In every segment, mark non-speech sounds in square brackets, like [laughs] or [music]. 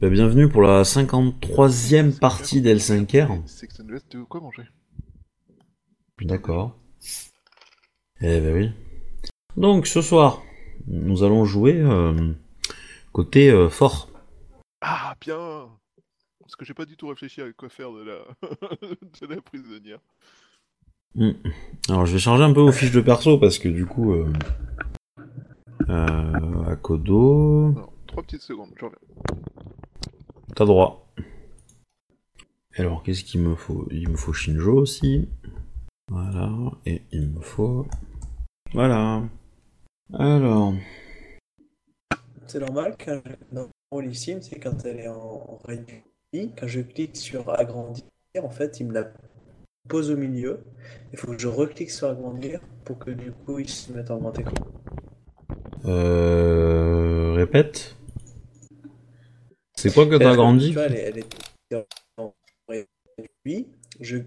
Bah, bienvenue pour la 53e partie d'L5R. C'est que ça nous laisse de quoi manger? D'accord. Eh ben oui. Donc ce soir, nous allons jouer euh, côté euh, fort. Ah, bien Parce que j'ai pas du tout réfléchi à quoi faire de la, [laughs] de la prisonnière. Hmm. Alors je vais changer un peu vos fiches de perso parce que du coup, euh, euh, à Kodo, Alors, trois petites secondes, je reviens. T'as droit. Alors qu'est-ce qu'il me faut? Il me faut Shinjo aussi. Voilà, et il me faut... Voilà. Alors... C'est normal quand dans Rollissime, c'est quand elle est en, en réduit, quand je clique sur agrandir, en fait, il me la pose au milieu. Il faut que je reclique sur agrandir pour que du coup il se mette en grand écran. Euh... Répète. C'est quoi que t'as vois, elle, elle en réduit, je,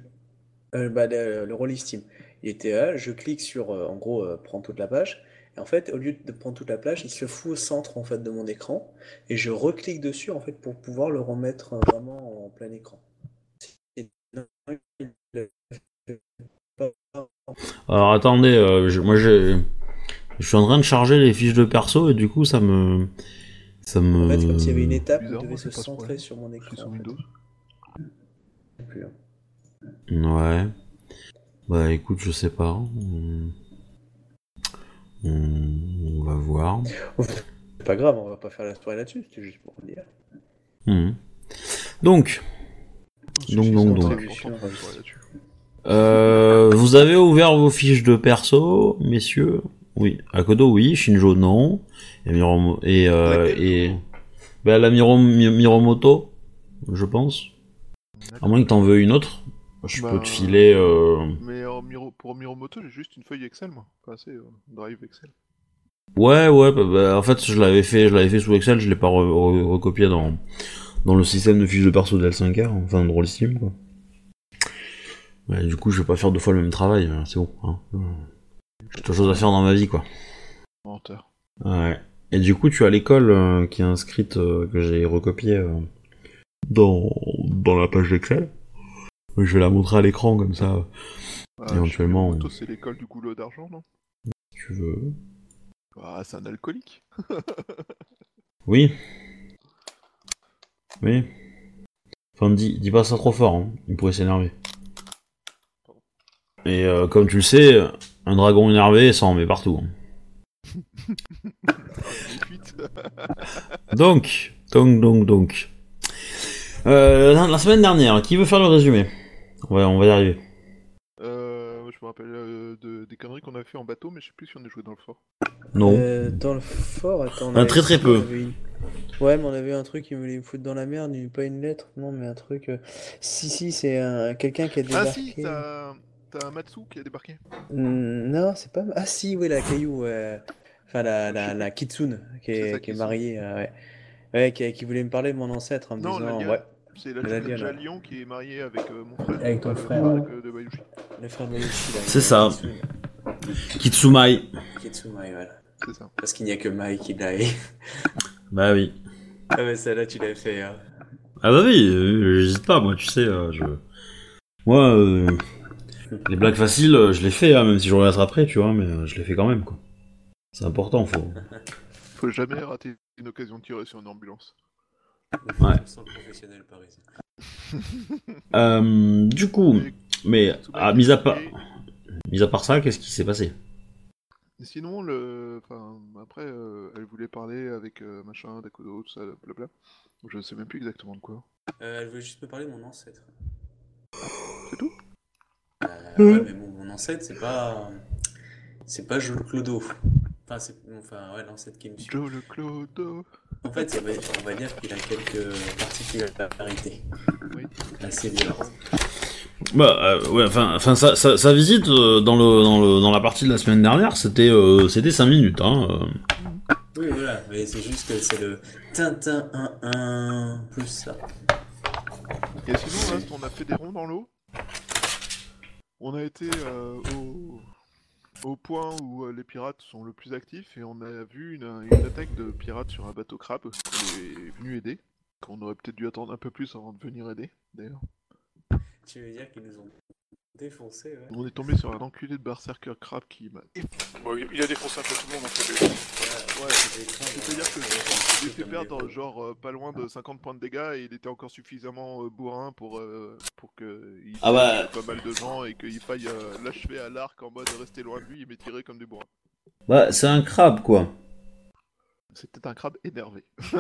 euh, bah, le, le Rollistime, il était là, je clique sur, euh, en gros, euh, prendre toute la page. Et en fait, au lieu de prendre toute la plage, il se fout au centre en fait de mon écran. Et je reclique dessus en fait pour pouvoir le remettre euh, vraiment en plein écran. Alors attendez, euh, je- moi j'ai... Je suis en train de charger les fiches de perso et du coup ça me... Ça me... En fait, comme s'il y avait une étape qui Bizarre, devait moi, se c'est pas ce centrer sur mon écran. sur en fait. Windows. Hein. Ouais. Bah écoute, je sais pas. On, on- va voir. C'est pas grave, on va pas faire la soirée là-dessus, c'était juste pour dire. Mhm. Donc, Donc, donc, donc. Là-dessus. euh, vous avez ouvert vos fiches de perso, messieurs? Oui. Akodo, oui. Shinjo, non. Et Miromo... Et... Euh, et... Bah la Miro... Mi- Miromoto, je pense. À moins que t'en veux une autre. Je Bah, peux te filer... Euh... Mais en Miro- pour Miromoto, j'ai juste une feuille Excel, moi. Pas assez, euh, Drive Excel. Ouais, ouais, bah, bah, en fait, je l'avais fait, je l'avais fait sous Excel, je l'ai pas re- re- recopié dans, dans le système de fiches de perso de L5R, enfin, de Rollistime, quoi. Ouais, du coup, je vais pas faire deux fois le même travail, euh, c'est bon, hein. J'ai autre chose à faire dans ma vie, quoi. Menteur. Ouais. Et du coup, tu as l'école euh, qui est inscrite, euh, que j'ai recopiée euh, dans, dans la page d'Excel. Je vais la montrer à l'écran, comme ça, Ah, Éventuellement, on- c'est l'école du goulot d'argent, non? Si tu veux. Ah, c'est un alcoolique. [laughs] Oui. Oui. Enfin, dis, dis pas ça trop fort, hein. il pourrait s'énerver. Et euh, comme tu le sais, un dragon énervé, ça en met partout. hein. [laughs] Donc, donc, donc, donc. Euh, la, la semaine dernière, qui veut faire le résumé? On va, on va y arriver. Euh, je me rappelle euh, de, des conneries qu'on a fait en bateau, mais je sais plus si on a joué dans le fort. Non. Euh, dans le fort, attends. on Un très, très peu. une- Ouais, mais on avait un truc qui voulait me foutre dans la merde, il- pas une lettre, non, mais un truc. euh, Si, si, c'est un... quelqu'un qui a Ah débarqué. si, t'as t'as un Matsu qui a débarqué. Hmm, Non, c'est pas. Ah si, oui, la caillou. ouais. Enfin, la, la, la Kitsune, qui est, ça, qui est Kitsune. mariée. euh, ouais. Ouais, qui, qui voulait me parler de mon ancêtre en me Non, disant. Ouais, C'est la ouais. Jalion qui est mariée avec euh, mon frère. Avec ton le frère, de Bayushi. le frère de là, C'est ça. Kitsune. Kitsumai. Kitsune, ouais, voilà. C'est ça. Parce qu'il n'y a que Mai qui l'a. [laughs] Bah oui. ah, mais celle-là, tu l'avais fait. hein. Ah bah oui, euh, j'hésite pas, moi, tu sais, euh, je... Moi, euh, les blagues faciles, euh, je les fais, hein, même si je regrette après, tu vois, mais euh, je les fais quand même, quoi. C'est important, faut... [laughs] Faut jamais rater une occasion de tirer sur une ambulance. Ouais. Sans professionnel parisien. Euh, du coup, mais, ah, mis à part, mis à part ça, qu'est-ce qui s'est passé? Sinon, le... enfin, après, euh, elle voulait parler avec euh, machin, Dakodo, tout ça, blabla. Je sais même plus exactement de quoi. Euh, elle voulait juste me parler de mon ancêtre. C'est tout? [laughs] ouais, mais bon, mon ancêtre, c'est pas. C'est pas Jules Clodo. Enfin, c'est. Enfin, ouais, l'ancêtre qui me suit. Joe le Clodo. En fait, il va- on va dire qu'il a quelques particularités Oui. assez violentes. Bah, euh, ouais, enfin, enfin, sa, sa- sa visite euh, dans, le, dans, le, dans la partie de la semaine dernière, c'était euh, c'était 5 minutes, hein. euh. Oui, voilà, mais c'est juste que c'est le Tintin 1-1 plus ça. Et sinon, reste, on a fait des ronds dans l'eau? On a été euh, au... point où euh, les pirates sont le plus actifs et on a vu une, attaque de pirates sur un bateau crabe qu'on est venu aider. Qu'on aurait peut-être dû attendre un peu plus avant de venir aider, d'ailleurs. Tu veux dire qu'ils nous ont défoncé, ouais. On est tombé sur un enculé de berserker crab qui m'a Bon, il a défoncé un peu tout le monde en fait. lui. Ouais, C'est-à-dire que j'ai fait perdre genre euh, pas loin de 50 points de dégâts et il était encore suffisamment euh, bourrin pour, euh, pour que il Ah bah. pas mal de gens et qu'il faille euh, l'achever à l'arc en mode rester loin de lui et m'étirer comme des bourrins. Bah, c'est un crabe, quoi. C'était un crabe énervé. [laughs]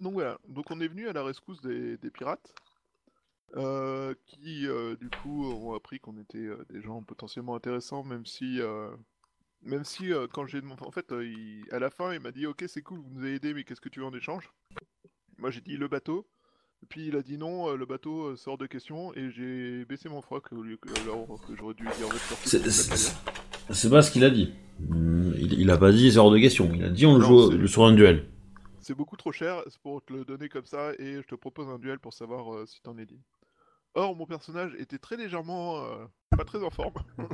Donc voilà, donc on est venu à la rescousse des, des pirates, euh, qui euh, du coup ont appris qu'on était euh, des gens potentiellement intéressants, même si, même si quand j'ai demandé, en fait, il- à la fin il m'a dit ok c'est cool, vous nous avez aidé, mais qu'est-ce que tu veux en échange? Moi j'ai dit le bateau, et puis il a dit non, le bateau sort de question, et j'ai baissé mon froc au lieu que, alors que j'aurais dû dire C'est- c'est pas ce qu'il a dit. Il, il a pas dit hors de question. Il a dit on le joue sur un duel. C'est beaucoup trop cher pour te le donner comme ça et je te propose un duel pour savoir euh, si t'en es digne. Or, mon personnage était très légèrement euh, pas très en forme. [laughs]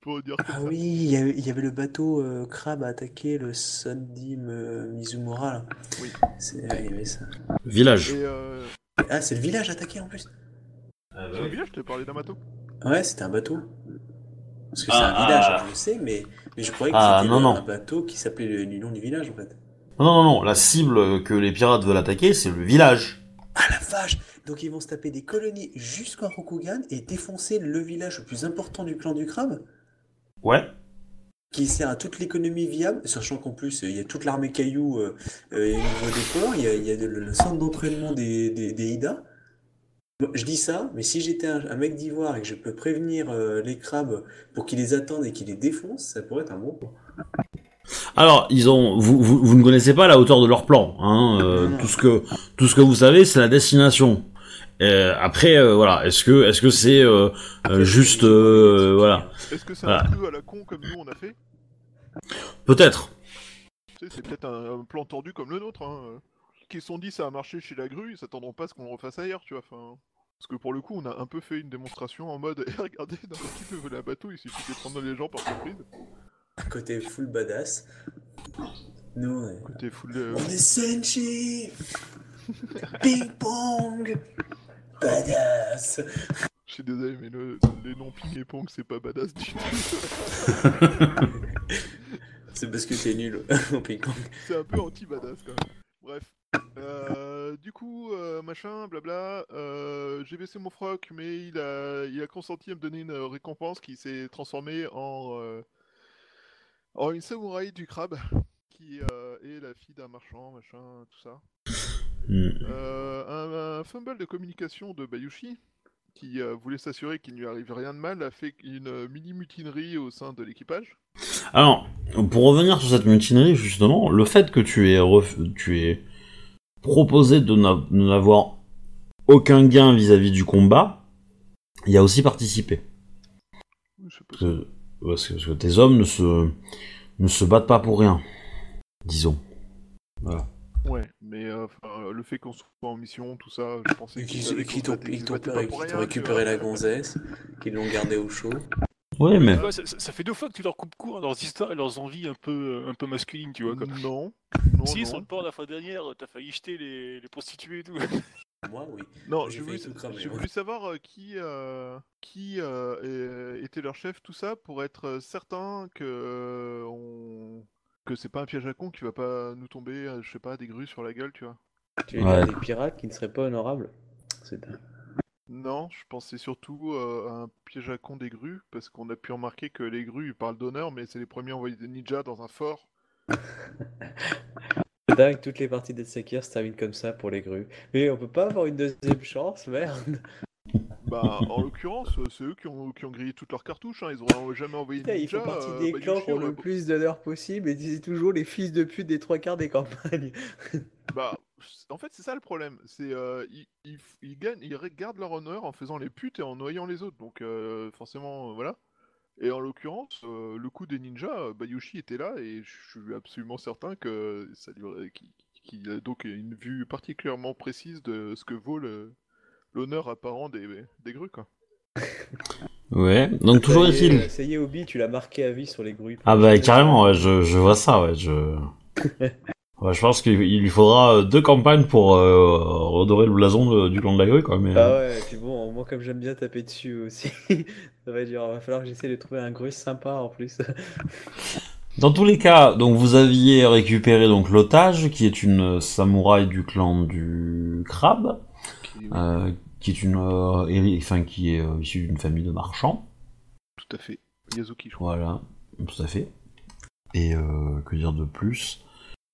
pour dire Ah ça. oui, il y avait, il y avait le bateau euh, crabe à attaquer le Sundim euh, Mizumura là. Oui. C'est- ouais, il y avait ça. Village. Et euh, Ah, c'est le village attaqué en plus. sur le village, je t'ai parlé d'un bateau. Ouais, c'était un bateau. Parce que c'est Ah, un village, ah. je le sais, mais, mais je croyais que Ah, c'était non, le- non. un bateau qui s'appelait le, du nom du village en fait. Non, non, non. La cible que les pirates veulent attaquer, c'est le village. Ah la vache Donc ils vont se taper des colonies jusqu'en Rokugan et défoncer le village le plus important du clan du crabe Ouais. qui sert à toute l'économie viable, sachant qu'en plus euh, il y a toute l'armée caillou euh, euh, au niveau des ports, il y a, il y a le, le centre d'entraînement des, des, des Ida. Bon, Je dis ça, mais si j'étais un, un mec d'ivoire et que je peux prévenir euh, les crabes pour qu'ils les attendent et qu'ils les défoncent, ça pourrait être un bon plan. Alors, ils ont, vous, vous, vous ne connaissez pas la hauteur de leur plan. Hein, euh, Non, non. tout ce que, tout ce que vous savez, c'est la destination. Euh, après, euh, voilà, est-ce que, est-ce que c'est euh, euh, juste, euh, voilà, Est-ce que c'est Voilà. un peu à la con comme nous on a fait peut-être. C'est peut-être un, un plan tordu comme le nôtre. Hein. Qui se sont dit ça a marché chez la grue, ils s'attendront pas à ce qu'on le refasse ailleurs, tu vois. Enfin, parce que pour le coup, on a un peu fait une démonstration en mode [laughs] Eh, regardez, n'importe qui peut voler un bateau, il suffit de prendre les gens par surprise. Côté full badass. Nous, ouais. Côté full. euh, On est Senshi Ping pong Badass Je suis désolé, mais le, les noms ping et pong, c'est pas badass du tout. [laughs] C'est parce que t'es nul au ping pong. c'est un peu anti-badass quand même. Bref. Euh, du coup, euh, machin, blabla, euh, j'ai baissé mon froc, mais il a, il a consenti à me donner une récompense qui s'est transformée en, en une samouraï du crabe, qui est la fille d'un marchand, machin, tout ça. Hmm. Euh, un, un fumble de communication de Bayushi, qui euh, voulait s'assurer qu'il ne lui arrive rien de mal, a fait une mini-mutinerie au sein de l'équipage. Alors, pour revenir sur cette mutinerie, justement, le fait que tu aies, ref- tu aies proposé de n'a- de n'avoir aucun gain vis-à-vis du combat, il y a aussi participé. Je sais pas Parce que, parce que- parce que tes hommes ne se, ne se battent pas pour rien, disons. Voilà. Ouais, mais euh, enfin, le fait qu'on soit en mission, tout ça, je pensais qu'ils qu'on t'ont récupéré la [laughs] gonzesse, qu'ils l'ont gardée au chaud. Ouais, mais ça, fait deux fois que tu leur coupes court à leurs histoires et leurs envies un peu, un peu masculines, tu vois. Quoi. Non, non, [laughs] si, non. sur le port la fois dernière, t'as failli jeter les, les prostituées et tout. Moi, [laughs] oui. Non, J'ai j'ai voulu, failli tout cramer, j'ai ouais. voulu savoir euh, qui, euh, qui euh, était leur chef, tout ça, pour être euh, certain que euh, on... que c'est pas un piège à con qui va pas nous tomber, euh, je sais pas, des grues sur la gueule, tu vois. Tu veux Ouais. dire des pirates qui ne seraient pas honorables C'est dingue. Non, je pensais surtout euh, à un piège à con des grues, parce qu'on a pu remarquer que les grues ils parlent d'honneur, mais c'est les premiers à envoyer des ninjas dans un fort. [laughs] C'est dingue, toutes les parties de Sekir se terminent comme ça pour les grues. Mais on peut pas avoir une deuxième chance, merde. Bah, en [laughs] l'occurrence, euh, c'est eux qui ont, qui ont grillé toutes leurs cartouches, hein. ils auraient jamais envoyé de Putain, ils ninja. font partie euh, des bah, clans qui ont le plus d'honneur possible et c'est toujours les fils de pute des trois quarts des campagnes. [laughs] Bah, en fait, c'est ça le problème. C'est euh, ils, ils, ils gagnent, ils gardent leur honneur en faisant les putes et en noyant les autres. Donc, euh, forcément, voilà. Et en l'occurrence, euh, le coup des ninjas, Bayushi était là et je suis absolument certain que ça lui aurait- qu'il qu'il a donc une vue particulièrement précise de ce que vaut le- l'honneur apparent des, des grues, quoi. Ouais, donc toujours est-il. Ça y est, Obi, tu l'as marqué à vie sur les grues. Ah bah carrément, ouais, je, je vois ça, ouais, je... [laughs] Ouais, je pense qu'il il lui faudra euh, deux campagnes pour euh, redorer le blason de- du clan de la grue, quoi. Mais, Ah ouais, et puis bon, moi comme j'aime bien taper dessus aussi, [laughs] ça va être dur. Va falloir que j'essaie de trouver un grus sympa en plus. [laughs] Dans tous les cas, donc vous aviez récupéré donc l'otage, qui est une samouraï du clan du crabe, euh, qui est une, euh, enfin qui est euh, issue d'une famille de marchands. Tout à fait. Yazuki, je crois. Voilà, tout à fait. Et que dire de plus?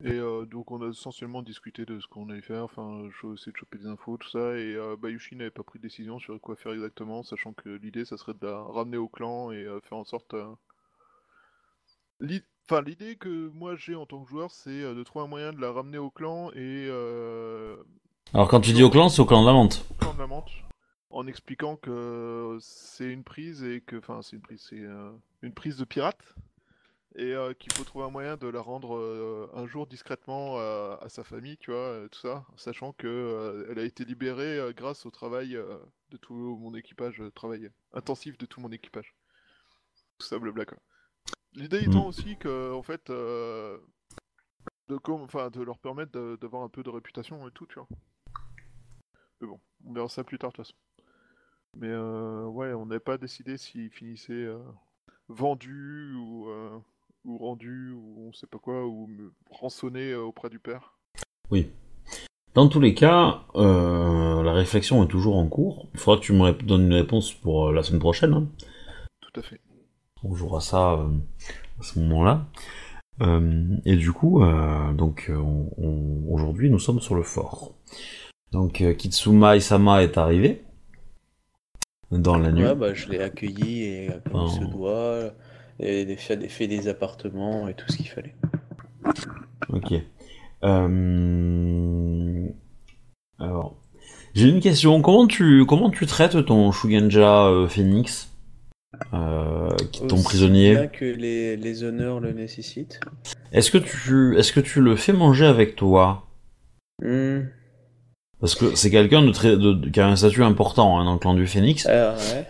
Et euh, donc on a essentiellement discuté de ce qu'on allait faire, enfin j'ai essayé de choper des infos, tout ça, et euh, Bayushi n'avait pas pris de décision sur quoi faire exactement, sachant que l'idée ça serait de la ramener au clan et euh, faire en sorte... Enfin l'idée que moi j'ai en tant que joueur c'est de trouver un moyen de la ramener au clan et euh, Alors quand tu dis au clan, c'est au clan de la menthe. au clan de la menthe, en expliquant que c'est une prise et que... Enfin c'est une prise, c'est euh, une prise de pirate, et euh, qu'il faut trouver un moyen de la rendre euh, un jour discrètement à, sa famille, tu vois, tout ça, sachant que elle a été libérée grâce au travail de tout mon équipage, travail intensif de tout mon équipage. Tout ça, blabla quoi. L'idée étant Mm. aussi que, en fait, de, enfin, de leur permettre d'avoir un peu de réputation et tout, tu vois. Mais bon, on verra ça plus tard de toute façon. Mais euh, ouais, on n'avait pas décidé s'ils finissaient euh, vendus ou, euh, ou rendus ou on sait pas quoi, ou euh, auprès du père. Oui. Dans tous les cas, la réflexion est toujours en cours. Il faudra que tu me donnes une réponse pour la semaine prochaine. hein. Tout à fait. On jouera ça à ce moment-là. Et du coup, donc on- on- aujourd'hui, nous sommes sur le fort. Donc euh, Kitsuma Isama est arrivé dans la nuit. Ouais, bah je l'ai accueilli et euh, comme il se doit, et fait, des- fait des appartements et tout ce qu'il fallait. Ok. Euh, Alors, j'ai une question. Comment tu comment tu traites ton Shugenja euh, Phoenix, euh, qui- ton Aussi prisonnier? Bien que les, les honneurs le nécessitent. Est-ce que tu est-ce que tu le fais manger avec toi? Hmm, Parce que c'est quelqu'un de très de, de- qui a un statut important hein, dans le clan du Phoenix. ah, ouais.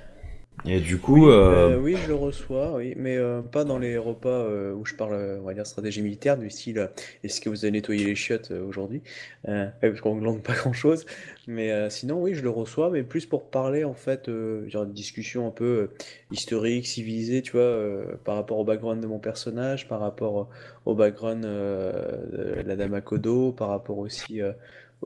Et du coup, euh, Euh, oui, je le reçois, oui, mais euh, pas dans les repas euh, où je parle, euh, on va dire, stratégie militaire, du style euh, est-ce que vous avez nettoyé les chiottes euh, aujourd'hui? Euh, [laughs] Parce qu'on ne glande pas grand-chose. Mais euh, sinon, oui, je le reçois, mais plus pour parler, en fait, euh, genre une discussion un peu euh, historique, civilisée, tu vois, euh, par rapport au background de mon personnage, par rapport au background euh, de la dame Akodo, par rapport aussi.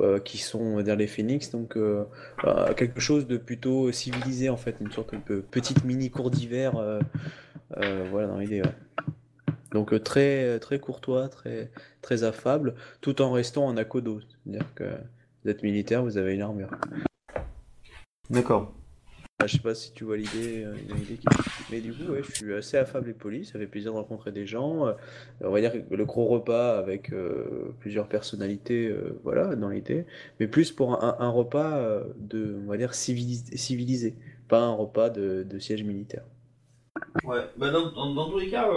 Euh, qui sont les phénix, donc euh, euh, quelque chose de plutôt civilisé en fait, une sorte de petite mini cour d'hiver, euh, voilà dans l'idée. Donc très très courtois, très très affable, tout en restant en akodo, c'est-à-dire que vous êtes militaire, vous avez une armure. d'accord. Ah, je sais pas si tu vois l'idée, euh, mais du coup je suis assez affable et poli, ça fait plaisir de rencontrer des gens. euh, on va dire le gros repas avec euh, plusieurs personnalités, voilà dans l'idée, mais plus pour un, repas de, on va dire civilisé, civilisé, pas un repas de, siège militaire. Ouais, bah dans, tous les cas,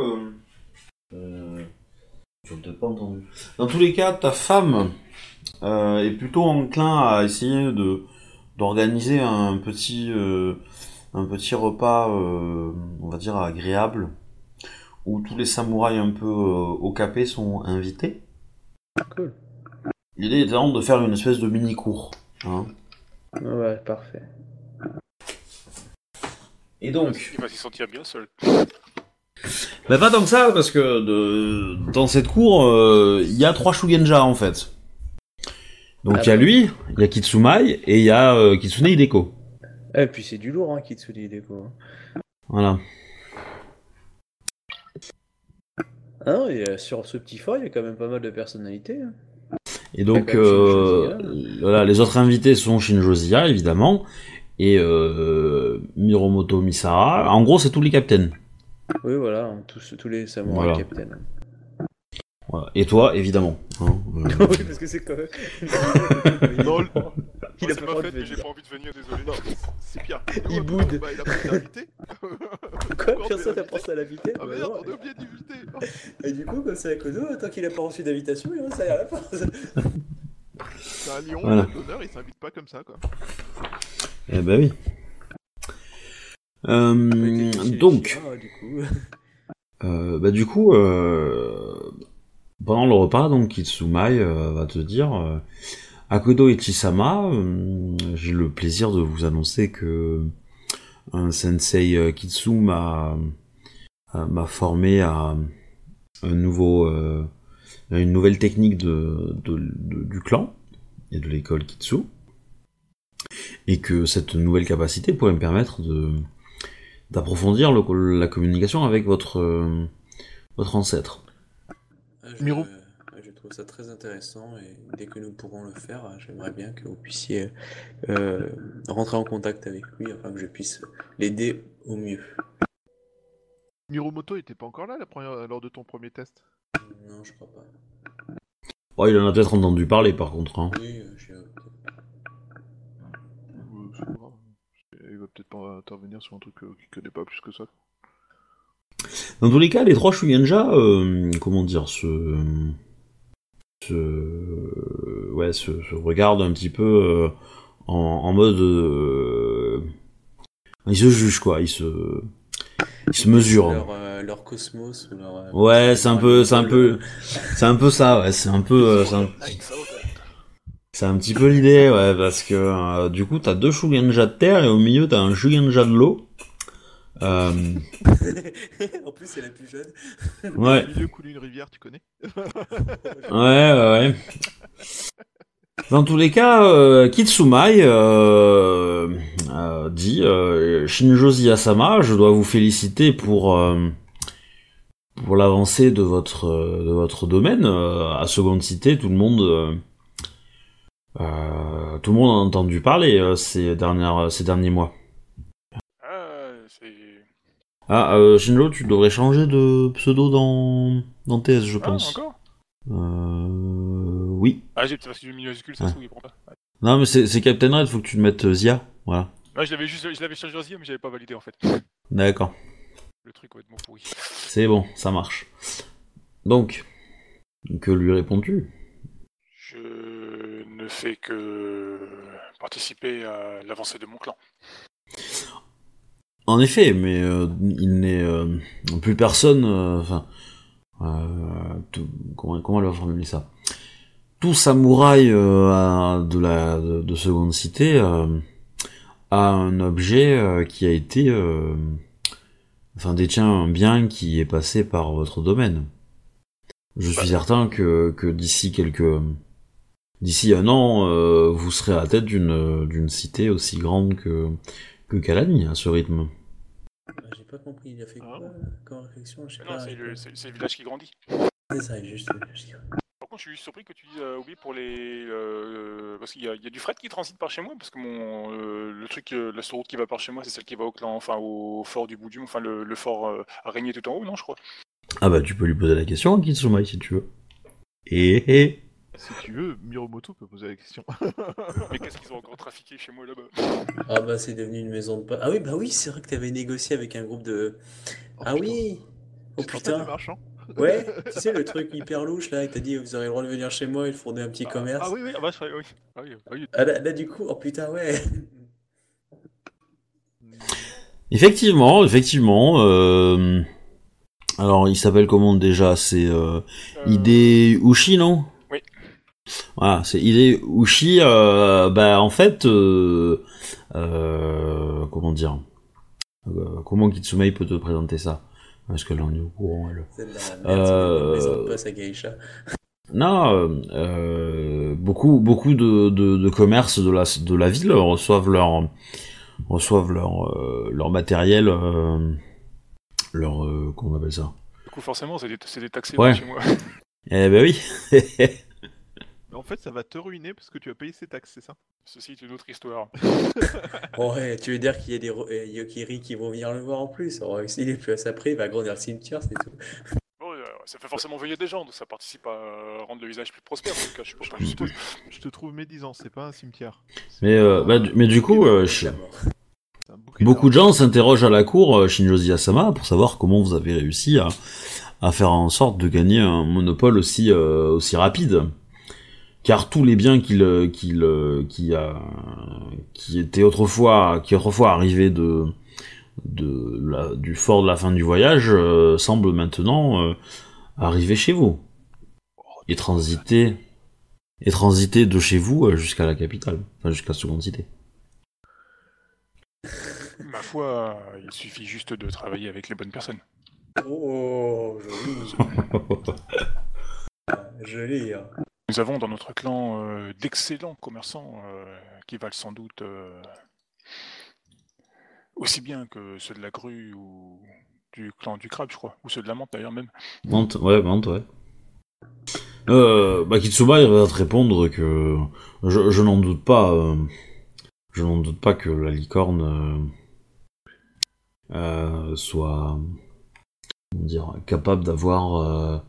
l'as peut-être pas entendu. Dans tous les cas, ta femme est plutôt enclin à essayer de d'organiser un petit euh, un petit repas, euh, on va dire agréable, où tous les samouraïs un peu euh, au capé sont invités. Cool. L'idée est vraiment de faire une espèce de mini cours. Hein. Ouais, parfait. Et donc, Il va s'y sentir bien seul. Bah pas tant que ça, parce que de... dans cette cour, euh, il y a trois Shugenja en fait. Donc Ah il y a bah. lui, il y a Kitsumai et il y a euh, Kitsune Hideko. Et puis c'est du lourd, hein, Kitsune Hideko. Voilà. Ah et euh, sur ce petit fort, il y a quand même pas mal de personnalités. hein. Et donc D'accord, euh, Shinjo voilà, les autres invités sont Shinjozia évidemment et euh, Miromoto Misara. En gros, c'est tous les capitaines. Oui, voilà, tous, tous les samouraïs Voilà. capitaines. Voilà. Et toi, évidemment. hein, [laughs] euh. oui, parce que c'est quand même. [laughs] Non, le- il a c'est pas pas fait, j'ai pas envie de venir, désolé. Non, c'est pire. Il boude. Bah, il a pas été invité. [laughs] Quoi Personne n'a pensé à l'inviter Ah Bah merde, non. on a oublié d'inviter. Et du coup, comme c'est à Kodo, tant qu'il a pas reçu d'invitation, il reste à la fin. C'est un lion, Voilà. l'honneur, il s'invite pas comme ça quoi. Eh ben oui. Euh, donc, Ah, du coup. Euh, bah du coup, euh, pendant le repas, donc Kitsumai euh, va te dire euh, Akodo Ichisama, euh, j'ai le plaisir de vous annoncer que un sensei Kitsu m'a formé à une nouvelle technique de, du clan et de l'école Kitsu et que cette nouvelle capacité pourrait me permettre de d'approfondir la communication avec votre votre ancêtre. Ah, Je, Miro. je trouve ça très intéressant et dès que nous pourrons le faire, euh, j'aimerais bien que vous puissiez euh, rentrer en contact avec lui afin que je puisse l'aider au mieux. Miromoto était pas encore là la première... lors de ton premier test? Non, je crois pas. Oh, il en a peut-être entendu parler par contre. Hein. Oui, euh, grave. Il va peut-être pas intervenir sur un truc euh, qu'il connaît pas plus que ça. Dans tous les cas, les trois Shugenja, euh, comment dire, se, se, ouais, se, se regardent un petit peu euh, en, en mode, euh, ils se jugent quoi, ils se, ils se mesurent. Leur, euh, leur cosmos ou leur. euh, Ouais, c'est un peu, c'est un peu, c'est un peu ça, ouais, c'est un peu, euh, c'est un, petit peu l'idée, ouais, parce que euh, du coup, t'as deux Shugenja de terre et au milieu t'as un Shugenja de l'eau. Euh, [laughs] en plus, c'est la plus jeune. ouais. Au milieu coule une rivière, tu connais [laughs] Ouais, ouais, ouais. Dans tous les cas, euh, Kitsumai euh, euh, dit euh, Shinjozi Asama, je dois vous féliciter pour euh, pour l'avancée de votre de votre domaine. Euh, à seconde cité, tout le monde euh, euh, tout le monde a entendu parler euh, ces dernières ces derniers mois. Ah, euh, Shinjo, tu devrais changer de pseudo dans dans TS, je Ah, pense. encore euh, oui. Ah, j'ai parce que j'ai mis minuscule, ça se trouve, il prend pas. Ouais. Non, mais c'est Captain Red, faut que tu le mettes euh, Zia. Voilà. Ouais, je l'avais juste, je l'avais changé aussi, mais j'avais pas validé en fait. D'accord. Le truc complètement pourri. C'est bon, ça marche. Donc, que lui réponds-tu? Je ne fais que participer à l'avancée de mon clan. En effet, mais euh, il n'est euh, plus personne. euh, Enfin, euh, comment comment elle va formuler ça? Tout samouraï de la de, de seconde cité a un objet qui a été, enfin détient un bien qui est passé par votre domaine. Je suis certain que que d'ici quelques d'ici un an, euh, vous serez à la tête d'une d'une cité aussi grande que que Kalani à ce rythme. Ah, J'ai pas compris, il a fait quoi Ah. euh, comme réflexion non, c'est le, le village qui grandit. C'est ça, juste. juste- Par contre, je suis surpris que tu dises euh, oublié pour les. euh, parce qu'il y, a- il y a du fret qui transite par chez moi, parce que mon euh, le truc, euh, la route qui va par chez moi, c'est celle qui va au clan, enfin au fort du bout du monde, enfin le, le fort euh, araignée tout en haut, non, je crois. Ah bah tu peux lui poser la question à Kitsumai si tu veux. Et, et Si tu veux, Miromoto peut poser la question. [laughs] Mais qu'est-ce qu'ils ont encore trafiqué chez moi là-bas? Ah bah c'est devenu une maison de potes. Ah oui, bah oui, c'est vrai que t'avais négocié avec un groupe de. Oh, ah putain. oui Oh putain marchand. Ouais, tu sais le [laughs] truc hyper louche là, que t'as dit vous aurez le droit de venir chez moi et de fonder un petit commerce. Ah oui, oui, ah bah, c'est vrai, oui. Ah oui, ah oui. Ah, là, là, du coup, oh putain ouais [laughs] effectivement, effectivement. euh, Alors il s'appelle comment déjà? C'est euh, Euh, Ide Ushi non? Voilà, c'est Ide Ushi. Euh, bah en fait, euh, euh, comment dire Euh, Comment Kitsumai peut te présenter ça? Parce que là on est au courant. Elle? C'est de la merde, c'est Euh, Geisha. Non, beaucoup, beaucoup de, de, de commerces de la, de la ville reçoivent leur, reçoivent leur, euh, leur matériel, euh, leur, euh, comment on appelle ça? Du coup, forcément, c'est des, c'est des taxés Ouais. chez moi. Eh ben oui. [laughs] Mais en fait, ça va te ruiner parce que tu vas payer ses taxes, c'est ça? Ceci est une autre histoire. [laughs] Oh, ouais, tu veux dire qu'il y a des ro- euh, Yokiri qui vont venir le voir en plus? Oh, S'il est plus à sa prix, il va grandir le cimetière, c'est tout. [laughs] Bon, euh, ça fait forcément veiller des gens, donc ça participe à rendre le visage plus prospère, en tout cas, je, pas, je te trouve médisant, c'est pas un cimetière. Mais, euh, bah, du- mais du coup, euh, je- beaucoup de gens s'interrogent à la cour euh, Shinjozi Asama pour savoir comment vous avez réussi à, à faire en sorte de gagner un monopole aussi, euh, aussi rapide. Car tous les biens qu'il, euh, qu'il, euh, qui, a, qui étaient autrefois, qui autrefois arrivaient de, de la, du fort de la fin du voyage, euh, semblent maintenant euh, arriver chez vous. et transiter, et transiter de chez vous jusqu'à la capitale, enfin jusqu'à la seconde cité. Ma foi, il suffit juste de travailler avec les bonnes personnes. Oh, joli. [laughs] joli. Nous avons dans notre clan euh, d'excellents commerçants euh, qui valent sans doute euh, aussi bien que ceux de la grue ou du clan du crabe, je crois, ou ceux de la menthe d'ailleurs même. Vente, ouais, vente, ouais. Bah, Kitsuma, il va te répondre que je, je n'en doute pas. je n'en doute pas que la licorne soit dire, capable d'avoir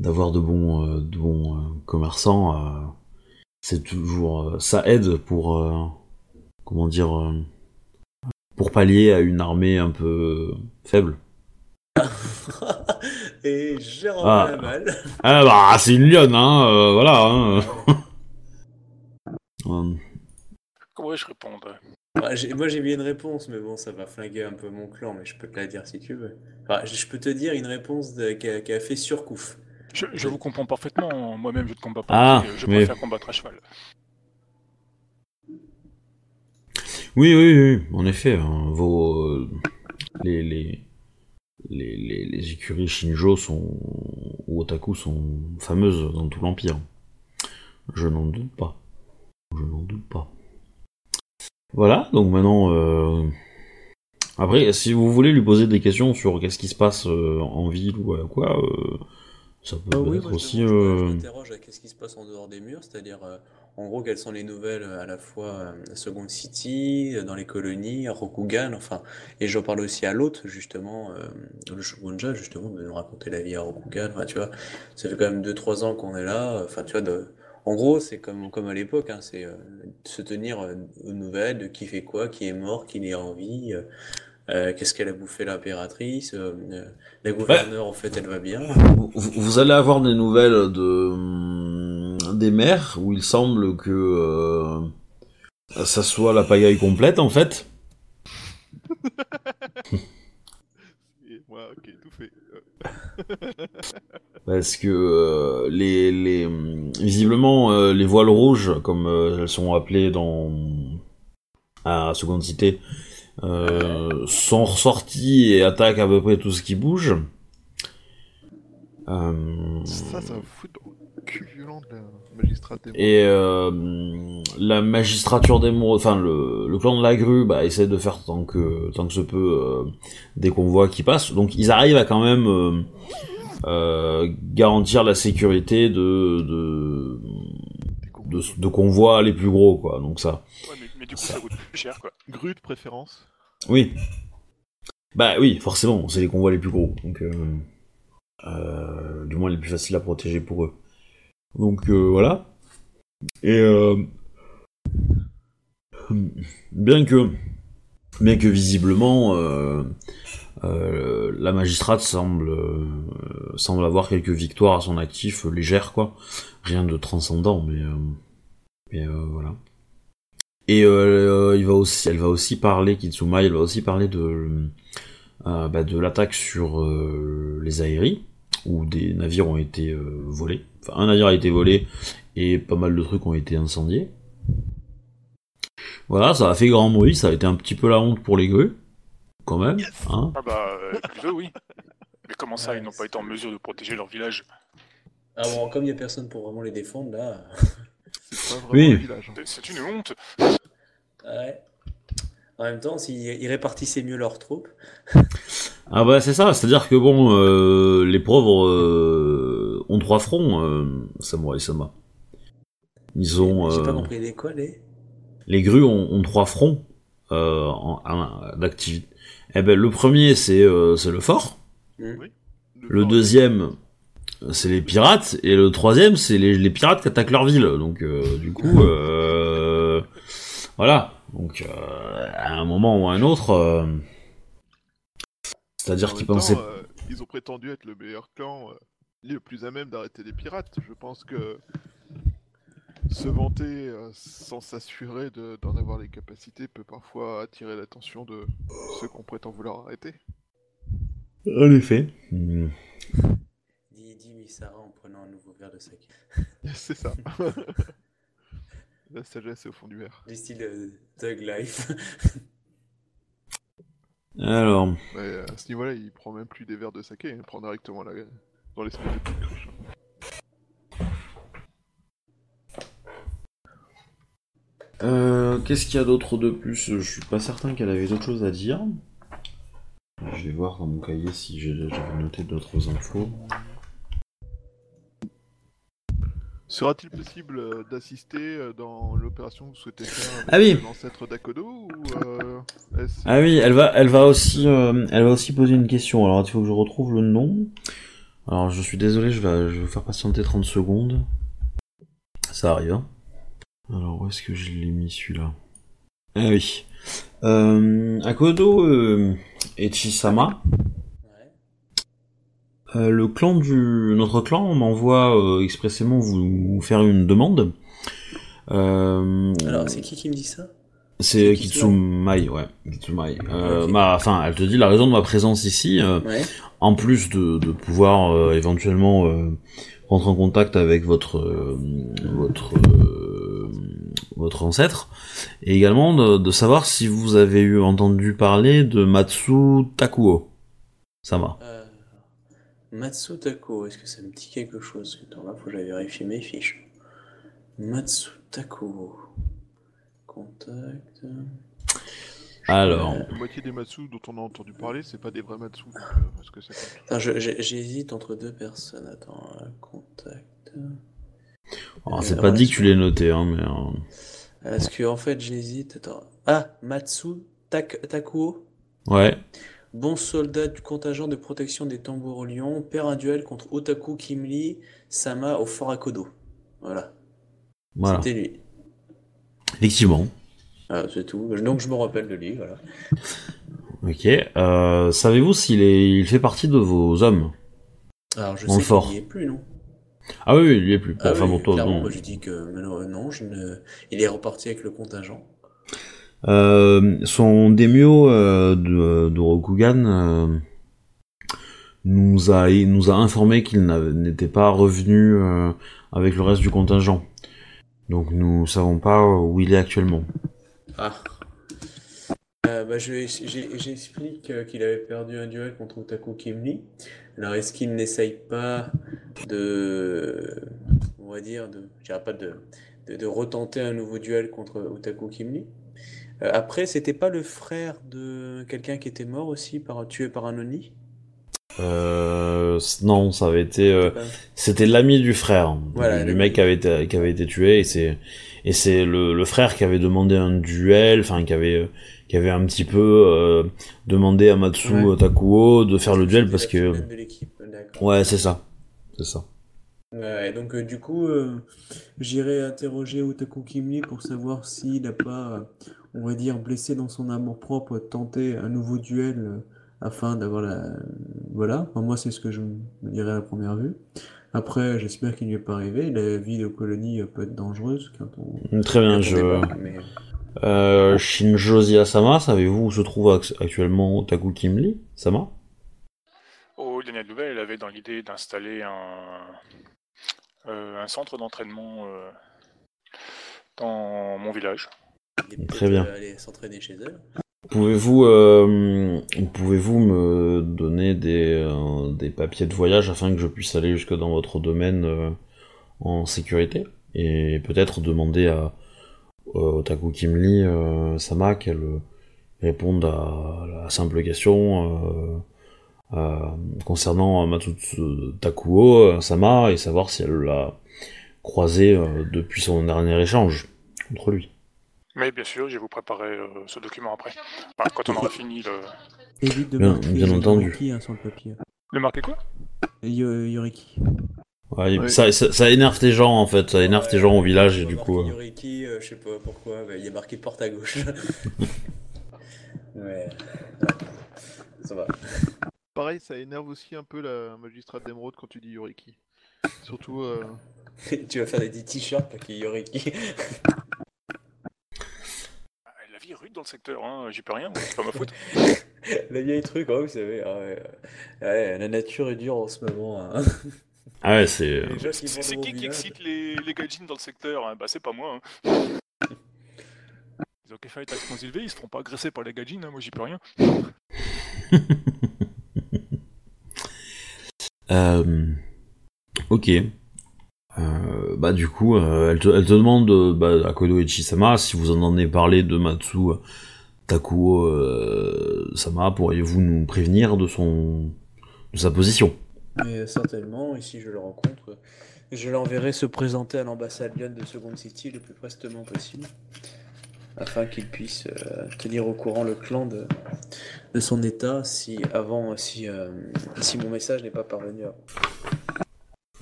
d'avoir de bons euh, de bons euh, commerçants. euh, c'est toujours euh, ça aide pour euh, comment dire euh, pour pallier à une armée un peu faible. [laughs] Et j'ai rendu Ah. la balle. [laughs] Ah bah c'est une lionne hein, euh, voilà. Hein. [laughs] Comment vais-je répondre Bah, j'ai- moi j'ai mis une réponse, mais bon, ça va flinguer un peu mon clan, mais je peux te la dire si tu veux. Enfin, je je peux te dire une réponse de- qui a, qui a fait surcouf. Je, je vous comprends parfaitement, moi-même je ne combats pas, Ah, je préfère combattre à cheval. Oui, oui, oui, en effet, hein, vos euh, les, les, les, les, les écuries Shinjo sont ou Otaku sont fameuses dans tout l'empire. Je n'en doute pas. Je n'en doute pas. Voilà, donc maintenant euh, après si vous voulez lui poser des questions sur qu'est-ce qui se passe euh, en ville ou quoi ça peut Ah oui, être moi, aussi je euh, m'interroge à qu'est-ce qui se passe en dehors des murs, c'est-à-dire euh, en gros quelles sont les nouvelles euh, à la fois à Second City, dans les colonies, à Rokugan, enfin, et j'en parle aussi à l'autre justement, euh, le Shogunja justement, de nous raconter la vie à Rokugan, enfin tu vois, ça fait quand même 2-3 ans qu'on est là, enfin tu vois, de... en gros c'est comme, comme à l'époque, hein, c'est euh, se tenir aux nouvelles de qui fait quoi, qui est mort, qui est en vie, euh, euh, qu'est-ce qu'elle a bouffé l'impératrice, euh, euh, la gouverneure en fait elle va bien. Vous, vous allez avoir des nouvelles de hum, des mers où il semble que euh, ça soit la pagaille complète en fait. Ok, tout fait. [laughs] Parce que euh, les, les hum, visiblement euh, les voiles rouges, comme euh, elles sont appelées dans à Seconde Cité, euh, sont ressorties et attaquent à peu près tout ce qui bouge. Euh, Ça, ça dans le cul violent de la magistrate des Et euh, la magistrature d'émeraude, enfin le, le clan de la grue, bah, essaie de faire tant que tant que se peut euh, des convois qui passent. Donc ils arrivent à quand même euh, euh, garantir la sécurité de de, des de de convois les plus gros, quoi. Donc ça, Ouais, mais, mais du coup ça coûte plus cher quoi. Grue de préférence. Oui. Bah oui, forcément, c'est les convois les plus gros. Donc euh, euh, du moins les plus faciles à protéger pour eux. Donc euh, voilà. Et bien que bien que visiblement la magistrate semble semble avoir quelques victoires à son actif légères quoi, rien de transcendant mais mais voilà. Et euh, il va aussi, elle va aussi parler Kitsuma, elle va aussi parler de euh, bah, de l'attaque sur euh, les aéries où des navires ont été euh, volés. Enfin, un navire a été volé et pas mal de trucs ont été incendiés. Voilà, ça a fait grand bruit, ça a été un petit peu la honte pour les grues, quand même. Hein Ah bah euh, plutôt oui. Mais comment ça, Ouais, ils n'ont pas été en mesure de protéger leur village? Ah bon, comme il n'y a personne pour vraiment les défendre, là. C'est pas vraiment Oui. un village. hein. C'est une honte. Ouais. En même temps, s'ils ils répartissaient mieux leurs troupes. [laughs] ah bah c'est ça, c'est-à-dire que bon, euh, les pauvres euh, ont trois fronts, euh, Samurai Sama. Ils ont... J'ai pas euh, compris les quoi, les? les grues ont, ont trois fronts euh, d'activité. Eh ben, le premier, c'est euh, c'est le fort. Le fort- deuxième, c'est les pirates. Et le troisième, c'est les, les pirates qui attaquent leur ville. Donc, euh, du coup, euh, voilà. Donc, euh, à un moment ou à un autre, euh, c'est-à-dire qu'ils pensaient. euh, ils ont prétendu être le meilleur clan, euh, le plus à même d'arrêter les pirates. Je pense que se vanter euh, sans s'assurer de- d'en avoir les capacités peut parfois attirer l'attention de ceux qu'on prétend vouloir arrêter. En effet. Dis, dit Misara en prenant un nouveau verre de saké. [laughs] C'est ça. [laughs] La sagesse est au fond du verre. Du style euh, Thug Life. Alors, Ouais, à ce niveau-là, il prend même plus des verres de saké, il prend directement la... dans l'espèce de petite cruche. euh, qu'est-ce qu'il y a d'autre de plus? Je suis pas certain qu'elle avait d'autres choses à dire. Je vais voir dans mon cahier si j'ai- j'avais noté d'autres infos. Sera-t-il possible euh, d'assister euh, dans l'opération que vous souhaitez faire avec Ah oui. l'ancêtre d'Akodo ou euh, est-ce- Ah oui, elle va, elle va aussi, euh, elle va aussi poser une question. Alors, il faut que je retrouve le nom. Alors, je suis désolé, je vais, je vais vous faire patienter 30 secondes. Ça arrive. hein. Alors, où est-ce que je l'ai mis celui-là? Ah oui. Euh, Akodo euh, Echisama. Euh, le clan du, notre clan m'envoie euh, expressément vous, vous faire une demande. Euh, Alors, c'est qui qui me dit ça? c'est Kitsumai, ouais, Kitsumai. Euh, Ok. ma, enfin, elle te dit la raison de ma présence ici. euh, Ouais. en plus de, de pouvoir euh, éventuellement euh, rentrer en contact avec votre euh, votre euh, votre ancêtre et également de, de savoir si vous avez eu entendu parler de Matsu Takuo. Ça va. Euh, Matsu Tako, est-ce que ça me dit quelque chose? Attends, là, faut que j'aille vérifier mes fiches. Matsu Tako. Contact. Alors, La moitié des Matsu dont on a entendu parler, c'est pas des vrais Matsu. euh, est-ce que ça j'hésite entre deux personnes. Attends, euh, contact. alors, c'est pas dit que tu l'aies noté, hein, mais euh, Parce que, en fait, j'hésite. Attends. Ah, Matsu Tak- Takuo. ouais. Bon soldat du contingent de protection des tambours lions, perd un duel contre Otaku Kimli Sama au Fort Akodo. Voilà, Voilà. c'était lui. Effectivement. Ah, c'est tout. Donc je me rappelle de lui, voilà. [laughs] Ok. Euh, Savez-vous s'il est, il fait partie de vos hommes? Alors je sais qu'il n'y est plus, non? Ah oui, il y est plus. Ah enfin, oui, toi, clairement, non. moi, j'ai dit que non, je ne... il est reparti avec le contingent. Euh, son daimyo euh, de, Rokugan euh, nous a informé qu'il n'était pas revenu euh, avec le reste du contingent. Donc nous savons pas où il est actuellement. Ah. Bah, J'explique qu'il avait perdu un duel contre Otaku Kimli. Alors, est-ce qu'il n'essaye pas de, on va dire, je dirais pas de, de, de retenter un nouveau duel contre Otaku Kimli? Euh, après, c'était pas le frère de quelqu'un qui était mort aussi, par, tué par un Oni? Euh, non, ça avait été euh, c'était l'ami du frère Voilà, du, mec qui avait été qui avait été tué et c'est et c'est le, le frère qui avait demandé un duel, enfin qui avait qui avait un petit peu euh, demandé à Matsu Ouais. Takuo de faire le duel parce que ouais c'est ça c'est ça. Ouais, donc euh, du coup, euh, j'irai interroger Otaku Kimli pour savoir s'il n'a pas, euh, on va dire, blessé dans son amour-propre, tenté un nouveau duel euh, afin d'avoir la... Voilà, Enfin, moi c'est ce que je me dirais à la première vue. Après, j'espère qu'il n'y est pas arrivé. La vie de colonie euh, peut être dangereuse quand on... Très bien, quand je mais... Euh, Shinjo Sama, savez-vous où se trouve ac- actuellement Otaku Kimli Sama Aux dernières nouvelles, elle avait dans l'idée d'installer un, euh, un centre d'entraînement euh, dans mon village. Très bien. euh, aller s'entraîner chez elle. Pouvez-vous euh, pouvez-vous me donner des, euh, des papiers de voyage afin que je puisse aller jusque dans votre domaine euh, en sécurité? Et peut-être demander à Otaku Kimli Sama qu'elle réponde à la simple question concernant Matsutsu Takuo Sama et savoir si elle l'a croisé depuis son dernier échange contre lui. Mais bien sûr, je vais vous préparer euh, ce document après. Enfin, quand on aura fini le. Évite de Bien- marquer bien entendu. Yoriki, hein, sur le papier. Le marquer quoi? Yo- Yoriki. Ouais, Ouais. Ça, ça, ça énerve tes gens en fait, ça énerve tes gens au village et du coup. euh, Yoriki, euh, je sais pas pourquoi, il a marqué porte à gauche. [laughs] ouais. Ça va. Pareil, ça énerve aussi un peu la magistrate d'émeraude quand tu dis Yoriki. Surtout, euh, [laughs] tu vas faire des t-shirts avec Yoriki. Dans le secteur, hein. j'y peux rien, c'est pas ma faute. [laughs] La vieille truc, hein, vous savez. ah ouais, euh, ouais, la nature est dure en ce moment. hein. Ah ouais, c'est. S'ils C'est qui qui excite les, les gaijins dans le secteur hein Bah c'est pas moi. Hein. [laughs] Ils ont qu'à faire les taxes moins élevées, ils se feront pas agresser par les gaijins, hein, moi j'y peux rien. [laughs] Euh, ok. Euh, bah du coup, euh, elle, te, elle te demande euh, bah, à Kodo Ichisama si vous en avez parlé de Matsu euh, Takuo Sama, pourriez-vous nous prévenir de son de sa position? Mais certainement, et si je le rencontre, je l'enverrai se présenter à l'ambassade Lyon de Second City le plus prestement possible, afin qu'il puisse tenir au courant le clan de, de son état si avant si, si mon message n'est pas parvenu avant.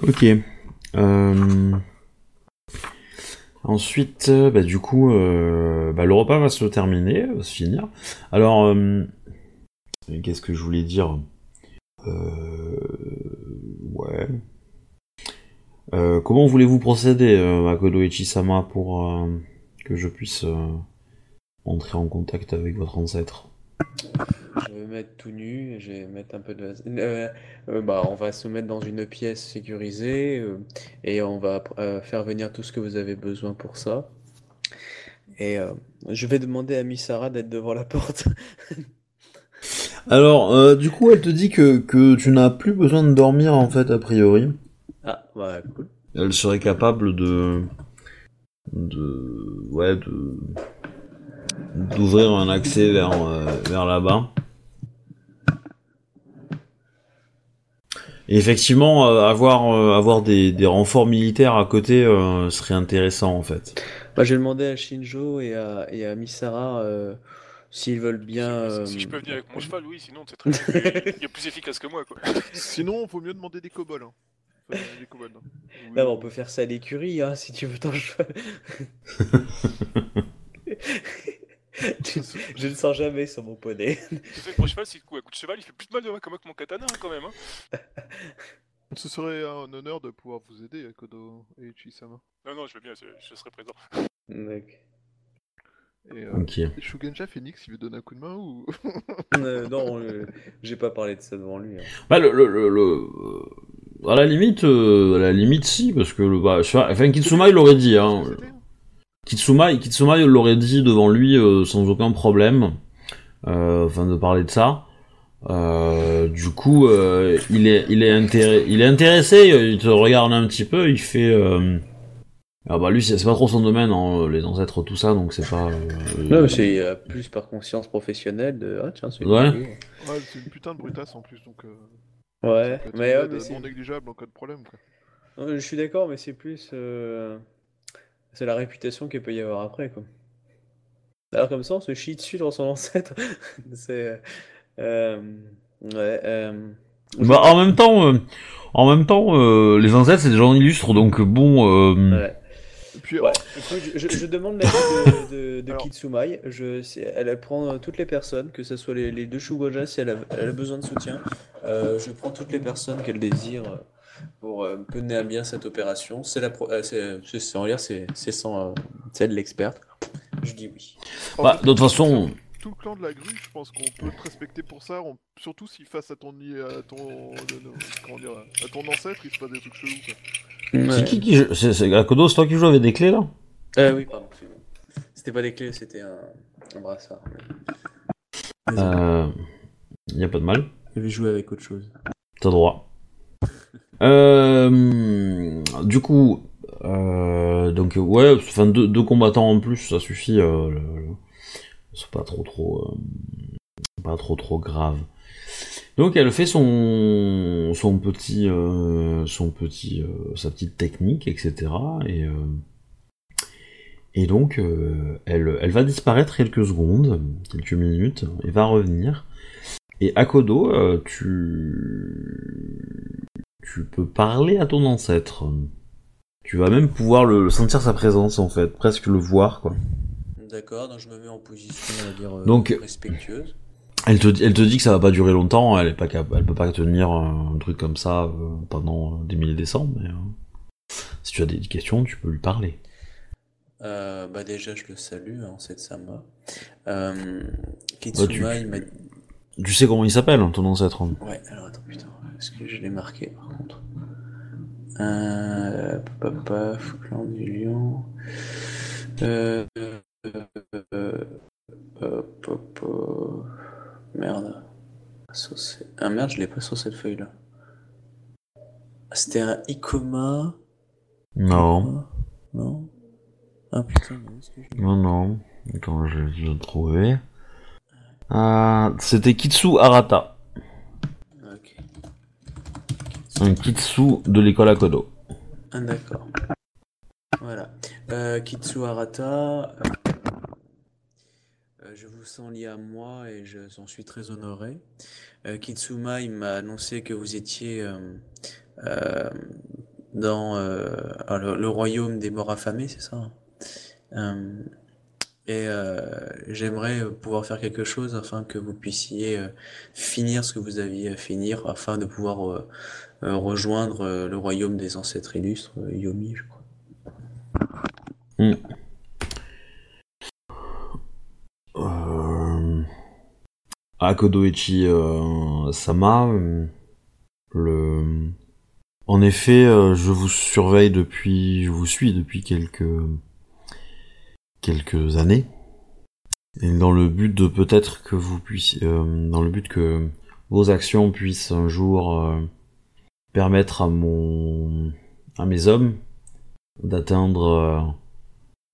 Ok. Euh, Ensuite, euh, bah, du coup, euh, bah, le repas va se terminer, va se finir. Alors, qu'est-ce que je voulais dire? Ouais. Comment voulez-vous procéder, Makoto Ichisama, pour que je puisse entrer en contact avec votre ancêtre? Je vais me mettre tout nu, je vais mettre un peu de... Euh, euh, bah, on va se mettre dans une pièce sécurisée euh, et on va euh, faire venir tout ce que vous avez besoin pour ça. Et euh, je vais demander à Misara d'être devant la porte. [laughs] Alors, euh, du coup, elle te dit que, que tu n'as plus besoin de dormir, en fait, a priori. Ah, bah cool. elle serait capable de de ouais de d'ouvrir un accès vers euh, vers là-bas. Et effectivement, euh, avoir euh, avoir des, des renforts militaires à côté euh, serait intéressant en fait. Bah, je vais demander à Shinjo et à, et à Misara euh, s'ils veulent bien. Si- euh, Si je peux venir avec mon cheval, oui, sinon c'est très bien. Il est plus efficace que moi, quoi. [laughs] Sinon, faut mieux demander des kobolds. Hein. Des kobolds. hein. Oui. Non, mais on peut faire ça à l'écurie, hein, si tu veux ton cheval. [laughs] [laughs] je ne sens jamais sur mon poney. Mon cheval, si coup à coup de cheval, il fait plus de mal de moi que mon katana, hein, quand même. Hein. Ce serait un honneur de pouvoir vous aider, Kodo et Ichi-sama. Non, non, je veux bien, je, je serai présent. Donc, Et euh, Ok. Shugenja Phoenix, il veut donner un coup de main ou? [laughs] Euh, non, euh, j'ai pas parlé de ça devant lui. hein. Bah le, le, le, le- euh, à la limite euh, à la limite si parce que le bah enfin Kitsuma il l'aurait dit hein. Kitsuma, l'aurait dit devant lui euh, sans aucun problème, euh, enfin de parler de ça. Euh, du coup, euh, il est, il est intéressé, il est intéressé, il te regarde un petit peu, il fait. Euh... Ah bah lui c'est pas trop son domaine, hein, les ancêtres tout ça, donc c'est pas. euh, Non, mais c'est euh, plus par conscience professionnelle de. Ah, tiens, c'est Ouais. Ouais, c'est une putain de brutasse en plus, donc. Euh, Ouais, mais, ouais, aide mais c'est- non négligeable en cas de problème. Quoi. Non, je suis d'accord, mais c'est plus. C'est la réputation qu'il peut y avoir après, quoi. Alors, comme ça, on se chie dessus dans son [laughs] ancêtre. c'est. euh, Ouais. euh, Bah en même temps, euh, en même temps, euh, les ancêtres c'est des gens illustres, donc bon. Euh... Ouais. Puis, Ouais, écoute, je, je demande l'avis de, de, de [laughs] Alors- Kitsumai. Je, elle, prend toutes les personnes, que ce soit les, les deux Shugoja, si elle a, elle a besoin de soutien. Euh, je prends toutes les personnes qu'elle désire euh, pour euh, mener à bien cette opération. C'est la, pro- euh, c'est, va dire, c'est, c'est sans, euh, c'est elle l'experte. Je dis oui. Bah de toute façon, tout le clan de la grue, je pense qu'on peut te respecter pour ça, on- surtout si face à ton, à ton, comment dire, à ton ancêtre, il se passe des trucs chelous. Quoi. c'est qui qui joue- c'est c'est Akodo, c'est toi qui joues avec des clés là? Euh, oui, pardon. c'est bon. C'était pas des clés, c'était un, un brassard. Désolé. Euh, y a pas de mal. Je vais jouer avec autre chose. T'as droit. Euh, du coup, euh, donc ouais, enfin deux, combattants en plus, ça suffit. Euh, c'est pas trop trop, pas trop trop grave. Donc elle fait son son petit son petit sa petite technique, etc. Et et donc elle elle va disparaître quelques secondes, quelques minutes, et va revenir. Et Akodo, tu... tu peux parler à ton ancêtre. Tu vas même pouvoir le sentir sa présence en fait, presque le voir quoi. D'accord, donc je me mets en position, on va dire, euh, Donc- respectueuse. Elle te, elle te dit que ça va pas durer longtemps, elle est pas elle peut pas tenir un truc comme ça euh, pendant des milliers de cents, mais euh, si tu as des questions, tu peux lui parler. Euh, bah déjà, je le salue, hein, c'est Sama. Euh, Bah, Kitsuma, tu- il m'a... Tu sais comment il s'appelle, hein, ton ancêtre hein Ouais, alors attends, putain, est-ce que je l'ai marqué, par contre? Euh, paf, clan du lion. Euh, euh, euh. Merde. Ah merde, je l'ai pas sur cette feuille-là. Ah, C'était un Icoma. Non, Non Ah putain, où est-ce que je l'ai non, non. Attends, je vais le trouver. Ah, c'était Kitsu Arata. Ah, Ok. Un Kitsu de l'école Akodo. Ah, d'accord. Voilà. Euh, Kitsu Arata. euh, euh, je vous sens lié à moi et je j'en suis très honoré. Kitsuma, il m'a annoncé que vous étiez dans le, le royaume des morts affamés, c'est ça? hein? Et j'aimerais pouvoir faire quelque chose afin que vous puissiez finir ce que vous aviez à finir, afin de pouvoir rejoindre euh, le royaume des ancêtres illustres, euh, Yomi, je crois. Euh... Akodoichi euh, Sama, euh, le... En effet, euh, je vous surveille depuis, je vous suis depuis quelques quelques années, dans le but de peut-être que vous puissiez, euh, dans le but que vos actions puissent un jour euh, permettre à mon, à mes hommes d'atteindre, euh,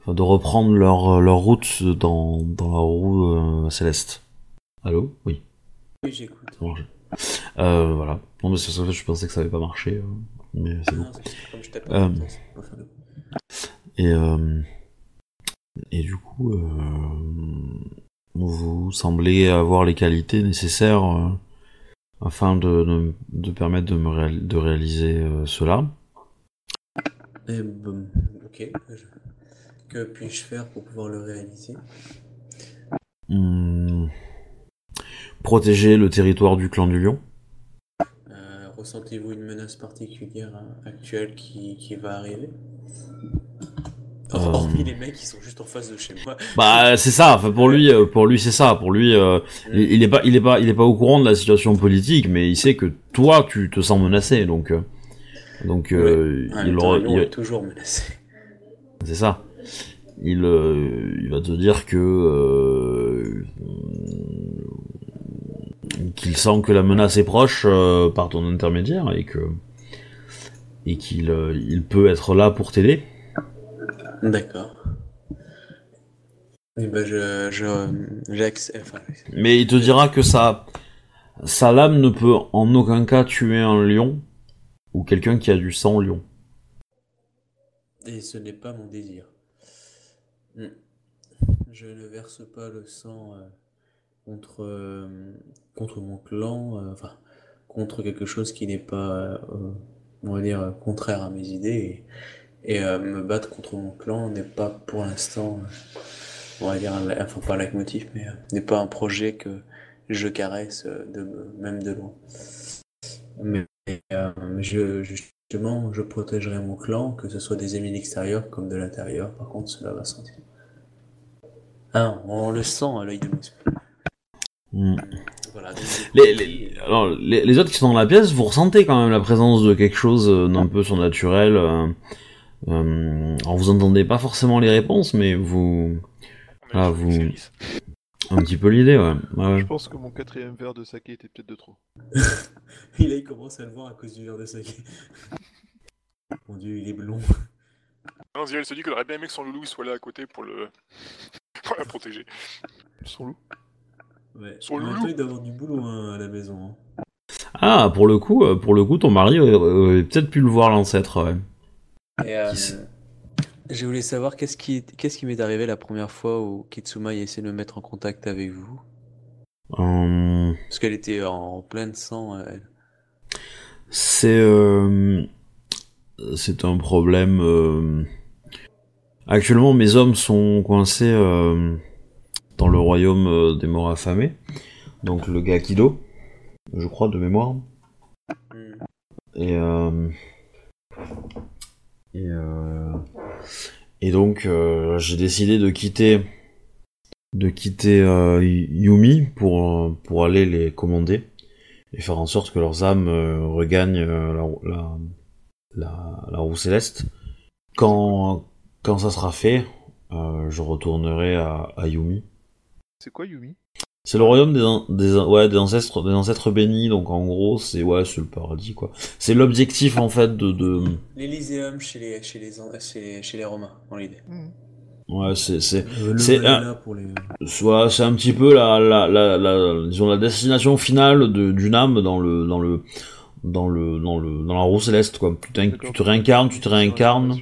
enfin, de reprendre leur leur route dans dans la roue euh, céleste. Allô? Oui. Oui, j'écoute. Euh, voilà. Non, mais c'est ça, je pensais que ça avait pas marché, euh, mais c'est bon. Non, je tape Euh, Et, euh, et du coup, euh, vous semblez avoir les qualités nécessaires euh, afin de, de, de permettre de me réal- de réaliser euh, cela. Eh ben, ok. je- Que puis-je faire pour pouvoir le réaliser? Hum, protéger le territoire du clan du lion. Euh, ressentez-vous une menace particulière hein, actuelle qui, qui va arriver? [laughs] Euh. Hormis les mecs qui sont juste en face de chez moi. Bah c'est ça. Enfin pour lui, euh, pour lui c'est ça. Pour lui, euh, il, il est pas, il est pas, il est pas au courant de la situation politique, mais il sait que toi tu te sens menacé, donc euh, donc euh, il, temps, il- est toujours menacé. C'est ça. Il, euh, il va te dire que euh, qu'il sent que la menace est proche euh, par ton intermédiaire et que et qu'il euh, il peut être là pour t'aider. D'accord. Eh ben, je, je, j'accepte, enfin, Mais il te dira que sa sa lame ne peut en aucun cas tuer un lion ou quelqu'un qui a du sang lion. Et ce n'est pas mon désir. Hmm. Je ne verse pas le sang euh, contre, euh, contre mon clan, euh, enfin, contre quelque chose qui n'est pas, on va dire, contraire à mes idées. Et, et, euh, me battre contre mon clan n'est pas pour l'instant, euh, on va dire, un, enfin pas un leitmotiv, mais euh, n'est pas un projet que je caresse de, même de loin. Mais euh, je, justement, je protégerai mon clan, que ce soit des ennemis extérieurs comme de l'intérieur. Par contre, cela va sentir. Ah, on le sent à l'œil de l'autre. Hmm. Voilà. Les, les, alors, les, les autres qui sont dans la pièce, vous ressentez quand même la présence de quelque chose d'un peu surnaturel. Euh, alors vous entendez pas forcément les réponses, mais vous a Ah, vous- un petit peu l'idée, ouais. Je pense que mon quatrième verre de saké était peut-être de trop. Et [laughs] là, il commence à le voir à cause du verre de saké. [laughs] Mon dieu, il est blond. Non, Ziel se dit qu'il aurait bien aimé que son loulou il soit là à côté pour le [laughs] pour la protéger. Son loup. Ouais. Son loulou. temps, il doit avoir du boulot hein, à la maison. hein. Ah, pour le coup, euh, pour le coup, ton mari aurait peut-être pu le voir l'ancêtre. Ouais. Et, euh, Qui sait je voulais savoir qu'est-ce qui, qu'est-ce qui m'est arrivé la première fois où Kitsuma a essayé de me mettre en contact avec vous? Euh, Parce qu'elle était en plein de sang, elle. c'est euh, c'est un problème. euh, Actuellement, mes hommes sont coincés euh, dans le royaume euh, des morts affamés. Donc le gars Kido, je crois de mémoire. Hmm. Et euh, et, euh, et donc euh, j'ai décidé de quitter de quitter euh, Yumi pour pour aller les commander et faire en sorte que leurs âmes regagnent la, la, roue céleste. Quand, quand ça sera fait, je retournerai à, à Yumi. C'est quoi Yumi? C'est le royaume des, ouais, des ancêtres des ancêtres bénis, donc en gros c'est ouais c'est le paradis quoi. C'est l'objectif en fait de, de L'Elyséum chez les, chez, les, an- chez, chez les Romains, dans l'idée. Mhm. ouais c'est c'est C'est soit c'est un petit peu la la la, la disons la destination finale de d'une âme dans le dans le dans le dans le dans la roue céleste quoi. Tu, tu te réincarnes, tu te réincarnes.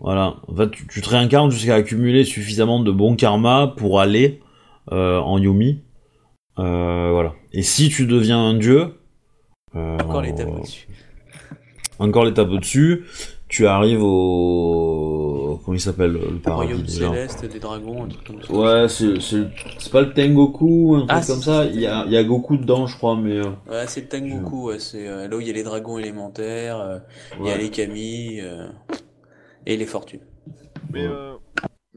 Voilà, en fait, tu, tu te réincarnes jusqu'à accumuler suffisamment de bon karma pour aller euh, en Yumi. Euh, voilà. Et si tu deviens un dieu, euh, Encore l'étape au-dessus. [laughs] encore l'étape au-dessus, tu arrives au comment il s'appelle le paradis Royaume déjà céleste, des dragons, un truc comme ça. Ouais, c'est c'est c'est pas le Tengoku, un truc Ah, comme ça. Il y a il y a Goku dedans, je crois, mais euh, Ouais, c'est le Tengoku, ouais, c'est euh, là où il y a les dragons élémentaires, euh, il y a les Kami euh, et les fortunes. Mais euh,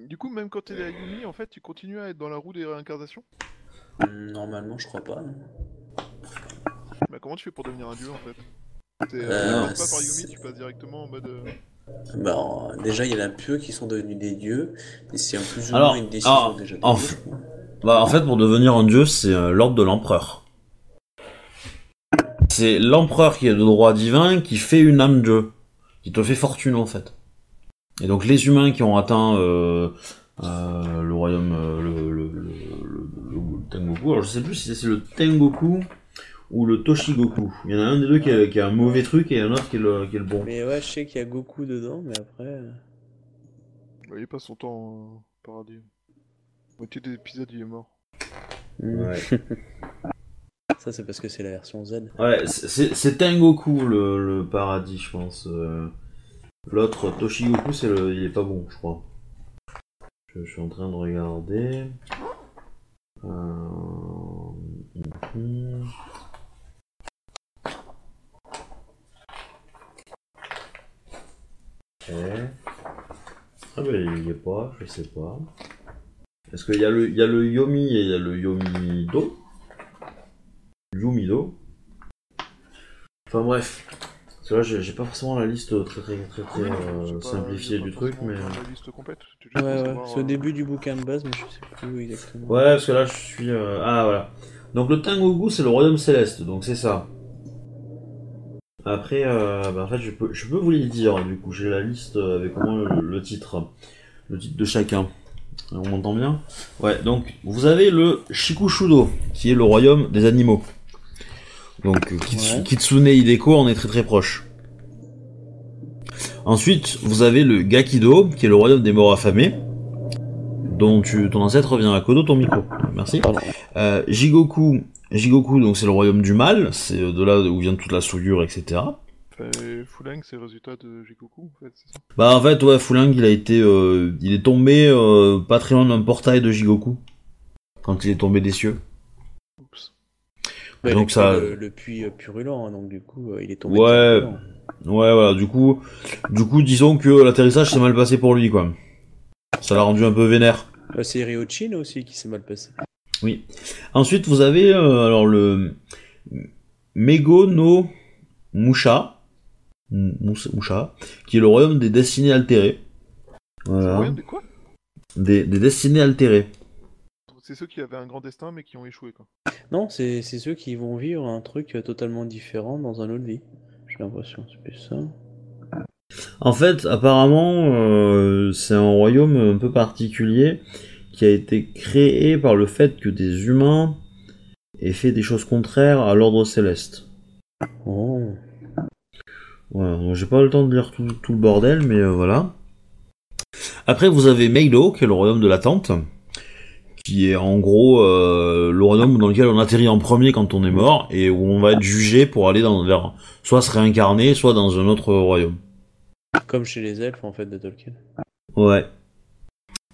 du coup, même quand t'es à Yumi, en fait, tu continues à être dans la roue des réincarnations Normalement, je crois pas. Bah, comment tu fais pour devenir un dieu en fait T'es, Euh, euh, pas par Yumi, tu passes directement en mode. euh, Bah, en- déjà, il y en a peu qui sont devenus des dieux, et c'est en plus ou Alors, moins une décision ah, déjà. en f- crois. Bah, en fait, pour devenir un dieu, c'est euh, l'ordre de l'empereur. C'est l'empereur qui est de droit divin qui fait une âme dieu, qui te fait fortune en fait. Et donc les humains qui ont atteint euh, euh, le royaume, euh, le, le, le, le- le Tengoku, alors je sais plus si c'est le Tengoku ou le Toshigoku. Il y en a un des deux qui a, qui a un mauvais truc et un autre qui est le, qui est le bon. Mais ouais, je sais qu'il y a Goku dedans, mais après. Bah, il passe son temps au paradis. Moitié des épisodes, il est mort. hum. Ouais. Ça, c'est parce que c'est la version Z. Ouais, c'est c'est Tengoku le, le paradis, je pense. euh. L'autre, Toshigoku, le, il est pas bon, je crois. Je, suis en train de regarder. Euh... mhm. Ah ben il y est pas, je sais pas. Est-ce qu'il y a le, y a le Yomi et il y a le Yomido? Yumido. Enfin bref. Là, j'ai pas forcément la liste très très très très Oui, euh, simplifiée du truc, mais. La liste complète. C'est juste Ouais, ouais, savoir, c'est au euh, début du bouquin de base, mais je sais plus où exactement. Ouais, parce que là, je suis. euh, Ah voilà. Donc le Tengoku, c'est le royaume céleste, donc c'est ça. Après, euh, bah, en fait, je peux, je peux vous les dire, du coup, j'ai la liste avec au moins le, le titre. Le titre de chacun. On m'entend bien? Ouais, donc vous avez le Shikushudo, qui est le royaume des animaux. Donc euh, Ouais. Kitsune Hideko en est très très proche. Ensuite, vous avez le Gakido, qui est le royaume des morts affamés, dont tu, ton ancêtre vient à Kodo ton micro. Merci. Euh, Jigoku, Jigoku, donc c'est le royaume du mal, c'est de là où vient toute la souillure, etc. fait, Fulang, c'est le résultat de Jikoku, en fait, c'est ça? Bah en fait, ouais, Fulang, il a été, euh, il est tombé euh, pas très loin d'un portail de Jigoku quand il est tombé des cieux. Bah, Donc ça- le, le puits euh, purulent, hein, donc du coup, euh, il est tombé. Ouais. Ouais, voilà, du coup, du coup, disons que l'atterrissage s'est mal passé pour lui, quoi. Ça l'a rendu un peu vénère. Bah, c'est Ryochin aussi qui s'est mal passé. Oui. Ensuite, vous avez euh, alors le Mego no Musha, Mus- Musha, qui est le royaume des destinées altérées. Voilà. le royaume des quoi? Des, des destinées altérées. C'est ceux qui avaient un grand destin mais qui ont échoué, quoi. Non, c'est c'est ceux qui vont vivre un truc euh, totalement différent dans un autre vie. J'ai l'impression, c'est plus ça. En fait, apparemment, euh, c'est un royaume un peu particulier qui a été créé par le fait que des humains aient fait des choses contraires à l'ordre céleste. Oh. Voilà, donc j'ai pas le temps de lire tout, tout le bordel, mais euh, voilà. Après, vous avez Meilo, qui est le royaume de l'attente, qui est en gros euh, le royaume dans lequel on atterrit en premier quand on est mort, et où on va être jugé pour aller dans, vers soit se réincarner, soit dans un autre royaume. Comme chez les elfes en fait de Tolkien. Ouais.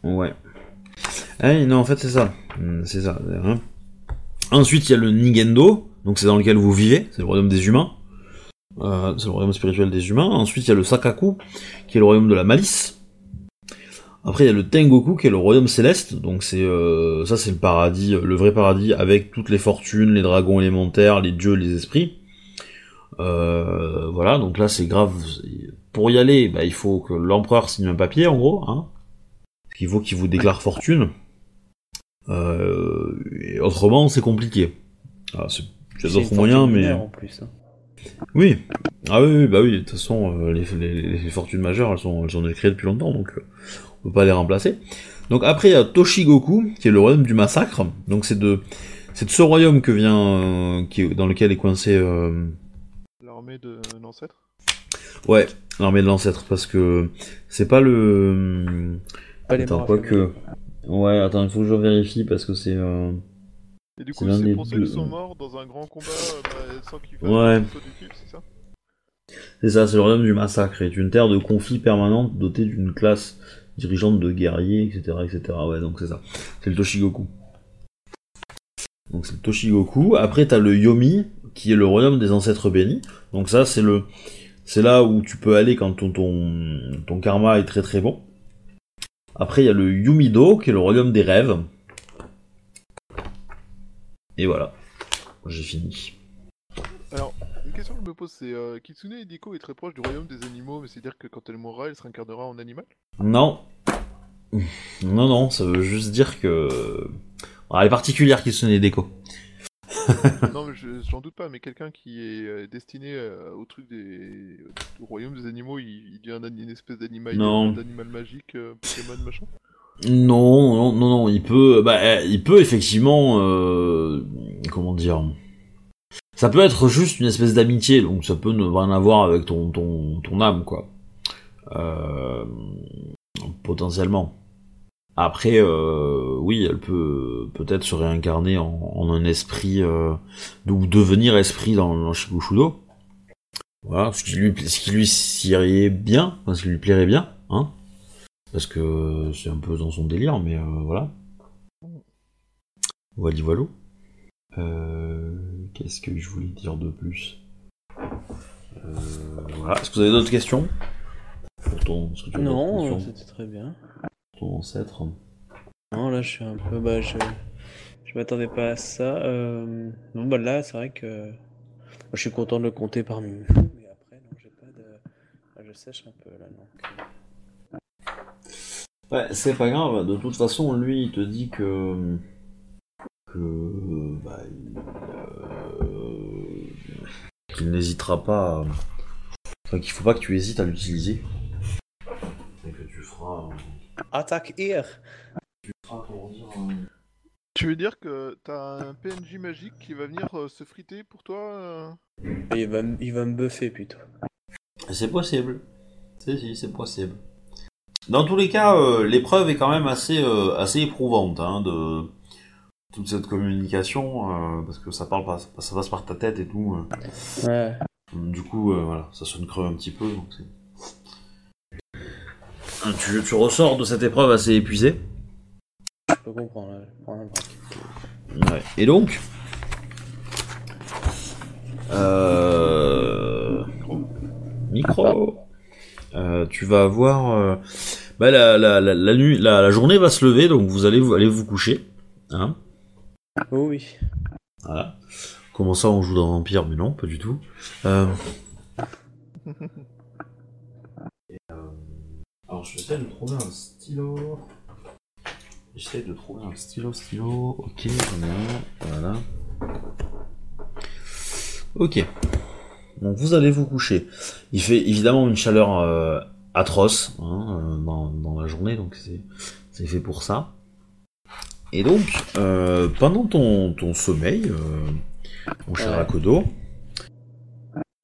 Ouais. Eh, non, en fait, c'est ça. Hmm, C'est ça. hein. Ensuite, il y a le Nigendo, donc c'est dans lequel vous vivez, c'est le royaume des humains. Euh, c'est le royaume spirituel des humains. Ensuite, il y a le Sakaku, qui est le royaume de la malice. Après, il y a le Tengoku, qui est le royaume céleste. Donc, c'est euh, ça, c'est le paradis, le vrai paradis, avec toutes les fortunes, les dragons élémentaires, les dieux, les esprits. Euh, voilà, donc là c'est grave. Pour y aller, bah, il faut que l'empereur signe un papier en gros, hein. Il faut qu'il vous déclare fortune. Euh, et autrement, c'est compliqué. Ah, c'est- il y a C'est d'autres moyens, mais. en plus. hein. Oui. Ah oui, oui, bah oui, de toute façon, les, les- les fortunes majeures, elles sont, elles sont créées depuis longtemps, donc on peut pas les remplacer. Donc après, il y a Toshigoku, qui est le royaume du massacre. Donc c'est de, c'est de ce royaume que vient, euh, qui dans lequel est coincé, euh, L'armée de l'ancêtre? Ouais, l'armée de l'ancêtre, parce que c'est pas le, Pas attends, quoi que, ouais, attends, il faut que je vérifie parce que c'est, euh, Et du C'est coup, c'est deux. qui sont morts dans un grand combat euh, bah, sans qu'ils fassent Ouais. c'est ça? C'est ça, c'est le royaume du massacre, est une terre de conflit permanente dotée d'une classe dirigeante de guerriers, etc., etc. Ouais, donc c'est ça, c'est le Toshigoku. Donc c'est le Toshigoku. Après, t'as le Yomi, qui est le royaume des ancêtres bénis. Donc ça, c'est le, c'est là où tu peux aller quand ton, ton, ton karma est très très bon. Après, il y a le Yumido, qui est le royaume des rêves. Et voilà. J'ai fini. Une question que je me pose, c'est euh, Kitsune Hideko est très proche du royaume des animaux, mais c'est-à-dire que quand elle mourra, elle se réincarnera en animal? Non. Non, non, ça veut juste dire que. Ah, elle est particulière sonne déco. [laughs] Non, mais je- j'en doute pas, mais quelqu'un qui est euh, destiné euh, au truc des... au royaume des animaux, il, il devient un- une espèce d'animal Non. d'animal magique, euh, Pokémon, machin? Non, non, non, non, il peut, bah, euh, il peut effectivement, euh, comment dire, ça peut être juste une espèce d'amitié, donc ça peut ne rien avoir avec ton, ton, ton âme, quoi. Euh, potentiellement. Après, euh, oui, elle peut peut-être se réincarner en, un esprit, euh, ou devenir esprit dans, dans. Voilà, ce qui lui, ce qui lui bien, ce qui lui plairait bien, hein parce que c'est un peu dans son délire, mais euh, voilà. Voilà, voilà. Euh, Qu'est-ce que je voulais dire de plus Euh, Voilà. Est-ce que vous avez d'autres questions pour ton, est-ce que tu as d'autres Non, c'était très bien. pour ton ancêtre Non, là, je suis un peu. Bah, je. Je m'attendais pas à ça. Euh... Bon, bah là, c'est vrai que. moi, je suis content de le compter parmi nous. Mais après, non, j'ai pas de. Ah, je sèche un peu là, donc. Ouais, c'est pas grave. De toute façon, lui, il te dit que que bah, il, euh, qu'il n'hésitera pas. à- Enfin, qu'il faut pas que tu hésites à l'utiliser. Et que tu feras. Attaque here tu feras comment dire. euh, Tu veux dire que t'as un PNJ magique qui va venir euh, se friter pour toi euh il va, me- il va me buffer plutôt. C'est possible. Si, si, c'est possible. Dans tous les cas, euh, l'épreuve est quand même assez, euh, assez éprouvante hein, de toute cette communication, euh, parce que ça parle pas, ça passe par ta tête et tout. euh. Ouais. Du coup, euh, voilà, ça sonne creux un petit peu. Donc tu, tu ressors de cette épreuve assez épuisé. Je peux comprendre, là. je prends un break. Ouais. Et donc, micro, Euh, tu vas avoir, bah, la, la, la, la nuit, la, la journée va se lever, donc vous allez vous aller vous coucher, hein. Oh oui. Voilà. Comment ça, on joue dans Vampire Mais non, pas du tout. Euh... [laughs] Et, euh, Alors, je vais essayer de trouver un stylo. J'essaie de trouver un stylo, stylo. Ok, j'en ai un. Voilà. Ok. Donc, vous allez vous coucher. Il fait évidemment une chaleur euh, atroce hein, dans, dans la journée, donc c'est fait pour ça. Et donc, euh, pendant ton, ton sommeil, euh, mon cher Ouais. Akodo,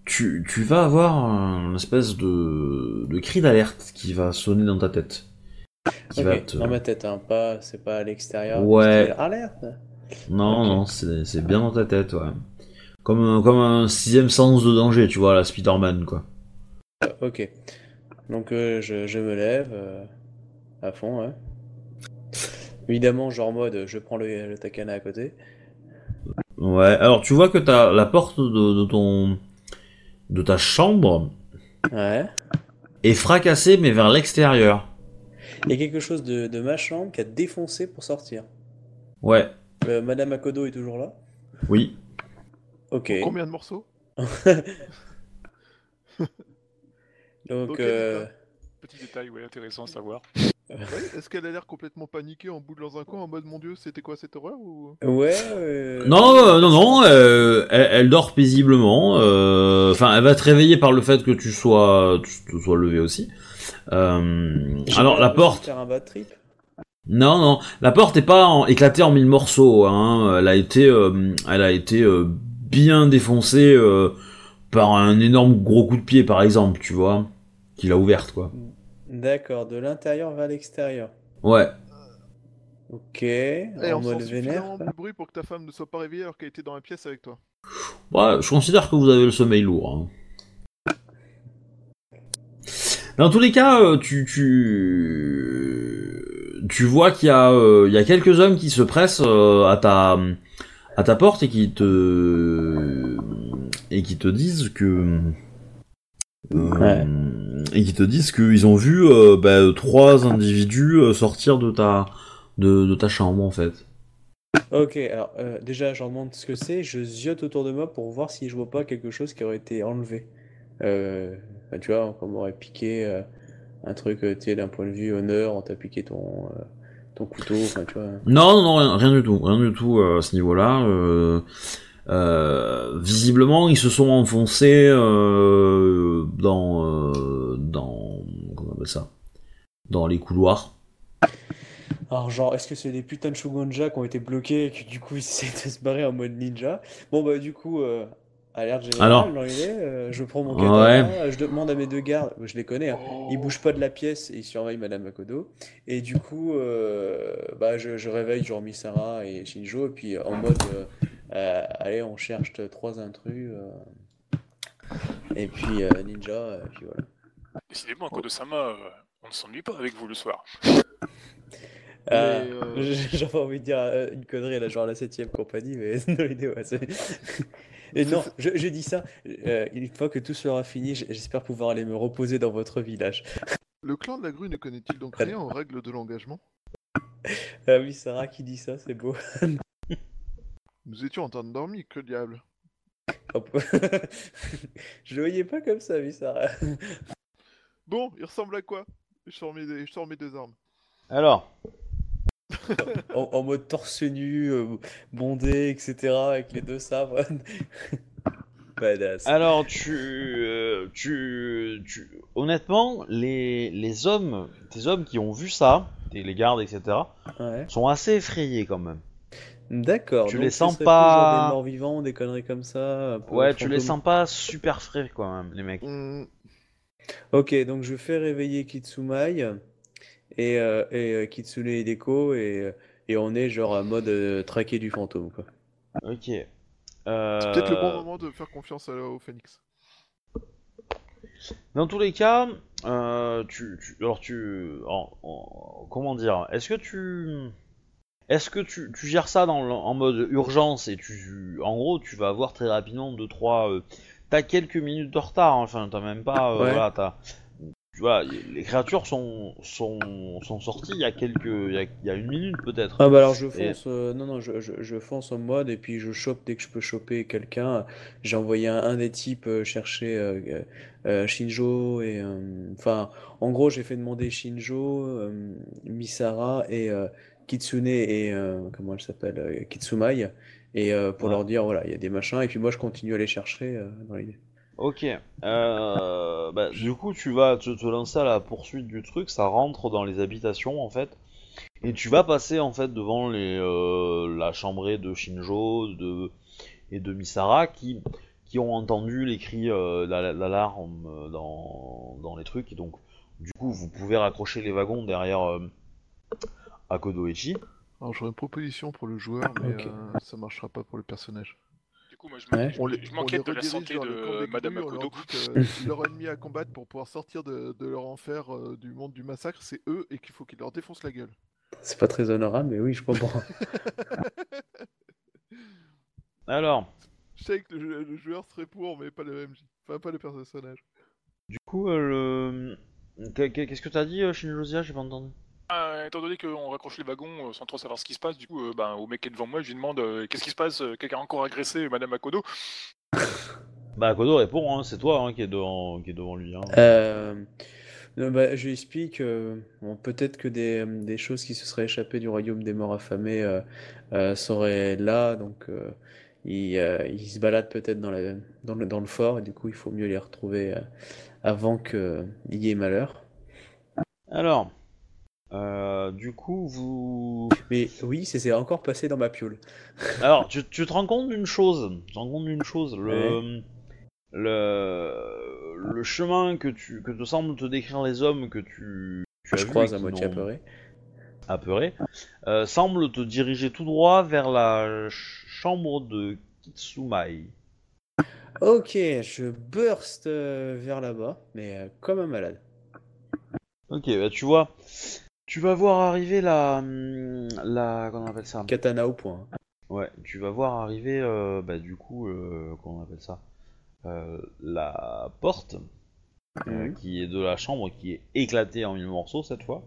tu, tu vas avoir un espèce de, de cri d'alerte qui va sonner dans ta tête. Qui Ok, va te... Dans ma tête, hein, pas, c'est pas à l'extérieur. Ouais. Alerte Non, non, c'est c'est bien dans ta tête, ouais. Comme, un- comme un sixième sens de danger, tu vois, la Spider-Man, quoi. Euh, Ok. Donc euh, je, je me lève euh, à fond, ouais. Évidemment, genre mode, je prends le, le takana à côté. Ouais, alors tu vois que t'as la porte de, de ton... de ta chambre Ouais. est fracassée, mais vers l'extérieur. Il y a quelque chose de, de ma chambre qui a défoncé pour sortir. Ouais, Euh, Madame Akodo est toujours là oui. Ok. Combien de morceaux [laughs] Donc, Ok, euh. Petit détail, ouais, intéressant à savoir. Ouais, Est-ce qu'elle a l'air complètement paniquée en bout dans un coin en mode mon dieu, c'était quoi cette horreur ou... ouais. [laughs] euh, Non, non, non, euh, elle, elle dort paisiblement. euh, Enfin, elle va te réveiller par le fait que tu sois, tu te sois levé aussi. Euh, alors la de porte, Faire un bad trip. non, non, la porte est pas en- éclatée en mille morceaux. Hein. Elle a été, euh, elle a été euh, bien défoncée euh, par un énorme gros coup de pied, par exemple, tu vois, qui l'a ouverte, quoi. D'accord, de l'intérieur vers l'extérieur. Ouais. Ok, Et en on sent mode vénère. de bruit pour que ta femme ne soit pas réveillée alors qu'elle était dans la pièce avec toi. Ouais, je considère que vous avez le sommeil lourd. hein. Dans tous les cas, euh, tu tu tu vois qu'il y a euh, il y a quelques hommes qui se pressent euh, à ta à ta porte et qui te et qui te disent que euh, Ouais. et qui te disent qu'ils ont vu euh, bah, trois individus euh, sortir de ta de, de ta chambre en fait. Ok, alors euh, déjà, je leur demande ce que c'est. Je ziote autour de moi pour voir si je vois pas quelque chose qui aurait été enlevé. Euh, bah, tu vois, on aurait piqué un truc, tu sais, d'un point de vue honneur, on t'a piqué ton, ton couteau, enfin, tu vois. Non, non, non, rien, rien du tout, rien du tout à ce niveau-là. Euh, visiblement, ils se sont enfoncés euh, dans, euh, dans, comment on appelle ça, dans les couloirs. Alors, genre, est-ce que c'est des putains de Shogunja qui ont été bloqués et que du coup ils [laughs] essaient de se barrer en mode ninja? Bon, bah, du coup, euh, alerte générale Alors. dans euh, je prends mon Ouais. katana, je demande à mes deux gardes, je les connais, hein, ils bougent pas de la pièce et ils surveillent Madame Makoto. Et du coup, euh, bah, je, je réveille genre Misara et Shinjo, et puis en mode, euh, allez, on cherche trois intrus. euh, et puis euh, Ninja, euh, puis voilà. Décidément, Kodo-sama, on ne s'ennuie pas avec vous le soir. [laughs] Euh, euh, [laughs] j'ai- J'avais envie de dire une connerie, là, genre la septième compagnie, mais [laughs] non, l'idée, ouais, c'est- Et non, je, je dis ça, euh, une fois que tout sera fini, j'espère pouvoir aller me reposer dans votre village. Le clan de la grue ne connaît-il donc rien aux règles de l'engagement? Ah oui, Sarah qui dit ça, c'est beau. Nous étions en train de dormir, que diable Hop. [laughs] Je le voyais pas comme ça, oui, Sarah. Bon, il ressemble à quoi? Je sors, mes, je sors mes deux armes. Alors, En, en mode torse nu, euh, bondé, etc., avec les deux sabres. [laughs] Badass. alors tu, euh, tu, tu, honnêtement, les, les hommes, tes hommes qui ont vu ça, tes- les gardes, etc., Ouais. sont assez effrayés quand même. D'accord. Tu donc les sens pas- genre des morts vivants, des conneries comme ça. Ouais, tu les sens pas super frais quand même, les mecs. Hum, Ok, donc je fais réveiller Kitsumai et, euh, et euh, Kitsune et Deko et, euh, et on est genre en mode euh, traqué du fantôme quoi. Ok. C'est peut-être le bon moment de faire confiance à- au Phoenix. Dans tous les cas, euh, tu, tu- alors tu, en- en- comment dire, est-ce que tu, est-ce que tu, tu gères ça dans, en mode urgence et tu, en gros, tu vas avoir très rapidement deux trois, euh, t'as quelques minutes de retard, hein, enfin t'as même pas, euh, Ouais. voilà, t'as, tu vois, les créatures sont, sont, sont sorties il y a quelques, il y a, il y a une minute peut-être. Ah bah alors je Et- fonce, euh, non non je, je, je fonce en mode et puis je chope dès que je peux choper quelqu'un. J'ai envoyé un, un des types chercher euh, euh, euh, Shinjo et enfin en gros j'ai fait demander Shinjo, Misara et Kitsune et euh, comment elle s'appelle euh, Kitsumai et euh, pour Ouais. leur dire voilà il y a des machins et puis moi je continue à les chercher dans l'idée. Ok. Euh, bah, du coup, tu vas te, te lancer à la poursuite du truc. Ça rentre dans les habitations en fait, et tu vas passer en fait devant les euh, la chambrée de Shinjo de et de Misara qui qui ont entendu les cris euh, d'al- d'alarme dans dans les trucs. Et donc, du coup, vous pouvez raccrocher les wagons derrière euh, Akodoichi. Alors j'aurais une proposition pour le joueur, mais Ok. euh, ça marchera pas pour le personnage. Du coup, moi, je Ouais. m'inquiète de la santé de Madame on Makoto. leur dit que [laughs] leur ennemi à combattre pour pouvoir sortir de, de leur enfer euh, du monde du massacre, c'est eux et qu'il faut qu'ils leur défoncent la gueule. C'est pas très honorable mais oui je comprends. [laughs] Alors, Je sais que le, le joueur serait pour, mais pas le MJ. Enfin, pas le personnage. du coup, euh, le qu'est- qu'est-ce que t'as dit, euh, Shinjozia J'ai pas entendu. Ah, étant donné qu'on raccroche les wagons euh, sans trop savoir ce qui se passe, du coup, euh, ben, au mec qui est devant moi, je lui demande euh, qu'est-ce qui se passe Quelqu'un a encore agressé Madame Akodo? [laughs] Bah, Kodo répond, hein, c'est toi hein, qui, est devant, qui est devant lui. Hein. Euh, non, bah, je lui explique euh, bon, peut-être que des, des choses qui se seraient échappées du royaume des morts affamés euh, euh, seraient là, donc euh, il, euh, il se balade peut-être dans, la- dans, le, dans le fort, et du coup il faut mieux les retrouver euh, avant qu'il y ait malheur. Alors, euh, du coup, vous. Mais oui, c'est encore passé dans ma piole. [laughs] Alors, tu, tu te rends compte d'une chose. Tu te rends compte d'une chose. Le, le, le chemin que, tu, que te semblent te décrire les hommes que tu, tu as Je croise à moitié apeuré. apeuré, euh, semble te diriger tout droit vers la ch- chambre de Kitsumai. Ok, je burst euh, vers là-bas, mais comme un malade. Ok, bah tu vois, tu vas voir arriver la, hum, la, comment on appelle ça? Katana au point. Ouais, tu vas voir arriver, euh, bah du coup, euh, comment on appelle ça? Euh, La porte euh, qui est de la chambre qui est éclatée en mille morceaux cette fois.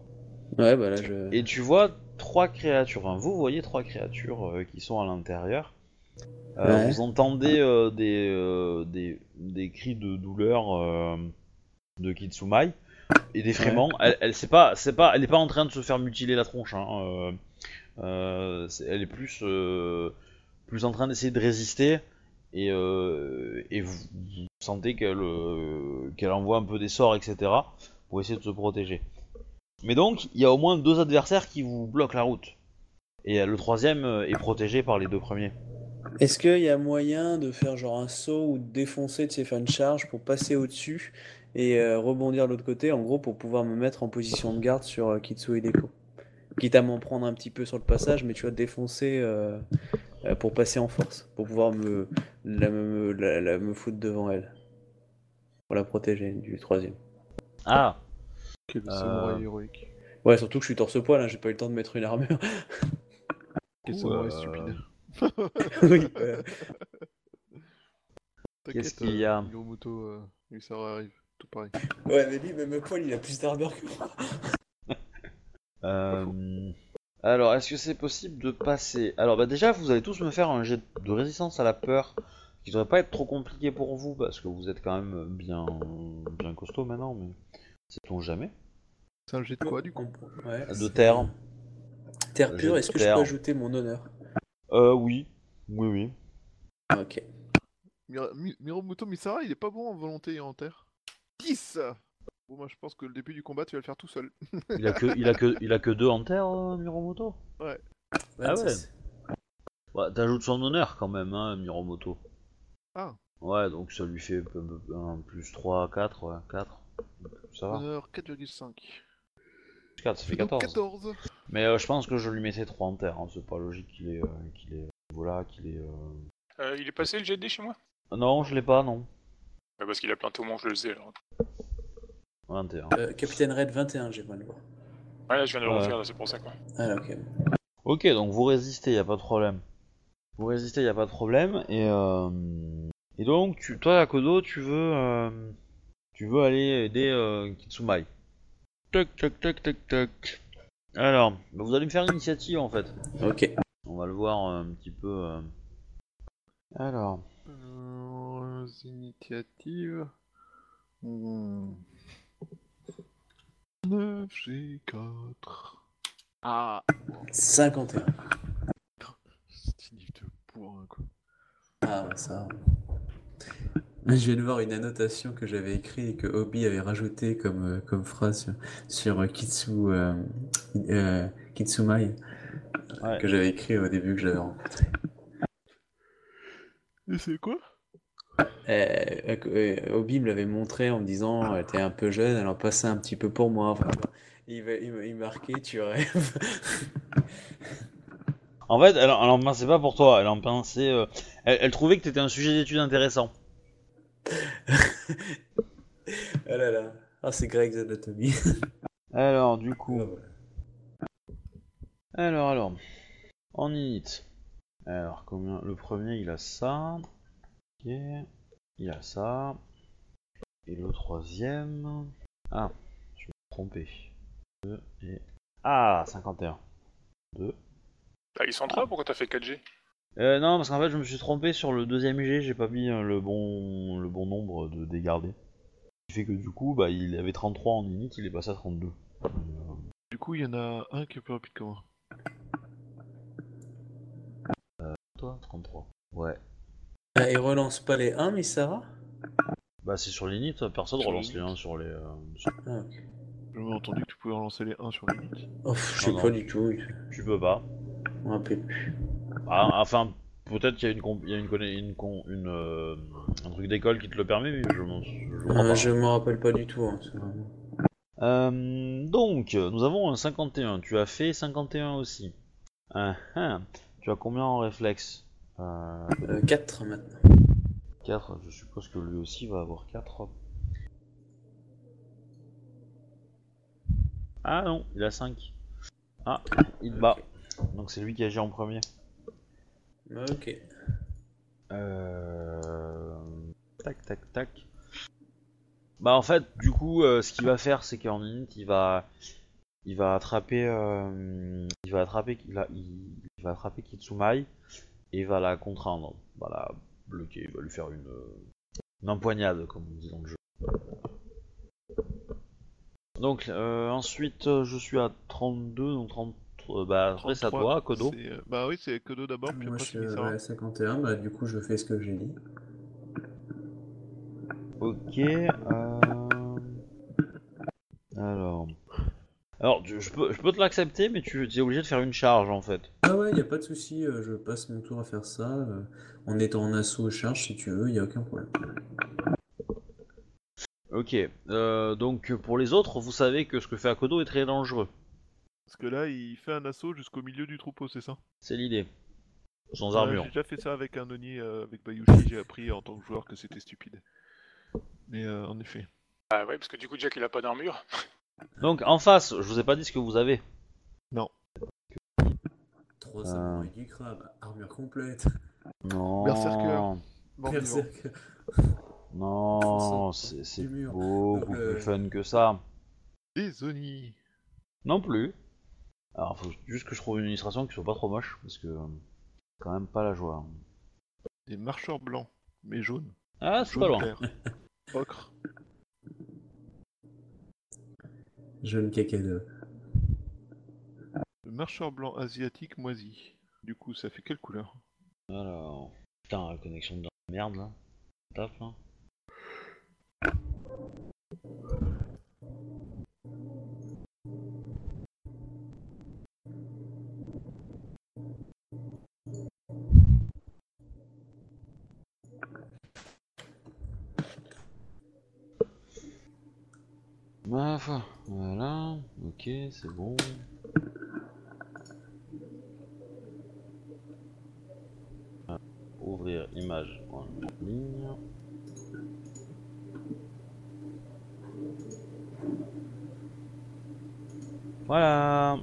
Ouais, bah là je. Et tu vois trois créatures, enfin vous voyez trois créatures euh, qui sont à l'intérieur. Ouais. Vous entendez des, des, des cris de douleur de Kitsumai et des fréments. Elle, elle, c'est pas, c'est pas, elle est pas en train de se faire mutiler la tronche. Hein. euh, euh, elle est plus, euh, plus en train d'essayer de résister et, euh, et vous, vous sentez qu'elle, euh, qu'elle envoie un peu des sorts, etc. pour essayer de se protéger. Mais donc, il y a au moins deux adversaires qui vous bloquent la route. Et le troisième est protégé par les deux premiers. Est-ce qu'il y a moyen de faire genre un saut ou de défoncer, de faire une charge pour passer au-dessus et euh, rebondir de l'autre côté, en gros pour pouvoir me mettre en position de garde sur euh, Kitsu et Deko Quitte à m'en prendre un petit peu sur le passage, mais tu vois, défoncer euh, euh, pour passer en force, pour pouvoir me, la, me, la- la- me foutre devant elle. Pour la protéger du troisième. Ah Quel Euh. samouraï héroïque. Ouais, surtout que je suis torse-poil, hein, j'ai pas eu le temps de mettre une armure. [laughs] Quel samouraï stupide. [laughs] oui, ouais. Qu'est-ce T'inquiète, qu'il y a Hiromuto, euh, lui ça arrive, tout pareil. ouais, mais lui, même poil, il a plus d'armure que moi. Euh, Alors, est-ce que c'est possible de passer? Alors, bah déjà, vous allez tous me faire un jet de résistance à la peur, qui devrait pas être trop compliqué pour vous, parce que vous êtes quand même bien, bien costaud maintenant, mais sait-on jamais? C'est un jet de quoi du coup? Ouais, De terre. Terre pure, est-ce que je peux ajouter mon honneur? Euh, oui. Oui, oui. Ok. Mira- Mi- Miromoto Misara, il est pas bon en volonté et en terre. 10 Bon, moi je pense que le début du combat, tu vas le faire tout seul. Il a que, il a que, il a que deux en terre, euh, Miromoto? Ah ouais. 26. Ouais, t'ajoutes son honneur quand même, hein, Miromoto. Ah. Ouais, donc ça lui fait un plus 3, 4, ouais, 4. Ça va. Honneur 4,5. 4, ça fait Donc 14. 14 Mais euh, je pense que je lui mettrai 3 en terre, hein, c'est pas logique qu'il ait, euh, qu'il ait, voilà, qu'il ait... euh, Euh, il est passé le dés chez moi? Non, je l'ai pas, non. Ouais, Parce qu'il a planté au je le faisais alors. 21. Euh, Capitaine Red 21, j'ai mal voir. Ouais, là je viens de le refaire, là, c'est pour ça quoi. Ah, ok. Ok, donc vous résistez, y a pas de problème. Vous résistez, y a pas de problème, et euh... Et donc, tu, toi, Akodo, tu veux... euh, Tu veux aller aider euh, Kitsumai. Tac, tac, tac, tac, tac. Alors, bah, vous allez me faire l'initiative, en fait. Ok. On va le voir euh, un petit peu... euh. Alors... Euh, initiatives. Hmm. 9 G4. Ah 51. C'est une livre de bourrin quoi. Ah, ouais, ça. Je viens de voir une annotation que j'avais écrite et que Obi avait rajouté comme, euh, comme phrase sur, sur euh, Kitsu, euh, euh, Kitsumai, Ouais. que j'avais écrit au début que j'avais rencontré. Et c'est quoi? Euh, euh, euh, Obi me l'avait montré en me disant elle était un peu jeune, elle en passait un petit peu pour moi. Enfin, il, va- il, il marquait tu rêves. [laughs] En fait, elle, en pensait pas pour toi, elle en pensait... euh, Elle, elle trouvait que t'étais un sujet d'étude intéressant. ah [laughs] là là. Ah, c'est Greg's Anatomy. [laughs] Alors, du coup... Ah. Alors, alors. En init. Alors, combien Le premier, il a ça. Ok. Il a ça. Et le troisième. Ah, je me suis trompé. 2 et. Ah, 51. 2. Bah, ils sont trois, pourquoi t'as fait 4G Euh, non, parce qu'en fait, je me suis trompé sur le deuxième G, j'ai pas mis euh, le bon, le bon nombre de dégardés. Ce qui fait que du coup, bah, il avait 33 en init, il est passé à 32. Euh, Du coup, il y en a un qui est plus rapide que moi. Toi, 33. Ouais. Ah, il relance pas les 1, Misara Bah, c'est sur l'init, personne Sur relance les l'init. 1 sur les. euh, sur- ah, ok. J'ai entendu que tu pouvais relancer les 1 sur les lits. Oh, je sais Non, pas non. du tout. Tu peux pas. Me rappelle plus. Ah, enfin, peut-être qu'il y a une, comp- il y a une, conna- une, con- une, euh, un truc d'école qui te le permet, mais je m'en je crois Euh, pas. je me rappelle pas du tout. hein, c'est vraiment- Euh, donc, nous avons un 51. Tu as fait 51 aussi. Ah, ah. Tu as combien en réflexe euh, Euh, 4 maintenant. 4. Je suppose que lui aussi va avoir 4. Ah non, il a 5. Ah, il bat. Donc c'est lui qui agit en premier. Ok. Euh... Tac, tac, tac. Bah en fait, du coup, euh, ce qu'il va faire, c'est qu'en init, il va, il va attraper, euh, il va attraper, il, a- il, il va attraper Kitsumai et il va la contraindre, il va la bloquer, il va lui faire une, une empoignade, comme on dit dans le jeu. Donc euh, ensuite, euh, je suis à 32, donc 30, euh, bah après c'est à 33, toi, Kodo. c'est, euh, Bah oui, c'est Kodo d'abord, puis Moi, après je c'est suis Misara. à 51. Bah, du coup, je fais ce que j'ai dit. Ok. euh, Alors. Alors, tu- je peux, je peux te l'accepter, mais tu es obligé de faire une charge en fait. Ah ouais, y a pas de souci. euh, je passe mon tour à faire ça. euh, en étant en assaut aux charges, si tu veux, y a aucun problème. Ok. euh, donc pour les autres, vous savez que ce que fait Akodo est très dangereux. Parce que là, il fait un assaut jusqu'au milieu du troupeau, c'est ça? C'est l'idée. Sans Ouais, armure. J'ai déjà fait ça avec un Oni, euh, avec Bayushi, j'ai appris en tant que joueur que c'était stupide. Mais euh, en effet. Ah ouais, parce que du coup, Jack, il a pas d'armure. [laughs] Donc en face, je vous ai pas dit ce que vous avez. Trois Euh. samouraïs du crabe, armure complète. Non. Berserker. Bon. Non, c'est c'est du mur. beaucoup Le- plus fun que ça. Des Oni. Non plus. Alors faut juste que je trouve une illustration qui soit pas trop moche, parce que euh, c'est quand même pas la joie. Des marcheurs blancs, mais jaunes. Ah, c'est Jaune pas loin. clair. [laughs] Ocre. Jeune cacado. Le marcheur blanc asiatique moisi. Du coup, ça fait quelle couleur? Alors. Putain, la connexion de merde là. Tape là. Ma foi, voilà, ok, c'est bon. Ah, Ouvrir image en ligne. Voilà.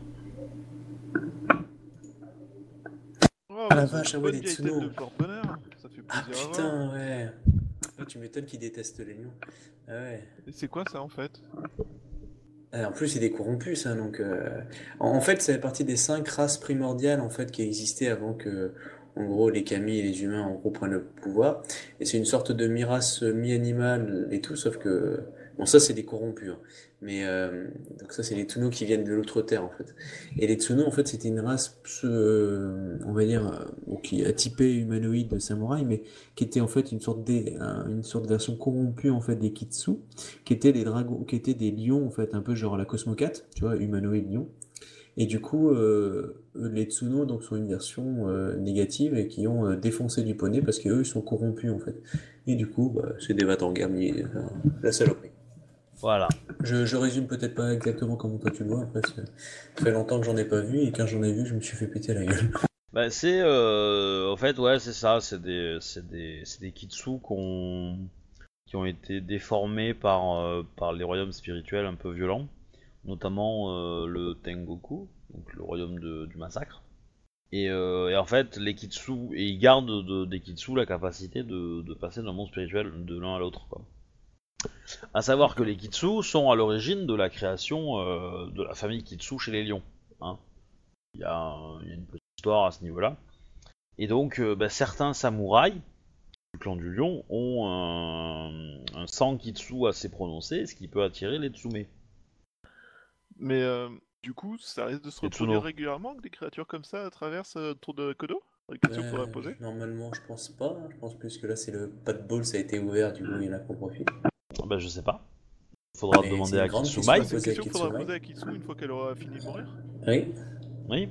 Oh, Ah la vache, ah ouais, les Tsuno. de porte-bonheur. Ça fait Ah putain, ouais. Ah, tu m'étonnes qu'ils détestent les lions. Ah ouais. Et c'est quoi ça en fait? Ah, en plus, il est corrompu, ça. Donc, euh, en, fait, ça fait partie des cinq races primordiales en fait qui existaient avant que, en gros, les kami et les humains en prennent le pouvoir. Et c'est une sorte de mi-race, mi-animal et tout, sauf que bon, ça, c'est des corrompus. hein. Mais euh, donc ça, c'est les Tsuno qui viennent de l'autre terre en fait. Et les Tsuno, en fait, c'était une race, euh, on va dire, euh, qui a typé humanoïde de samouraï, mais qui était en fait une sorte un- une sorte de version corrompue en fait des Kitsu qui étaient des dragons, qui étaient des lions en fait, un peu genre la Cosmocat, tu vois, humanoïde lion. Et du coup, euh, les Tsuno donc sont une version euh, négative et qui ont euh, défoncé du poney parce qu'eux ils sont corrompus en fait. Et du coup, bah, c'est des en mais euh, la saloperie. Voilà. Je, je résume peut-être pas exactement comme toi tu le vois, après c'est- ça fait longtemps que j'en ai pas vu et quand j'en ai vu, je me suis fait péter la gueule. Bah c'est euh, en fait ouais c'est ça, c'est des c'est des c'est des kitsu qu'on qui ont été déformés par euh, par les royaumes spirituels un peu violents, notamment euh, le Tengoku, donc le royaume de- du massacre. Et, euh, et en fait les kitsu et ils gardent de- des kitsu la capacité de, de passer d'un monde spirituel de l'un à l'autre quoi. À savoir que les kitsu sont à l'origine de la création euh, de la famille kitsu chez les lions. hein. Il y, a un- il y a une petite histoire à ce niveau-là. Et donc, euh, bah, certains samouraïs du clan du lion ont un, un sankitsu assez prononcé, ce qui peut attirer les tsume. Mais euh, du coup, ça risque de se Tsuno. régulièrement que des créatures comme ça traversent euh, autour de Kodo? Question Euh, poser? Normalement, je pense pas. Je pense plus que là, c'est le pas de ball, ça a été ouvert, du coup, il y en a qu'on profite. Ah Bah, je sais pas. Faudra demander à Kitsumai. question. C'est une question qu'il faudra poser à Kitsu une fois qu'elle aura fini de mourir. Oui. Oui.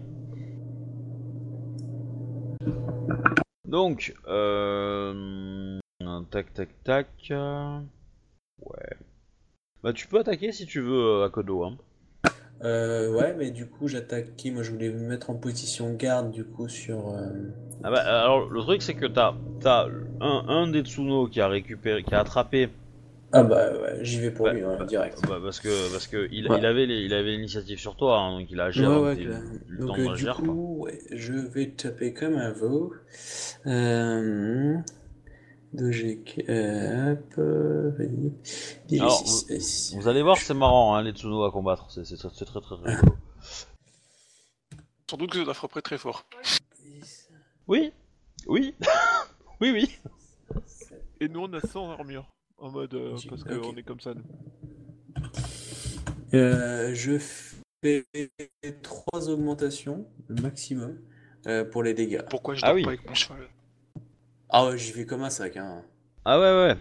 Donc, euh... tac tac tac. euh, Ouais. Bah tu peux attaquer si tu veux euh, à Kodo. Hein. Euh, ouais, mais du coup, j'attaque qui? Moi, je voulais me mettre en position garde, du coup, sur. euh, Ah bah alors le truc c'est que t'as t'as un, un des Tsuno qui a récupéré, qui a attrapé. Ah bah ouais, j'y vais pour lui, direct. Bah, parce que parce que il, Ouais. il avait les- il avait l'initiative sur toi, hein, donc il a agi Ouais, le temps Donc, de euh, du réagir, quoi. coup, ouais, je vais taper comme un veau. Euh... 2G cap. vas-y. DJ6, Alors. Vous allez voir, c'est marrant hein, les Tsuno à combattre, c'est c'est très c'est très très rigolo. [laughs] Sans doute que ça doit frapper très fort. Oui, oui, [laughs] oui oui. Et nous, on a 100 armure. En mode. euh, parce qu'on est comme ça, nous. Euh, je fais trois augmentations, le maximum, euh, pour les dégâts. Pourquoi je Ah dors oui. pas avec mon cheval? Ah ouais, j'y vais comme un sac, hein. Ah ouais ouais.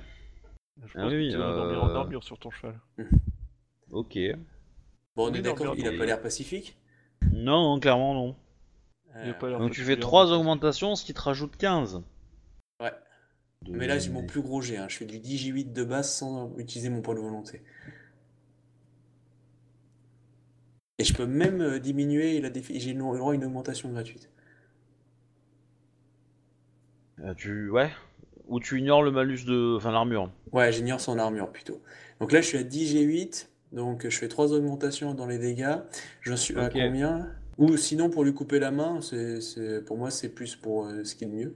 Je Ah pense oui, que tu vas dormir en armure sur ton cheval. [laughs] Ok. Bon, on est d'accord, il a pas l'air pacifique? Non non clairement non. Donc tu fais particulièrement 3 stressé. augmentations, ce qui te rajoute 15. De- Mais là, j'ai mon plus gros jet, hein. Je fais du 10J8 de base sans utiliser mon point de volonté. Et je peux même euh, diminuer la défi... J'ai le droit à une augmentation gratuite. Euh, tu ouais. Ou tu ignores le malus de, enfin l'armure. Ouais, j'ignore son armure plutôt. Donc là, je suis à 10G8, donc je fais trois augmentations dans les dégâts. Je suis à combien? Ou sinon, pour lui couper la main, c'est, c'est- pour moi, c'est plus pour euh, ce qui est de mieux.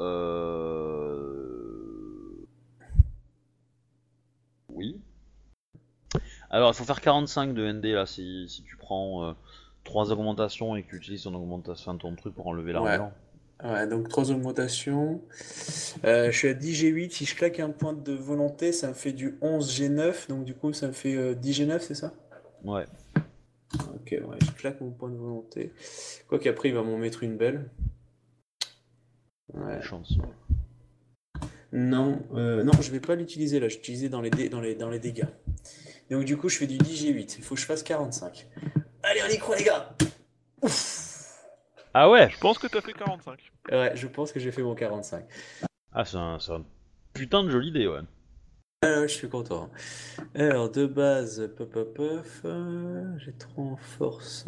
Euh... Oui. Alors, il faut faire 45 de ND là si, si tu prends 3 augmentations et que tu utilises ton augmentation, enfin, ton truc pour enlever l'armure. Ouais, donc trois augmentations. Euh, je suis à 10G8. Si je claque un point de volonté, ça me fait du 11G9. Donc du coup, ça me fait euh, 10G9, c'est ça? Ouais. Ok, ouais, je claque mon point de volonté. Quoi qu'après, il va m'en mettre une belle. Ouais. Chance. Non, euh, non, je vais pas l'utiliser là. Je vais l'utiliser dans les, dé- dans les, dans les dégâts. Donc du coup, je fais du 10G8. Il faut que je fasse 45. Allez, on y croit, les gars! Ouf! Ah ouais Je pense que t'as fait 45. Ouais, je pense que j'ai fait mon 45. Ah, c'est un, c'est un putain de jolie idée, ouais. Ah, je suis content. Alors, de base, pop, pop, pop, euh, j'ai 3 en force.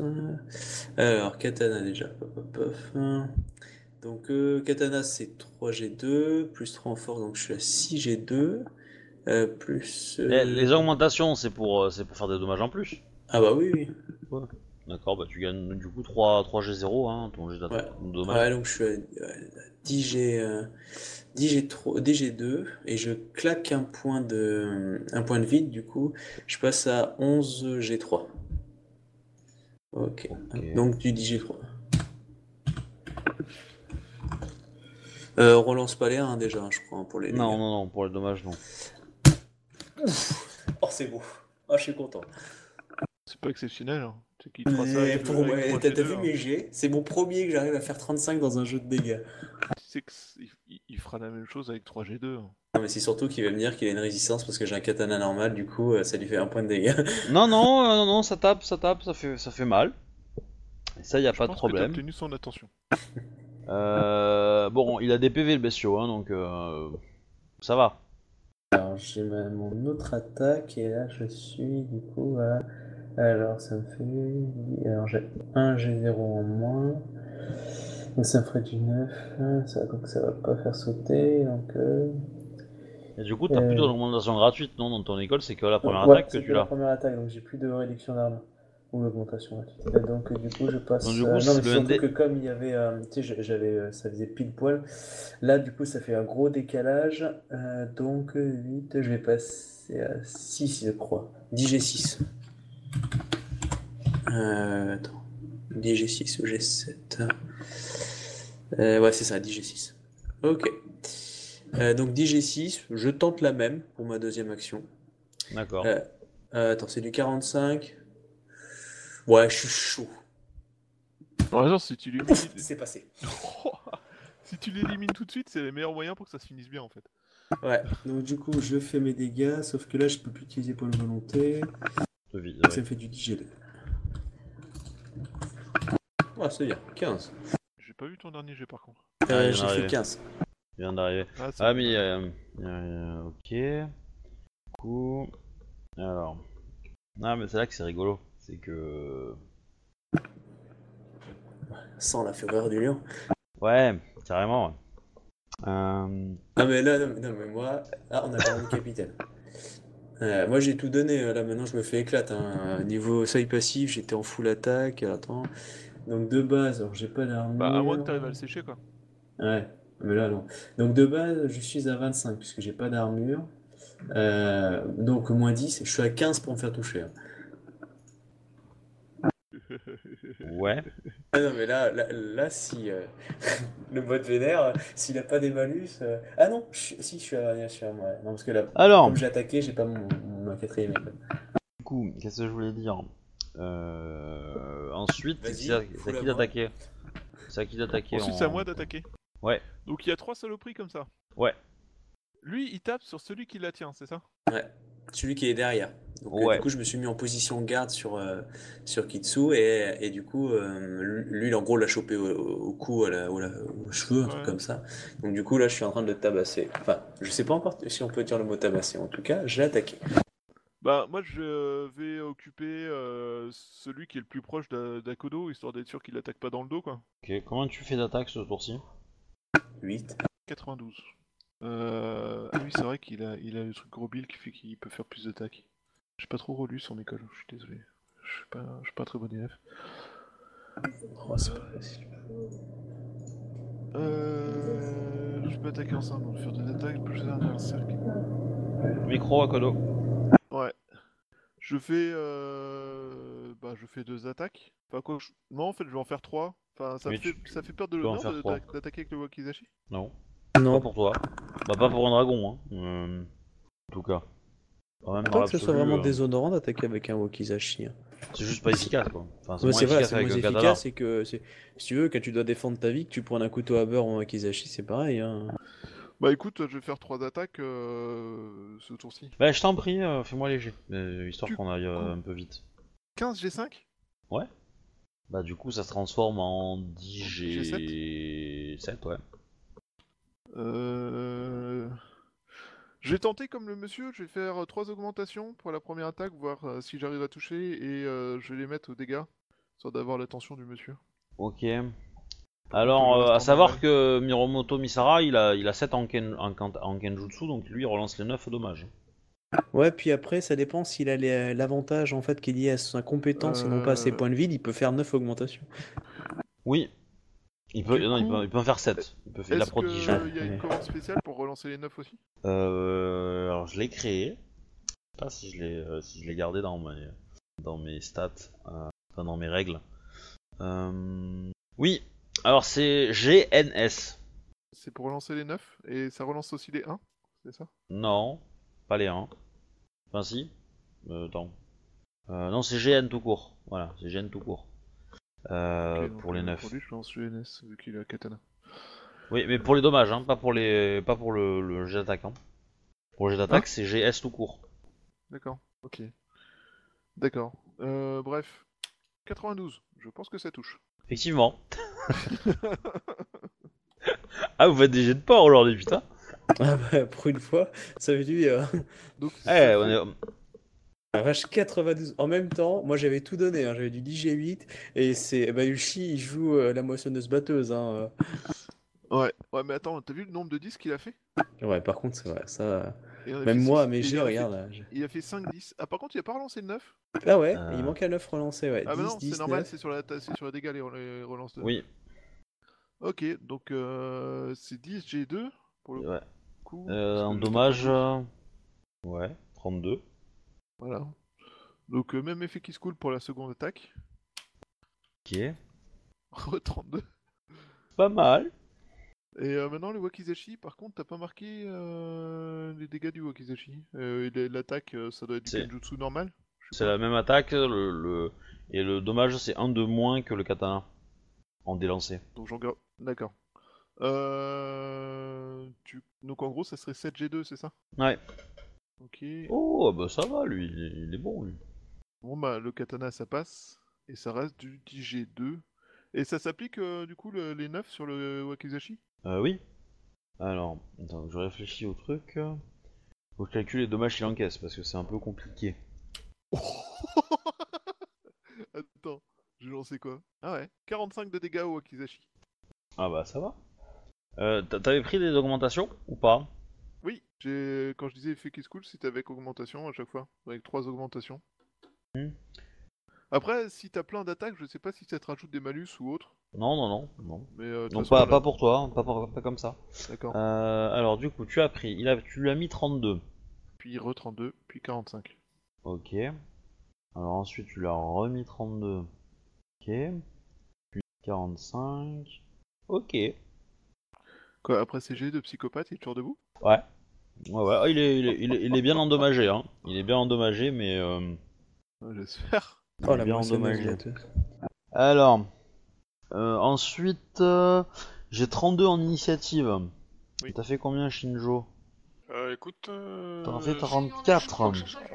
Alors, katana déjà, pop, pop, pop. Donc, euh, katana c'est 3G2, plus 3 en force, donc je suis à 6G2. euh, plus. euh, Les, les augmentations, c'est pour, c'est pour faire des dommages en plus. Ah, bah oui, oui. D'accord, bah tu gagnes du coup 3, 3G0, hein, ton jet d'attaque. Dommage. Ouais, donc je suis à, à 10G, euh, 10G3, DG2, et je claque un point de, un point de vide, du coup, je passe à 11G3. Ok, Ok. donc du 10G3. Euh, on relance pas les 1 déjà, je crois, pour les Non, dégâts. non, non, pour les dommages, non. Oh, c'est beau. Oh, je suis content. C'est pas exceptionnel. Hein. Ça avec pour le- moi, t'as 3G2, t'as vu hein. mes jets? C'est mon premier que j'arrive à faire 35 dans un jeu de dégâts. Tu sais qu'il il fera la même chose avec 3G2. hein. Non, mais c'est surtout qu'il va me dire qu'il a une résistance parce que j'ai un katana normal, du coup, euh, ça lui fait un point de dégâts. [laughs] Non, non, euh, non, non, ça tape, ça tape, ça fait, ça fait mal. Et ça, y a Je pas de pense que problème. obtenu son attention. Euh, bon, il a des PV le bestiau, hein, donc euh, ça va. Alors, j'ai mon autre attaque et là, je suis du coup à. Alors, ça me fait. Alors, j'ai 1 G0 en moins. Donc, ça me ferait du 9. hein, Ça, donc, ça va pas faire sauter. Donc. euh, Et du coup, t'as Euh. plus d'augmentation gratuite, non, dans ton école, c'est que la première attaque que c'est tu la l'as. première attaque, donc j'ai plus de réduction d'armes. Ou l'augmentation gratuite. Et Donc, euh, du coup, je passe. Donc, du coup, euh, non, mais le surtout ND. que comme il y avait. euh, tu sais, j'avais. euh, ça faisait pile poil. Là, du coup, ça fait un gros décalage. Euh, donc, euh, 8, je vais passer à 6, je crois. 10G6. Euh, attends. 10G6 ou G7. Euh, ouais, c'est ça, 10G6. Ok. Euh, donc 10G6, je tente la même pour ma deuxième action. D'accord. Euh, euh, attends, c'est du 45. Ouais, je suis chaud. Par exemple, si tu l'élimines... C'est passé. [laughs] si tu l'élimines tout de suite, c'est le meilleur moyen pour que ça se finisse bien en fait. Ouais, donc du coup, je fais mes dégâts, sauf que là, je peux plus utiliser point de volonté. De vie, Ça me fait du 10G2. Ouais, c'est bien, 15. J'ai pas vu ton dernier jet par contre. Ah, Euh, vient j'ai fait 15. Il vient d'arriver. Ah, Ah, bon. mais euh, euh, ok. Du coup. Alors. Ah, mais c'est là que c'est rigolo. C'est que. Sans la fureur du lion. Ouais, carrément. ouais. Euh, Ah mais là, non, mais- non, mais moi, ah, on a perdu le capitaine. [laughs] Euh, moi j'ai tout donné, là maintenant je me fais éclate. Hein. Niveau seuil passif, j'étais en full attaque. Attends. Donc de base, alors j'ai pas d'armure. Bah, à moins que t'arrives à le sécher quoi. Ouais, mais là non. Donc de base, je suis à 25 puisque j'ai pas d'armure. Euh, donc moins 10, je suis à 15 pour me faire toucher. hein. Ouais. Ah non, mais là, là, là, si euh, [laughs] le mode vénère, euh, s'il a pas des malus. euh, Ah non, je si je suis à, je suis à ouais. Non, parce que là, Alors, comme j'ai attaqué, j'ai pas mon, mon quatrième du coup, qu'est-ce que je voulais dire? Euh, Ensuite, Vas-y, c'est à- qui moi. d'attaquer? C'est à qui d'attaquer Ensuite, en- c'est à moi d'attaquer. Ouais. Donc il y a trois saloperies comme ça. Ouais. Lui, il tape sur celui qui la tient, c'est ça? Ouais, celui qui est derrière. Donc, euh, Ouais. du coup, je me suis mis en position garde sur, euh, sur Kitsu et, et du coup, euh, lui, en gros, l'a chopé au, au cou, à la- au, la- aux cheveux, un truc comme ça. Donc, du coup, là, je suis en train de le tabasser. Enfin, je sais pas encore si on peut dire le mot tabasser. En tout cas, je l'ai attaqué. Bah, moi je vais occuper euh, celui qui est le plus proche d'A- d'Akodo, histoire d'être sûr qu'il l'attaque pas dans le dos quoi. Ok, comment tu fais d'attaque ce tour-ci? 8. 92. Euh... Ah oui, c'est vrai qu'il a, il a le truc gros bill qui fait qu'il peut faire plus d'attaques. J'ai pas trop relu son école, je suis désolé. Je suis pas, je suis pas très bon élève. Oh, c'est pas facile. Euh... Je peux attaquer ensemble, donc faire des attaques, bouger un un cercle. Micro à Kodo. Ouais. Je fais, euh... bah, je fais deux attaques. Enfin quoi, je- non en fait, je vais en faire trois. Enfin, ça Mais fait, tu- ça fait peur de l'honneur d'attaquer avec le Wakizashi? Non. Pas Non, pour toi. Bah, pas pour un dragon, hein. Euh, en tout cas. Quand même, pas que ce soit vraiment euh, déshonorant d'attaquer avec un Wakizashi. hein. C'est juste pas efficace, quoi. Enfin, c'est Ouais, moins c'est vrai, efficace c'est moins un efficace et que c'est- si tu veux, quand tu dois défendre ta vie, que tu prends un couteau à beurre ou un Wakizashi, c'est pareil. Hein. Bah écoute, je vais faire trois attaques euh, ce tour-ci. Bah, je t'en prie, euh, fais-moi léger. euh, histoire qu'on aille euh, un peu vite. 15 G5 Bah, du coup, ça se transforme en 10G7, ouais. Euh... Je vais tenter comme le monsieur, je vais faire euh, trois augmentations pour la première attaque, voir euh, si j'arrive à toucher, et euh, je vais les mettre aux dégâts, histoire d'avoir l'attention du monsieur. Ok. Alors, euh, à savoir que Miromoto Misara, il a, il a 7 en, ken, en, kan- en Kenjutsu, donc lui, il relance les 9 dommages. Ouais, puis après, ça dépend s'il a les- l'avantage en fait qui est lié à sa compétence et non pas à ses points de vie, il peut faire 9 augmentations. Oui. Il peut, non, il peut, il peut en faire 7. Il peut faire de la Est-ce prodige. qu'il y a une commande spéciale pour relancer les 9 aussi? Euh, alors je l'ai créé. Je sais pas si je l'ai euh, si je l'ai gardé dans mes dans mes stats, euh, enfin dans mes règles. Euh, oui. Alors c'est GNS. C'est pour relancer les 9, et ça relance aussi les 1, c'est ça? Non, pas les 1. Enfin si. Euh, attends. Euh, non c'est GN tout court. Voilà, c'est GN tout court. Euh, pour les euh, 9. Pour lui, je lance GNS, vu qu'il a katana. Oui, mais pour les dommages, hein, pas pour les pas pour le, le jet d'attaque. hein. Pour le jet d'attaque, c'est GS tout court. D'accord, ok. D'accord. Euh, bref. 92, je pense que ça touche. Effectivement. [laughs] [laughs] ah, vous faites des jets de porc aujourd'hui, putain. Ah bah, pour une fois, ça veut dire Donc, Eh, on est... la vache 92. En même temps, moi j'avais tout donné, hein, j'avais du IG8 et c'est bah Yushi il joue euh, la moissonneuse batteuse. Hein. Ouais, ouais, mais attends, t'as vu le nombre de disques qu'il a fait? Euh. Ouais, par contre, c'est vrai, ça. A Même moi, mais j'ai fait- regarde là. Il a fait 5 10. Ah, par contre, il a pas relancé le 9 Ah ouais, Euh. il manque un 9 relancé, ouais. Ah, 10, bah non, 10, c'est normal, 9. c'est sur, la sur les dégâts, les, les relances de. Oui, Ok, donc euh, c'est 10 G2 pour le ouais. coup. Euh, que dommage... euh, Ouais, 32. Voilà. Donc, euh, même effet qui se coule pour la seconde attaque. Ok. [laughs] Re 32. Pas mal. Et euh, maintenant, le Wakizashi, par contre, t'as pas marqué euh, les dégâts du Wakizashi. L'attaque, ça doit être du C'est- Kenjutsu normal C'est la même attaque, le, le- et le dommage c'est un de moins que le katana en délancé. Donc j'en garde. D'accord. Euh... tu- Donc en gros, ça serait 7G2, c'est ça? Ouais. Ok. Oh, bah ça va, lui, il est, il est bon, lui. Bon bah le katana ça passe et ça reste du 10G2. Et ça s'applique euh, du coup le- les 9 sur le Wakizashi? Euh, oui. Alors, attends, je réfléchis au truc. Faut que je calcule les dommages qu'il encaisse, parce que c'est un peu compliqué. [laughs] Attends, j'ai lancé quoi? Ah ouais, 45 de dégâts au Wakizashi. Ah bah ça va. Euh, t'a- T'avais pris des augmentations ou pas? Oui, j'ai quand je disais effet qui cool, c'était avec augmentation à chaque fois, avec trois augmentations. Hmm. Après, si t'as plein d'attaques, je sais pas si ça te rajoute des malus ou autre, Non, non, non, non. mais euh, Non, pas, voilà. pas pour toi, hein, pas, pour- pas comme ça. D'accord. Euh, alors du coup, tu as pris, il a, tu lui as mis 32. Puis re 32, puis 45. Ok. Alors ensuite, tu l'as remis 32. Ok. Puis 45. Ok. Quoi, après CG de psychopathe, il est toujours debout? Ouais. Ouais, ouais. Ah, il, est, il, est, il, est, il est bien endommagé, hein. Il est bien endommagé, mais... Euh... J'espère. il Oh est la bien endommagé. Alors... euh, ensuite, euh, j'ai 32 en initiative. Oui. T'as fait combien, Shinjo? Euh, écoute. Euh... T'en as fait 34.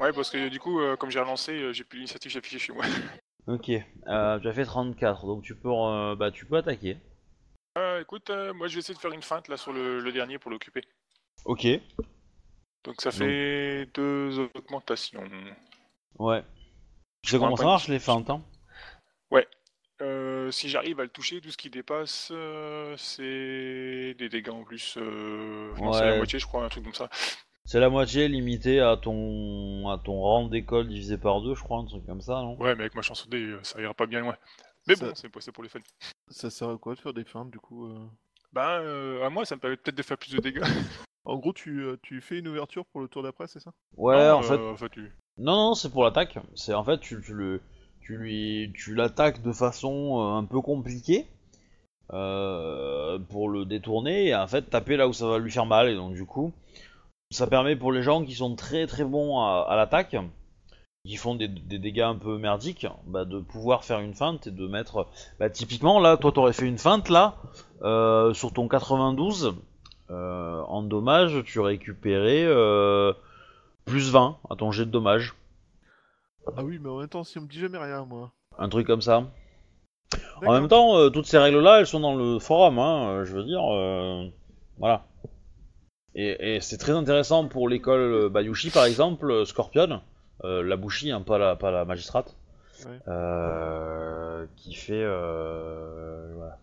Ouais, parce que du coup, euh, comme j'ai relancé, j'ai plus l'initiative affichée chez moi. Ok. Euh, tu as fait 34, donc tu peux, euh, bah, tu peux attaquer. Euh, écoute, euh, moi je vais essayer de faire une feinte là sur le, le dernier pour l'occuper. Ok. Donc ça fait deux augmentations. Ouais. Tu sais comment ça marche les feintes, hein Euh, si j'arrive à le toucher, tout ce qui dépasse, euh, c'est des dégâts en plus. Euh... non, c'est Ouais. la moitié, je crois, un truc comme ça. C'est la moitié limité à ton à ton rang d'école divisé par deux, je crois, un truc comme ça, non? Ouais, mais avec ma chance au dé, euh, ça ira pas bien loin. Mais Ça- bon, c'est c'est pour les fun. Ça sert à quoi de faire des feintes du coup euh Ben, euh, à moi, ça me permet peut-être de faire plus de dégâts. [laughs] En gros, tu, euh, tu fais une ouverture pour le tour d'après, c'est ça? Ouais, Non, en fait. euh, tu... Non, non, c'est pour l'attaque. C'est en fait, tu, tu le, tu lui, tu l'attaques de façon euh, un peu compliquée euh, pour le détourner et en fait taper là où ça va lui faire mal. Et donc du coup, ça permet pour les gens qui sont très très bons à, à l'attaque, qui font des, des dégâts un peu merdiques, bah, de pouvoir faire une feinte et de mettre. Bah, typiquement là, toi t'aurais fait une feinte là euh, sur ton 92. euh, en dommage, tu récupérais euh, plus 20 à ton jet de dommage. Ah oui, mais en même temps, si on me dit jamais rien, moi. Un truc comme ça. En même temps, toutes ces règles-là, elles sont dans le forum, hein, je veux dire, voilà. Et, et c'est très intéressant pour l'école Bayushi, par exemple, Scorpion, la Bushi, hein, pas la, pas la magistrate, Ouais. euh, qui fait euh, voilà.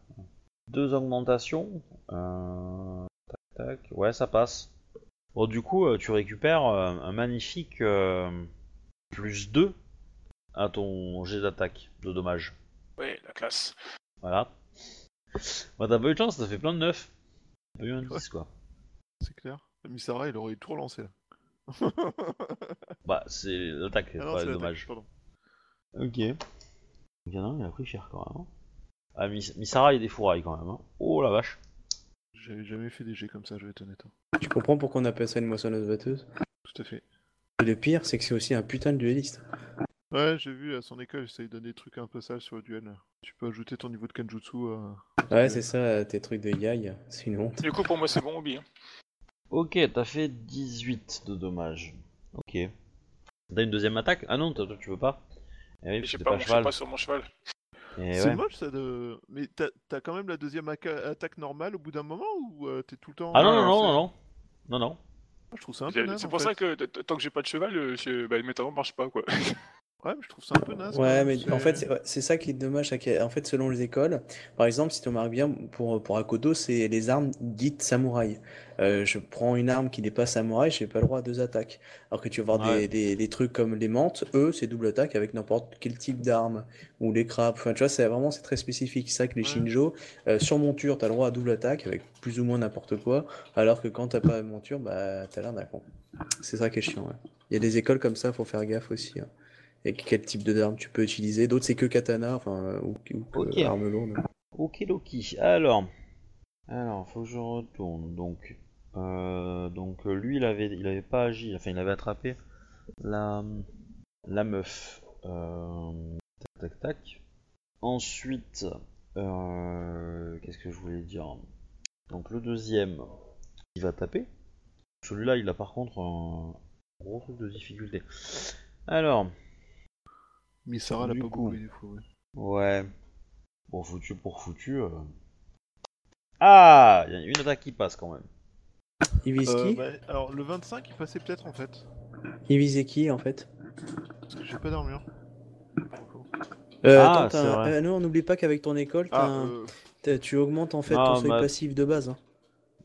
deux augmentations. Euh, tac, tac, ouais, ça passe. Bon, du coup, euh, tu récupères euh, un magnifique euh, plus 2 à ton jet d'attaque de dommage. Ouais, la classe. Voilà. Bah t'as pas eu de chance, t'as fait plein de neufs. T'as pas eu un 10 Ouais. quoi. C'est clair. Misara, il aurait tout relancé là. [laughs] Bah c'est l'attaque, c'est Ah non, pas dommage. pardon. Ok. Il y en a un, il a pris cher quand même. hein. Ah, Mis- Misara, il est des fourrailles quand même. hein. Oh la vache. J'avais jamais fait des jets comme ça, je vais être honnête. hein. Tu comprends pourquoi on appelle ça une moissonneuse batteuse? Tout à fait. Et Le pire, c'est que c'est aussi un putain de dueliste. Ouais, j'ai vu à son école, ça lui donne des trucs un peu sales sur le duel. Tu peux ajouter ton niveau de Kenjutsu à... Ouais, c'est ça, tes trucs de yai, c'est une honte. Du coup, pour moi, c'est bon, Obi. hein. Ok, t'as fait 18 de dommages. Ok. T'as une deuxième attaque? Ah non, toi tu veux pas Eh oui, t'es pas, pas cheval. sur mon cheval. Et c'est ouais. moche ça de. Mais t'as t'as quand même la deuxième attaque normale au bout d'un moment ou euh, t'es tout le temps. Ah non, non, non, non, non. Non, non. Ah, Je trouve ça un peu. C'est pour fait. ça que tant que j'ai pas de cheval, euh, je- bah, mes talents marchent pas, quoi. [laughs] Ouais, mais je trouve ça un peu naze. Ouais, mais en fait, c'est ça qui est dommage. En fait, selon les écoles, par exemple, si tu remarques bien, pour, pour Akodo, c'est les armes dites samouraï. Euh, je prends une arme qui n'est pas samouraï, j'ai pas le droit à deux attaques. Alors que tu vas voir Ouais. des, des, des trucs comme les mantes, eux, c'est double attaque avec n'importe quel type d'arme. Ou les crabes. Enfin, tu vois, c'est vraiment c'est très spécifique. C'est ça que les Ouais. Shinjo, euh, sur monture, t'as le droit à double attaque avec plus ou moins n'importe quoi. Alors que quand t'as pas de monture, bah, t'as l'air d'un con. C'est ça qui est chiant, ouais. Il y a des écoles comme ça, faut faire gaffe aussi. hein. Et quel type de d'arme tu peux utiliser? D'autres, c'est que katana, enfin, euh, ou, ou arme lourde. Ok, Loki. Alors, Alors, faut que je retourne. Donc, euh, donc euh, lui, il avait, il avait pas agi. Enfin, il avait attrapé la, la meuf. Euh, tac, tac, tac. Ensuite, euh, qu'est-ce que je voulais dire? Donc le deuxième, il va taper. Celui-là, il a par contre un gros truc de difficulté. Alors, Misara l'a Du pas coup. beaucoup des fois, ouais. ouais. Bon, foutu pour foutu. euh. Ah Il y a une attaque qui passe quand même. Il vise Euh, qui bah, alors le 25 il passait peut-être en fait. Il visait qui en fait Parce que j'ai pas d'armure. euh, Ah, attends, un- euh, non, n'oublie pas qu'avec ton école, t'as Ah, un- euh, tu augmentes en fait Ah, ton seuil bah- passif de base. hein.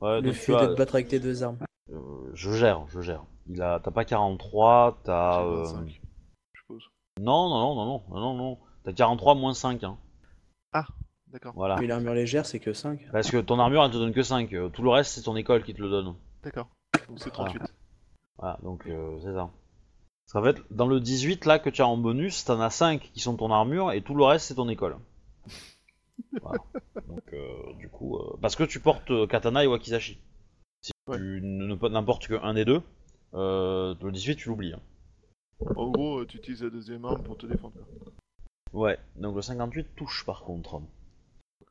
Ouais, le fait tu as- de te battre avec tes deux armes. euh, je gère, je gère. Il a, t'as pas 43, t'as. j'ai euh, 25, je suppose. Non, non, non, non, non, non, non. T'as 43 moins 5, hein. D'accord. Voilà. Puis l'armure légère, c'est que 5. Parce que ton armure, elle te donne que 5. euh, Tout le reste, c'est ton école qui te le donne. D'accord. Donc c'est 38. Voilà, donc euh, c'est ça. Parce qu'en fait, dans le 18, là, que tu as en bonus, t'en as 5 qui sont ton armure et tout le reste, c'est ton école. [laughs] Voilà. Donc, euh, du coup, euh, parce que tu portes euh, katana et wakizashi. Si Ouais. tu n'importe que un des deux, euh, le 18, tu l'oublies. hein. En gros, euh, tu utilises la deuxième arme pour te défendre. Ouais, donc le 58 touche par contre.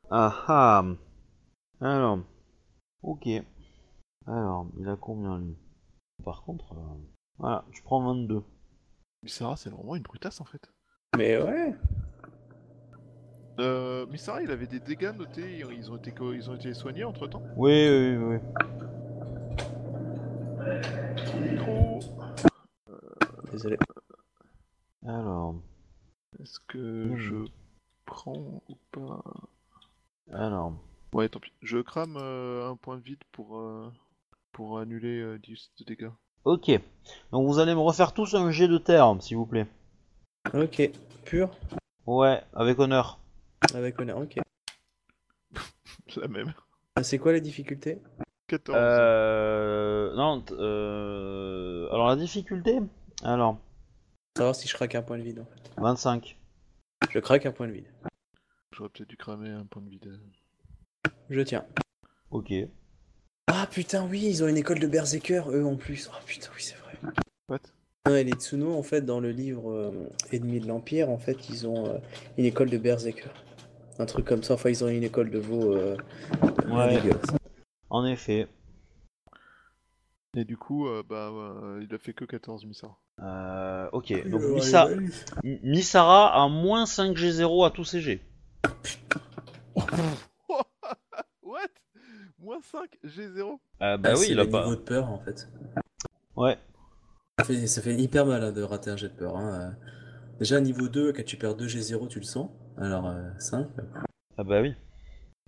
Ah ah Alors, ok. Alors, il a combien lui? Par contre, euh, voilà, tu prends 22. Misara, c'est vraiment une brutasse en fait. Mais ouais. Euh, Misara, il avait des dégâts notés, ils ont été, co- ils ont été soignés entre temps. Oui, oui, oui. oui. Désolé. Alors, Est-ce que Hmm. je prends ou pas? Alors, Ouais, tant pis. Je crame euh, un point de vide pour, euh, pour annuler euh, 10 de dégâts. ok. Donc vous allez me refaire tous un jet de terre, s'il vous plaît. Ok. Pur? Ouais, avec honneur. Avec honneur. Ok. C'est [laughs] la même. Ah, C'est quoi la difficulté? 14. Euh... Non, euh... Alors la difficulté Alors, Savoir si je craque un point de vide en fait. 25. Je craque un point de vide. J'aurais peut-être dû cramer un point de vide. Je tiens. Ok. Ah putain, oui, ils ont une école de berserker, eux en plus. Ah putain, oui, c'est vrai. What? Non, et les Tsuno, en fait, dans le livre euh, Ennemi de l'Empire, en fait, ils ont euh, une école de berserker. Un truc comme ça. Enfin, ils ont une école de veau. Euh, Ouais. En effet. Et du coup, euh, bah, euh, il a fait que 14 Misara. Euh, ok, donc Euh, Misa- Misara a moins 5G0 à tous ses jets. [laughs] What? Moins 5, G0 Euh, bah Ah, oui, c'est il a le pas. niveau de peur, en fait. Ouais. Ça fait, ça fait hyper mal hein, de rater un jet de peur. hein, euh. Déjà, niveau 2, quand tu perds 2 G0, tu le sens. Alors, euh, 5. Ah bah oui.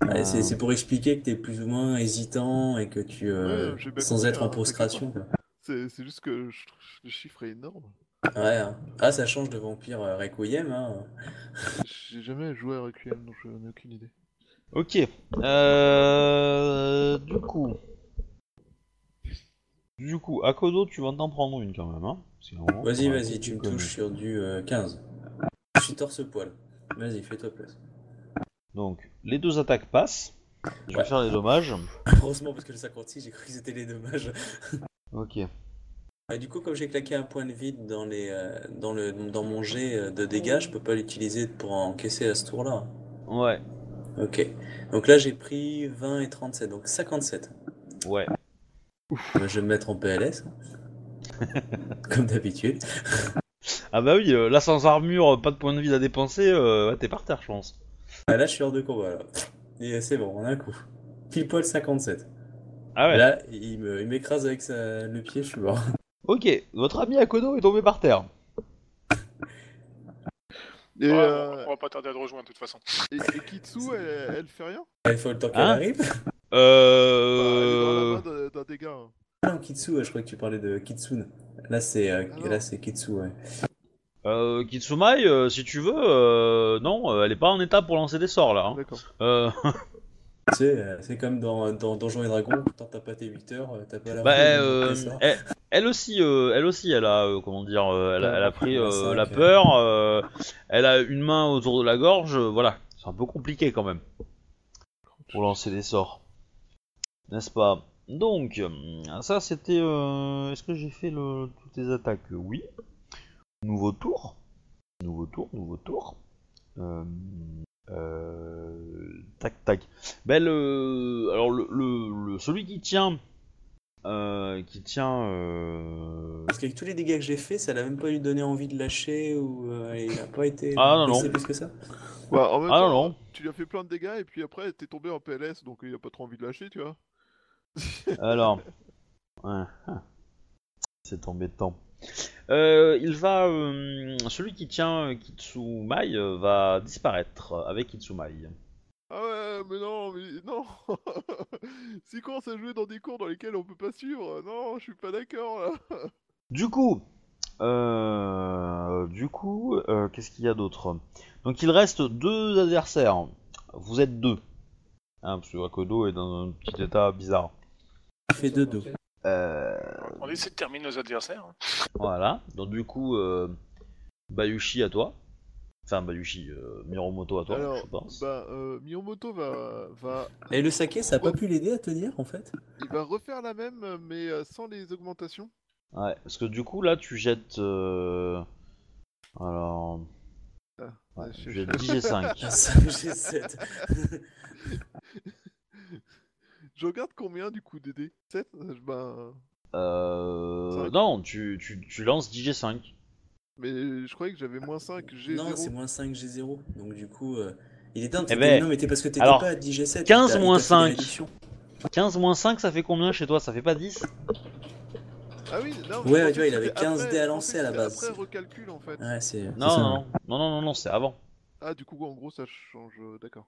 Ouais, Euh, c'est pour expliquer que t'es plus ou moins hésitant et que tu. euh, Ouais, sans être en hein, prostration. quoi. C'est juste que je le chiffre est énorme. Ouais. hein. Ah, ça change de Vampire euh, Requiem. Hein. J'ai jamais joué à Requiem, donc je n'ai aucune idée. Ok. Euh... Du coup. Du coup, Akodo, tu vas t'en prendre une quand même, hein Vas-y, vas-y, tu me touches sur du euh, 15. Je suis torse-poil. Vas-y, fais-toi place. Donc, les deux attaques passent. Je vais Ouais. faire les dommages. Heureusement, parce que le 56, j'ai cru que c'était les dommages. [laughs] Ok. Et du coup, comme j'ai claqué un point de vide dans, les, euh, dans, le, dans mon jet euh, de dégâts, je peux pas l'utiliser pour encaisser à ce tour-là. Ouais. Ok. Donc là, j'ai pris 20 et 37, donc 57. Ouais. Bah, je vais me mettre en PLS. [laughs] Comme d'habitude. Ah bah oui, euh, là sans armure, pas de point de vie à dépenser, euh, t'es par terre, je pense. Ah, là, je suis hors de combat. Là. Et c'est bon, on a un coup. Pile poil 57. Ah ouais. Là, il m'écrase avec sa- le pied, je suis mort. [laughs] Ok, votre ami Akodo est tombé par terre. Et, Ouais, euh, On va pas tarder à le rejoindre de toute façon. et, et Kitsu, [laughs] elle, elle fait rien? Il faut le temps qu'elle Hein arrive. Bah, Elle est dans la Euh... main d'un- d'un dégât. hein. Ah non, Kitsu, je crois que tu parlais de Kitsune. Là, c'est euh, Ah non. là, c'est Kitsu, ouais. Euh, Kitsumai, euh, si tu veux, euh, non, euh, elle est pas en état pour lancer des sorts là. hein. D'accord. Euh, [laughs] Tu sais, euh, c'est comme dans, dans Donjons et Dragons, tant t'as pas tes 8 heures, euh, t'as pas la bah, euh, elle, elle aussi, euh, elle aussi, elle a, euh, comment dire, elle, a, elle a pris la peur. elle a une main autour de la gorge, voilà, c'est un peu compliqué quand même pour lancer des sorts. N'est-ce pas? Donc, ça c'était... Est-ce que j'ai fait le... toutes les attaques? Oui. Nouveau tour. Nouveau tour, nouveau tour. Euh, tac tac. Ben le, alors le, le, le- celui qui tient, euh, qui tient, euh, Parce qu'avec tous les dégâts que j'ai fait, ça l'a même pas lui donné envie de lâcher ou euh, il a pas été Ah, non, non. plus que ça. Ouais, en même ah temps, non non, tu lui as fait plein de dégâts et puis après t'es tombé en PLS donc il a pas trop envie de lâcher, tu vois. alors, [laughs] ouais, ah. c'est embêtant. Euh, il va, euh, celui qui tient Kitsumai euh, va disparaître avec Kitsumai. Ah ouais, mais non, mais non [laughs] S'il commence à jouer dans des cours dans lesquels on peut pas suivre, non, je suis pas d'accord là [laughs] Du coup, euh, du coup, euh, qu'est-ce qu'il y a d'autre? Donc il reste deux adversaires. Vous êtes deux. Hein, parce que Akodo est dans un petit état bizarre. Il fait 2-2. Euh, On essaie de terminer nos adversaires. hein. [laughs] voilà. Donc du coup, euh, Bayushi à toi. Enfin Bayushi, euh, Miromoto à toi, Alors, je pense. bah, euh, Miyamoto va, va, Et le saké, ça a pas pu l'aider à tenir en fait? Il va refaire la même, mais euh, sans les augmentations. Ouais, parce que du coup là tu jettes. euh, Alors. Ah, Ouais, tu je- [laughs] jettes 10G5. [laughs] Ah, ça, j'ai 7. Je regarde combien du coup DD 7 Bah, Euh... Non, tu, tu, tu lances 10G5. mais je croyais que j'avais moins 5, G0. Non, c'est moins 5 G0. Donc du coup, euh, il est dingue. Eh ben, non, mais t'es parce que t'étais alors, pas à 10 G7. 15 il t'a- il moins t'a fait des 5. réductions. 15 moins 5, ça fait combien chez toi? Ça fait pas 10 Ah oui, non, Ouais, tu vois, il avait que c'était 15 après- dés à lancer à la base. Après recalcul en fait. Ouais, c'est. non, c'est ça. non, non, non, non, non, non, c'est avant. Ah, du coup, en gros, ça change. euh, D'accord.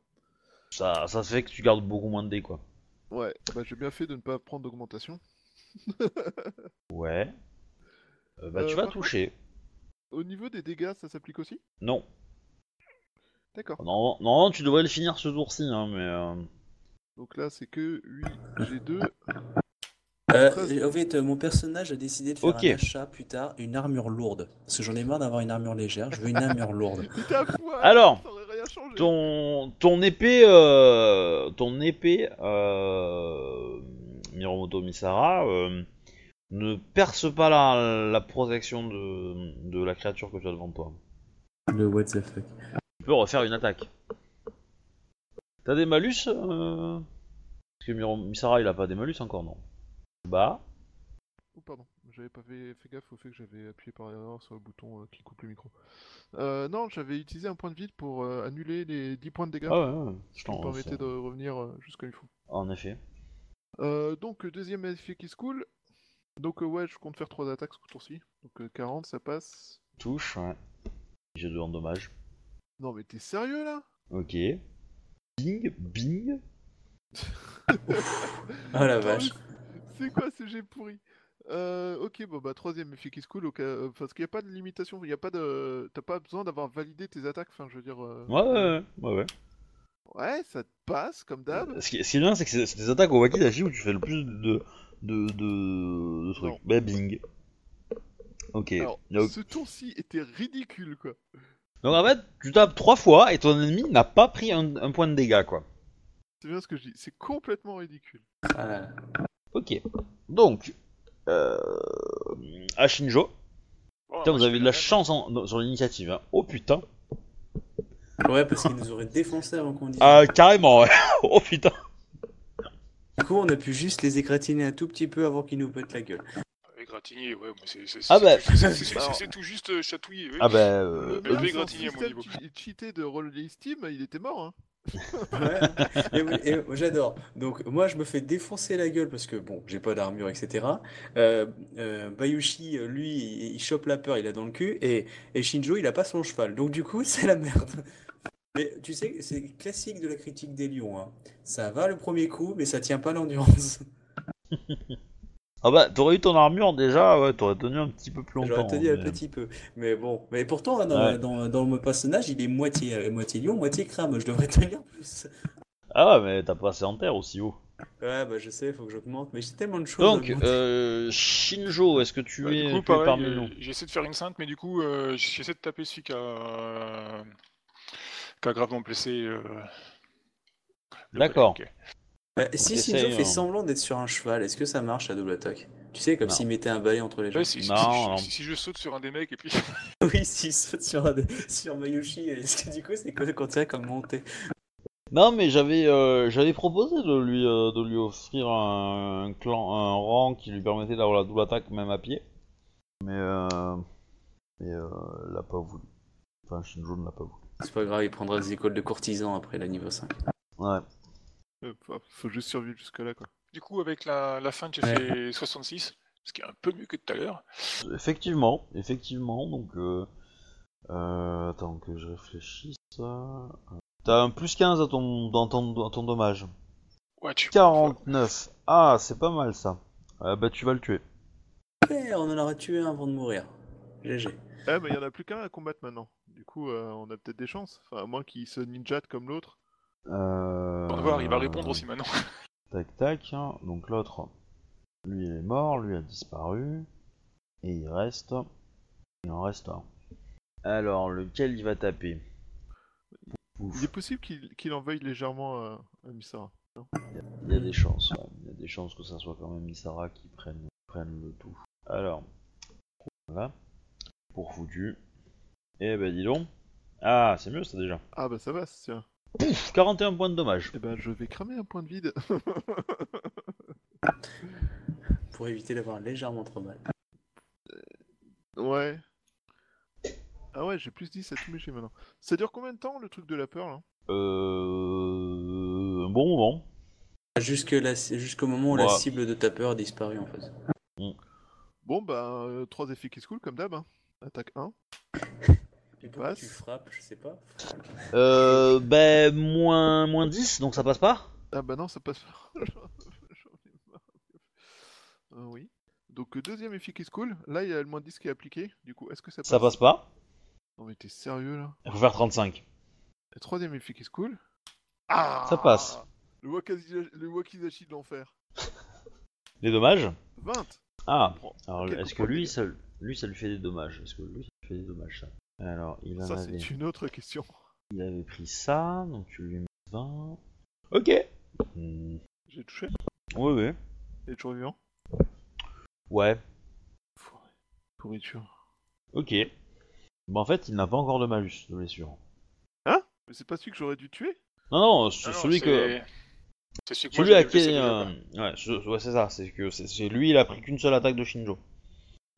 Ça, ça fait que tu gardes beaucoup moins de dés, quoi. Ouais, bah j'ai bien fait de ne pas prendre d'augmentation. Ouais. Euh, bah, Euh, tu vas par toucher. Au niveau des dégâts, ça s'applique aussi? Non. D'accord. non. Non, tu devrais le finir ce tour-ci, hein, mais... euh, Donc là, c'est que 8 G2. Euh, en fait, euh, mon personnage a décidé de faire Ok. un achat plus tard, une armure lourde. Parce que j'en ai marre d'avoir une armure légère, je veux une armure lourde. Mais t'es à poil Alors, Ça changé Ton, ton épée, euh, ton épée, euh, Miromoto Misara, euh, ne perce pas la, la protection de, de la créature que tu as devant toi. Le what the fuck. Tu peux refaire une attaque. T'as des malus euh Parce que Miro- Misara il a pas des malus encore, non Bah, Oh, pardon, j'avais pas fait, fait gaffe au fait que j'avais appuyé par erreur sur le bouton euh, qui coupe le micro. Euh, non, j'avais utilisé un point de vide pour euh, annuler les 10 points de dégâts. ah ouais, ouais, je t'en permettait de revenir euh, juste comme il faut. En effet. Euh, donc, deuxième effet qui se coule. Donc, euh, ouais, je compte faire 3 attaques ce tour-ci. Donc, euh, 40, ça passe. Touche, ouais. J'ai deux en dommage. Non, mais t'es sérieux là? Ok. Bing, bing. Ah [laughs] la vache. C'est quoi ce jet pourri? Euh, ok, bon bah troisième effet qui se coule, euh, parce qu'il n'y a pas de limitation, il y a pas de, t'as pas besoin d'avoir validé tes attaques, enfin je veux dire. euh, Ouais, ouais, ouais, ouais. ça te passe comme d'hab. Ce qui, ce qui est bien, c'est que c'est des attaques au wakidashi où tu fais le plus de, de, de, de trucs. Non. Bah, bing. Ok. Alors, ce tour-ci était ridicule quoi. donc en fait, tu tapes trois fois et ton ennemi n'a pas pris un, un point de dégâts, quoi. C'est bien ce que je dis, c'est complètement ridicule. Ah là là. Ok. Donc, euh, à Shinjo, Bon, putain, vous avez de la chance en- dans- sur l'initiative. Hein. Oh putain. Ouais, parce qu'il nous aurait défoncé avant qu'on dise. Ah, carrément, ouais. [laughs] oh putain. Du coup, on a pu juste les écratiner un tout petit peu avant qu'ils nous pètent la gueule. Égratigner, ouais, mais c'est c'est- Ah c'est- bah. c'est- c'est- c'est- c'est- Alors. c'est tout juste euh, chatouiller. oui. Ah bah, Le euh, mon système niveau. che- cheaté de roll Steam, il était mort hein. J'adore. Donc moi je me fais défoncer la gueule parce que bon, j'ai pas d'armure, etc. Euh, euh, Bayushi, lui, il, chope la peur, il a dans le cul, et, et Shinjo, il a pas son cheval. Donc du coup, [laughs] c'est la merde. Mais tu sais, c'est classique de la critique des lions. hein. Ça va le premier coup, mais ça tient pas l'endurance. [laughs] ah bah, t'aurais eu ton armure déjà, ouais, t'aurais tenu un petit peu plus longtemps. J'aurais tenu un mais- petit peu. Mais bon, mais pourtant, hein, dans, Ouais. dans, dans mon personnage, il est moitié, euh, moitié lion, moitié crame. Je devrais tenir plus. Ah ouais, mais t'as passé en terre aussi haut. Ouais, bah je sais, faut que j'augmente, mais j'ai tellement de choses. à Donc, euh, Shinjo, est-ce que tu Bah, es, du coup, pareil, parmi euh, nous j'essaie de faire une sainte, mais du coup, euh, j'essaie de taper celui qui a, qui a gravement blessé. euh, D'accord. Bah, si Shinjo fait hein. semblant d'être sur un cheval, est-ce que ça marche à double attaque? Tu sais, comme s'il mettait un balai entre les jambes. Ouais, si, si- Non, si- non. si- si je saute sur un des mecs et puis. [laughs] [laughs] oui, s'il saute sur, un des- sur Mayushi, est-ce que du coup c'est quoi considéré comme montée? Non, mais j'avais euh, j'avais proposé de lui euh, de lui offrir un, un clan un rang qui lui permettait d'avoir la double attaque même à pied. Mais euh, mais euh, l'a pas voulu. Enfin, Shinjo ne l'a pas voulu. C'est pas grave, il prendra des écoles de courtisans après la niveau 5. Ouais. Euh, faut- juste survivre jusque-là, quoi. Du coup, avec la, la fin, j'ai Ouais. fait 66, ce qui est un peu mieux que tout à l'heure. Effectivement, effectivement. Donc euh, euh, attends que je réfléchisse. T'as un plus 15 à ton dans ton, dans ton dommage. Ouais, tu 49. Ah, c'est pas mal ça. Euh, bah tu vas le tuer. Eh, on en aura tué un avant de mourir. GG. Ah, mais il y en a plus qu'un à combattre maintenant. Du coup, euh, on a peut-être des chances. Enfin, à moins qu'il se ninjate comme l'autre. Euh... On va voir, il va répondre aussi maintenant. [laughs] Tac tac. hein. Donc l'autre, lui il est mort, lui a disparu. Et il reste. Il en reste un. Alors, lequel il va taper? Pouf. Il est possible qu'il qu'il en veuille légèrement à, à Misara. Il y a des chances, ouais. il y a des chances que ça soit quand même Isara qui prenne, prenne le tout. Alors, voilà, pour foutu. Eh ben dis donc. Ah, c'est mieux ça déjà. Ah bah ça va, tiens. Pouf, 41 points de dommage. Eh ben, je vais cramer un point de vide. [laughs] Pour éviter d'avoir légèrement trop mal. ouais. Ah ouais, j'ai plus 10 à tous mes jets maintenant. Ça dure combien de temps le truc de la peur là? Euh... Un bon moment. Jusque la- Jusqu'au moment où la cible de ta peur a disparu en fait. Bon bah, 3 effets qui se coulent comme d'hab. hein. Attaque 1. [laughs] Et pourquoi passe. tu frappes, je sais pas. Euh... Ben, moins, moins 10, donc ça passe pas Ah bah non, ça passe pas. [laughs] J'en ai marre. Euh, oui. Donc euh, deuxième effet qui se coule. Là, il y a le moins 10 qui est appliqué. Du coup, est-ce que ça passe Ça passe pas. Non mais t'es sérieux là Il faut faire 35. Le troisième effet qui se coule. Ah Ça passe. Le Wakazi- le Wakizashi de l'enfer. [laughs] Les dommages 20 Ah, alors est-ce que lui ça, lui, ça lui fait des dommages Est-ce que lui, ça lui fait des dommages ça Alors, il en Ça, avait... c'est une autre question. Il avait pris ça, donc tu lui mets 20. Ok. Hmm, J'ai touché Oui, oui. Il est toujours vivant Ouais. Pourriture. Ok. Bon, en fait, il n'a pas encore de malus de blessure. Mais c'est pas celui que j'aurais dû tuer? Non, non, ce- Ah celui que. c'est- C'est celui Celui à qui. euh, Ouais, ce- ouais, c'est ça. C'est que c'est c'est lui, il a pris qu'une seule attaque de Shinjo.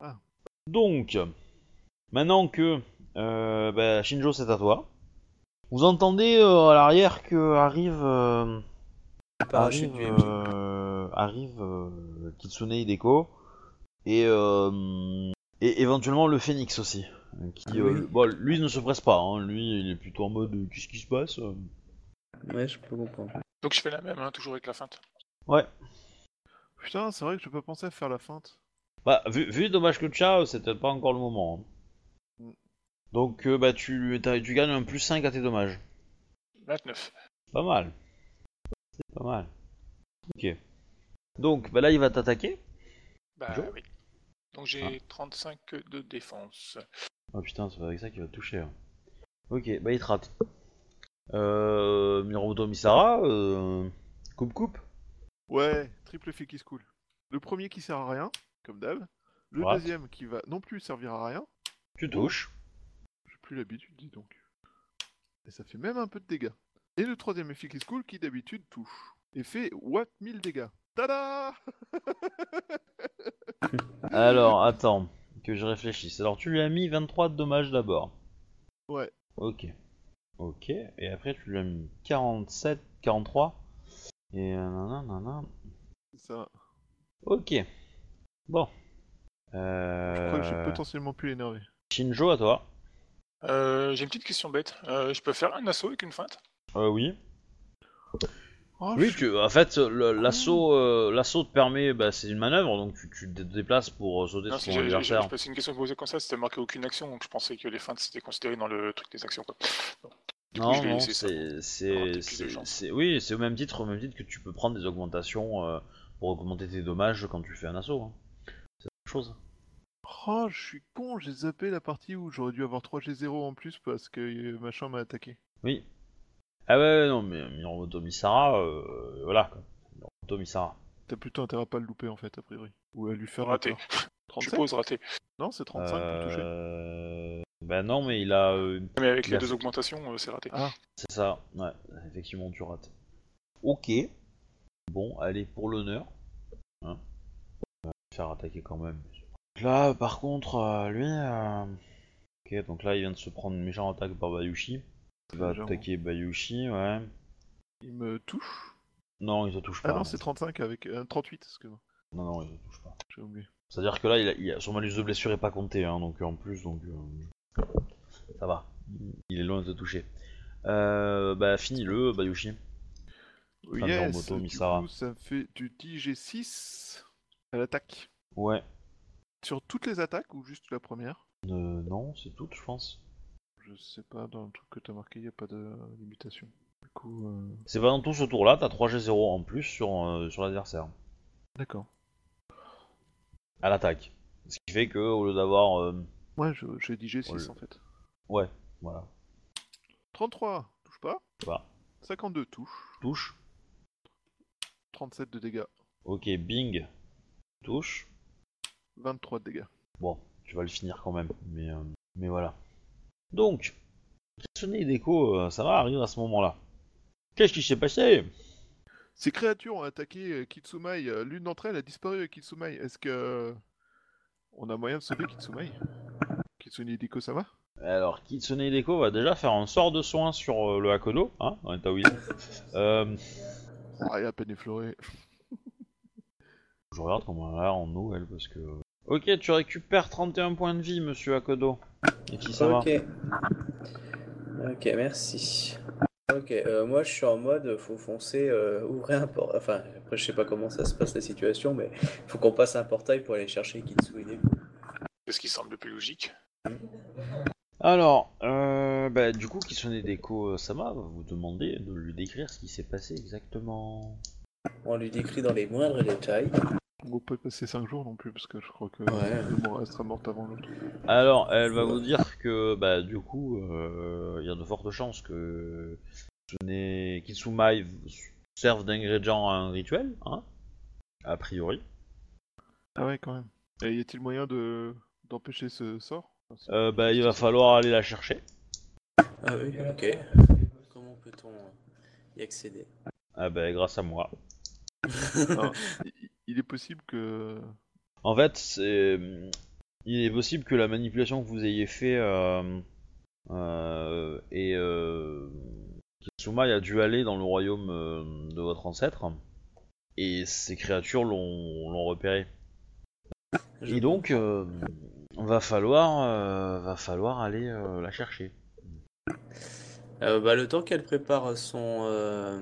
Ah. Donc, maintenant que euh, bah, Shinjo, c'est à toi. Vous entendez euh, à l'arrière que arrive. euh, arrive, euh, arrive euh, Kitsune Hideko et, euh, et éventuellement le Phoenix aussi. Qui, Ah euh, oui. bon, lui il ne se presse pas, hein, lui il est plutôt en mode qu'est-ce qui se passe Ouais, je peux comprendre. Donc je fais la même, hein, toujours avec la feinte. Ouais. Putain, c'est vrai que j'ai pas pensé à faire la feinte. Bah, vu, vu le dommage que tu as, c'est peut-être pas encore le moment. hein. Donc euh, bah tu, tu gagnes un plus 5 à tes dommages. 29. Pas mal. C'est pas mal. Ok. Donc bah là il va t'attaquer. Bah oui. Donc j'ai 35 de défense. Oh putain, c'est pas avec ça qu'il va te toucher. hein. Ok, bah il te rate. Euh, Miromoto Misara, euh, coupe coupe. Ouais, triple effet qui se coule. Le premier qui sert à rien, comme d'hab. Le Ouais. deuxième qui va non plus servir à rien. Tu touches. Plus l'habitude, dis donc. Et ça fait même un peu de dégâts. Et le troisième effet qui se coule qui d'habitude touche. Et fait what 1000 dégâts. Tada [laughs] [laughs] Alors, attends, que je réfléchisse. Alors, tu lui as mis 23 de dommages d'abord. Ouais. Ok. Ok. Et après, tu lui as mis 47, 43. Et euh, nanana. C'est ça. Ok. Bon. Je crois que j'ai Euh... potentiellement pu l'énerver. Shinjo, à toi. Euh, j'ai une petite question bête. Euh, je peux faire un assaut avec une feinte? Euh, oui. Oh, Oui, je- tu, en fait, le- l'assaut, euh, l'assaut te permet, bah, c'est une manœuvre, donc tu, tu te déplaces pour euh, sauter Non, sur ton adversaire. C'est une question posée comme ça, c'était marqué aucune action, donc je pensais que les feintes c'était considéré dans le truc des actions. Quoi. Du Non, non, c'est, oui, c'est au même titre, au même titre que tu peux prendre des augmentations pour augmenter tes dommages quand tu fais un assaut. hein. C'est la même chose. Oh, je suis con, j'ai zappé la partie où j'aurais dû avoir 3G0 en plus parce que euh, machin m'a attaqué. Oui. Ah ouais, non, mais Miromoto Misara, euh, voilà. quoi. Misara. T'as plutôt intérêt à pas le louper en fait, a priori. Ou à lui faire tort. [laughs] Je 37 suppose raté. Non, c'est 35 pour toucher. Euh... Ben non, mais il a. euh, Mais avec les deux augmentations, euh, c'est raté. Ah, C'est ça, ouais, effectivement, tu rates. Ok. Bon, allez, pour l'honneur. Hein. On va le faire attaquer quand même. Là, par contre, euh, lui. euh, Ok, donc là, il vient de se prendre une méchante attaque par Bayushi. Il va attaquer Bayushi, ouais. il me touche. Non, il te touche pas. Ah non, c'est 35 avec. euh, 38, excuse-moi. Non, non, il te touche pas. J'ai oublié. C'est-à-dire que là, il a, il a- son malus de blessure est pas compté, hein, donc en plus, donc euh, ça va. Il est loin de te toucher. Euh, bah, finis-le, Bayushi. Enfin, yes, du Misara. coup, ça me fait du 10G6 à l'attaque. Ouais. Sur toutes les attaques ou juste la première? Euh, non, c'est tout, je pense. Je sais pas, dans le truc que t'as marqué, y a pas de limitation. Du coup, euh, C'est pas dans tout ce tour-là, t'as 3G0 en plus sur, euh, sur l'adversaire. d'accord. À l'attaque. Ce qui fait que, au lieu d'avoir. euh, Ouais, je- j'ai dit G6 Ouais. en fait. Ouais, voilà. 33, touche pas? Bah, 52, touche. touche. 37 de dégâts. Ok, bing. Touche. 23 de dégâts. Bon, tu vas le finir quand même, mais, euh, mais voilà. Donc, Kitsune Hideko, euh, ça va arriver à ce moment-là. Qu'est-ce qui s'est passé? Ces créatures ont attaqué euh, Kitsumai. L'une d'entre elles a disparu avec Kitsumai. Est-ce que. On a moyen de sauver Kitsumai? Kitsune Hideko Sama Alors, Kitsune Hideko va déjà faire un sort de soin sur euh, le Hakono, hein, en état où il est. [laughs] Euh, Ah, il a à peine effleuré. je regarde comment elle a l'air en eau, elle, parce que... Ok, tu récupères 31 points de vie, monsieur Hakodo. Et qui ça va Ok. Ok, merci. Ok, euh, moi je suis en mode faut foncer, euh, ouvrir un portail. Enfin, après je sais pas comment ça se passe la situation, mais faut qu'on passe un portail pour aller chercher Kitsune. C'est ce qui semble le plus logique. Alors, euh, bah, du coup, Kitsune euh, Sama va vous demander de lui décrire ce qui s'est passé exactement. On lui décrit dans les moindres détails. On peut passer 5 jours non plus, parce que je crois que Ouais. le mois sera morte avant l'autre. Alors, elle va vous dire que, bah, du coup, euh, il y a de fortes chances que Kitsumai serve d'ingrédient à un rituel, hein, a priori. Ah ouais, quand même. Et y a-t-il moyen de d'empêcher ce sort? Euh, bah, il va falloir aller la chercher. Ah oui, ok. Comment peut-on y accéder? Ah bah, grâce à moi. Alors, [laughs] il- est possible que. En fait, c'est... il est possible que la manipulation que vous ayez fait euh, euh, et euh, Kitsumai a dû aller dans le royaume euh, de votre ancêtre et ces créatures l'ont, l'ont repéré. Je- Et donc, euh, va falloir, euh, va falloir aller euh, la chercher. Euh, bah, le temps qu'elle prépare son, euh,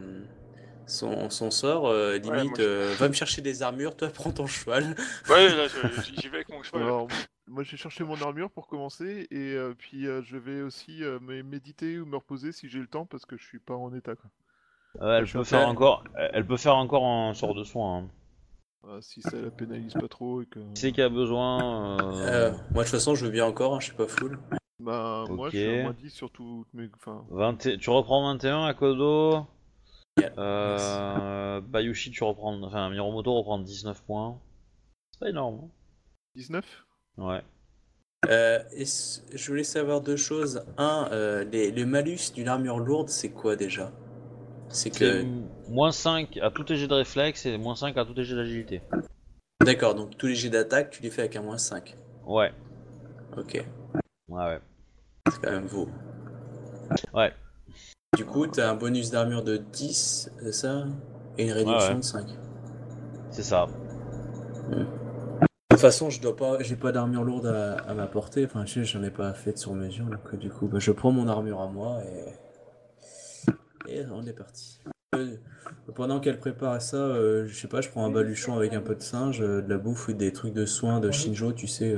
son, son sort, euh, limite, moi, je- euh, va me chercher des armures, toi prends ton cheval. Ouais, là, j'y vais avec mon cheval. Alors, moi j'ai cherché mon armure pour commencer, et euh, puis euh, je vais aussi euh, me méditer ou me reposer si j'ai le temps, parce que je suis pas en état. Quoi. Euh, elle peut faire en- encore, elle peut faire encore un sort de soin. Hein. Euh, si ça la pénalise pas trop et que. Qui c'est qui a besoin euh, Euh, moi, de toute façon, je veux bien encore, hein, je suis pas full. Bah, moi je suis à moins 10 sur toutes mes. Enfin, 20 et- Tu reprends 21 à Kodo? Yeah, Euh, Bayushi, tu reprends. Enfin, Miromoto reprend 19 points. C'est pas énorme. 19 hein. Ouais. Euh, je voulais savoir deux choses. Un, euh, les, le malus d'une armure lourde, c'est quoi déjà? C'est que. moins 5 à tout tes jets de réflexe et moins 5 à tout tes jets d'agilité. D'accord, donc tous les jets d'attaque, tu les fais avec un moins 5. Ouais. Ok, Ouais, ouais. c'est quand même beau. Ouais. Du coup, t'as un bonus d'armure de 10, c'est ça? Et une réduction ouais. de 5. C'est ça. De toute façon, je dois pas, j'ai pas d'armure lourde à, à m'apporter. Enfin, je j'en ai pas fait sur mesure, donc euh, du coup, bah, je prends mon armure à moi et et on est parti. Euh, pendant qu'elle prépare ça, euh, je sais pas, je prends un baluchon avec un peu de singe, euh, de la bouffe ou des trucs de soins de Shinjo, tu sais,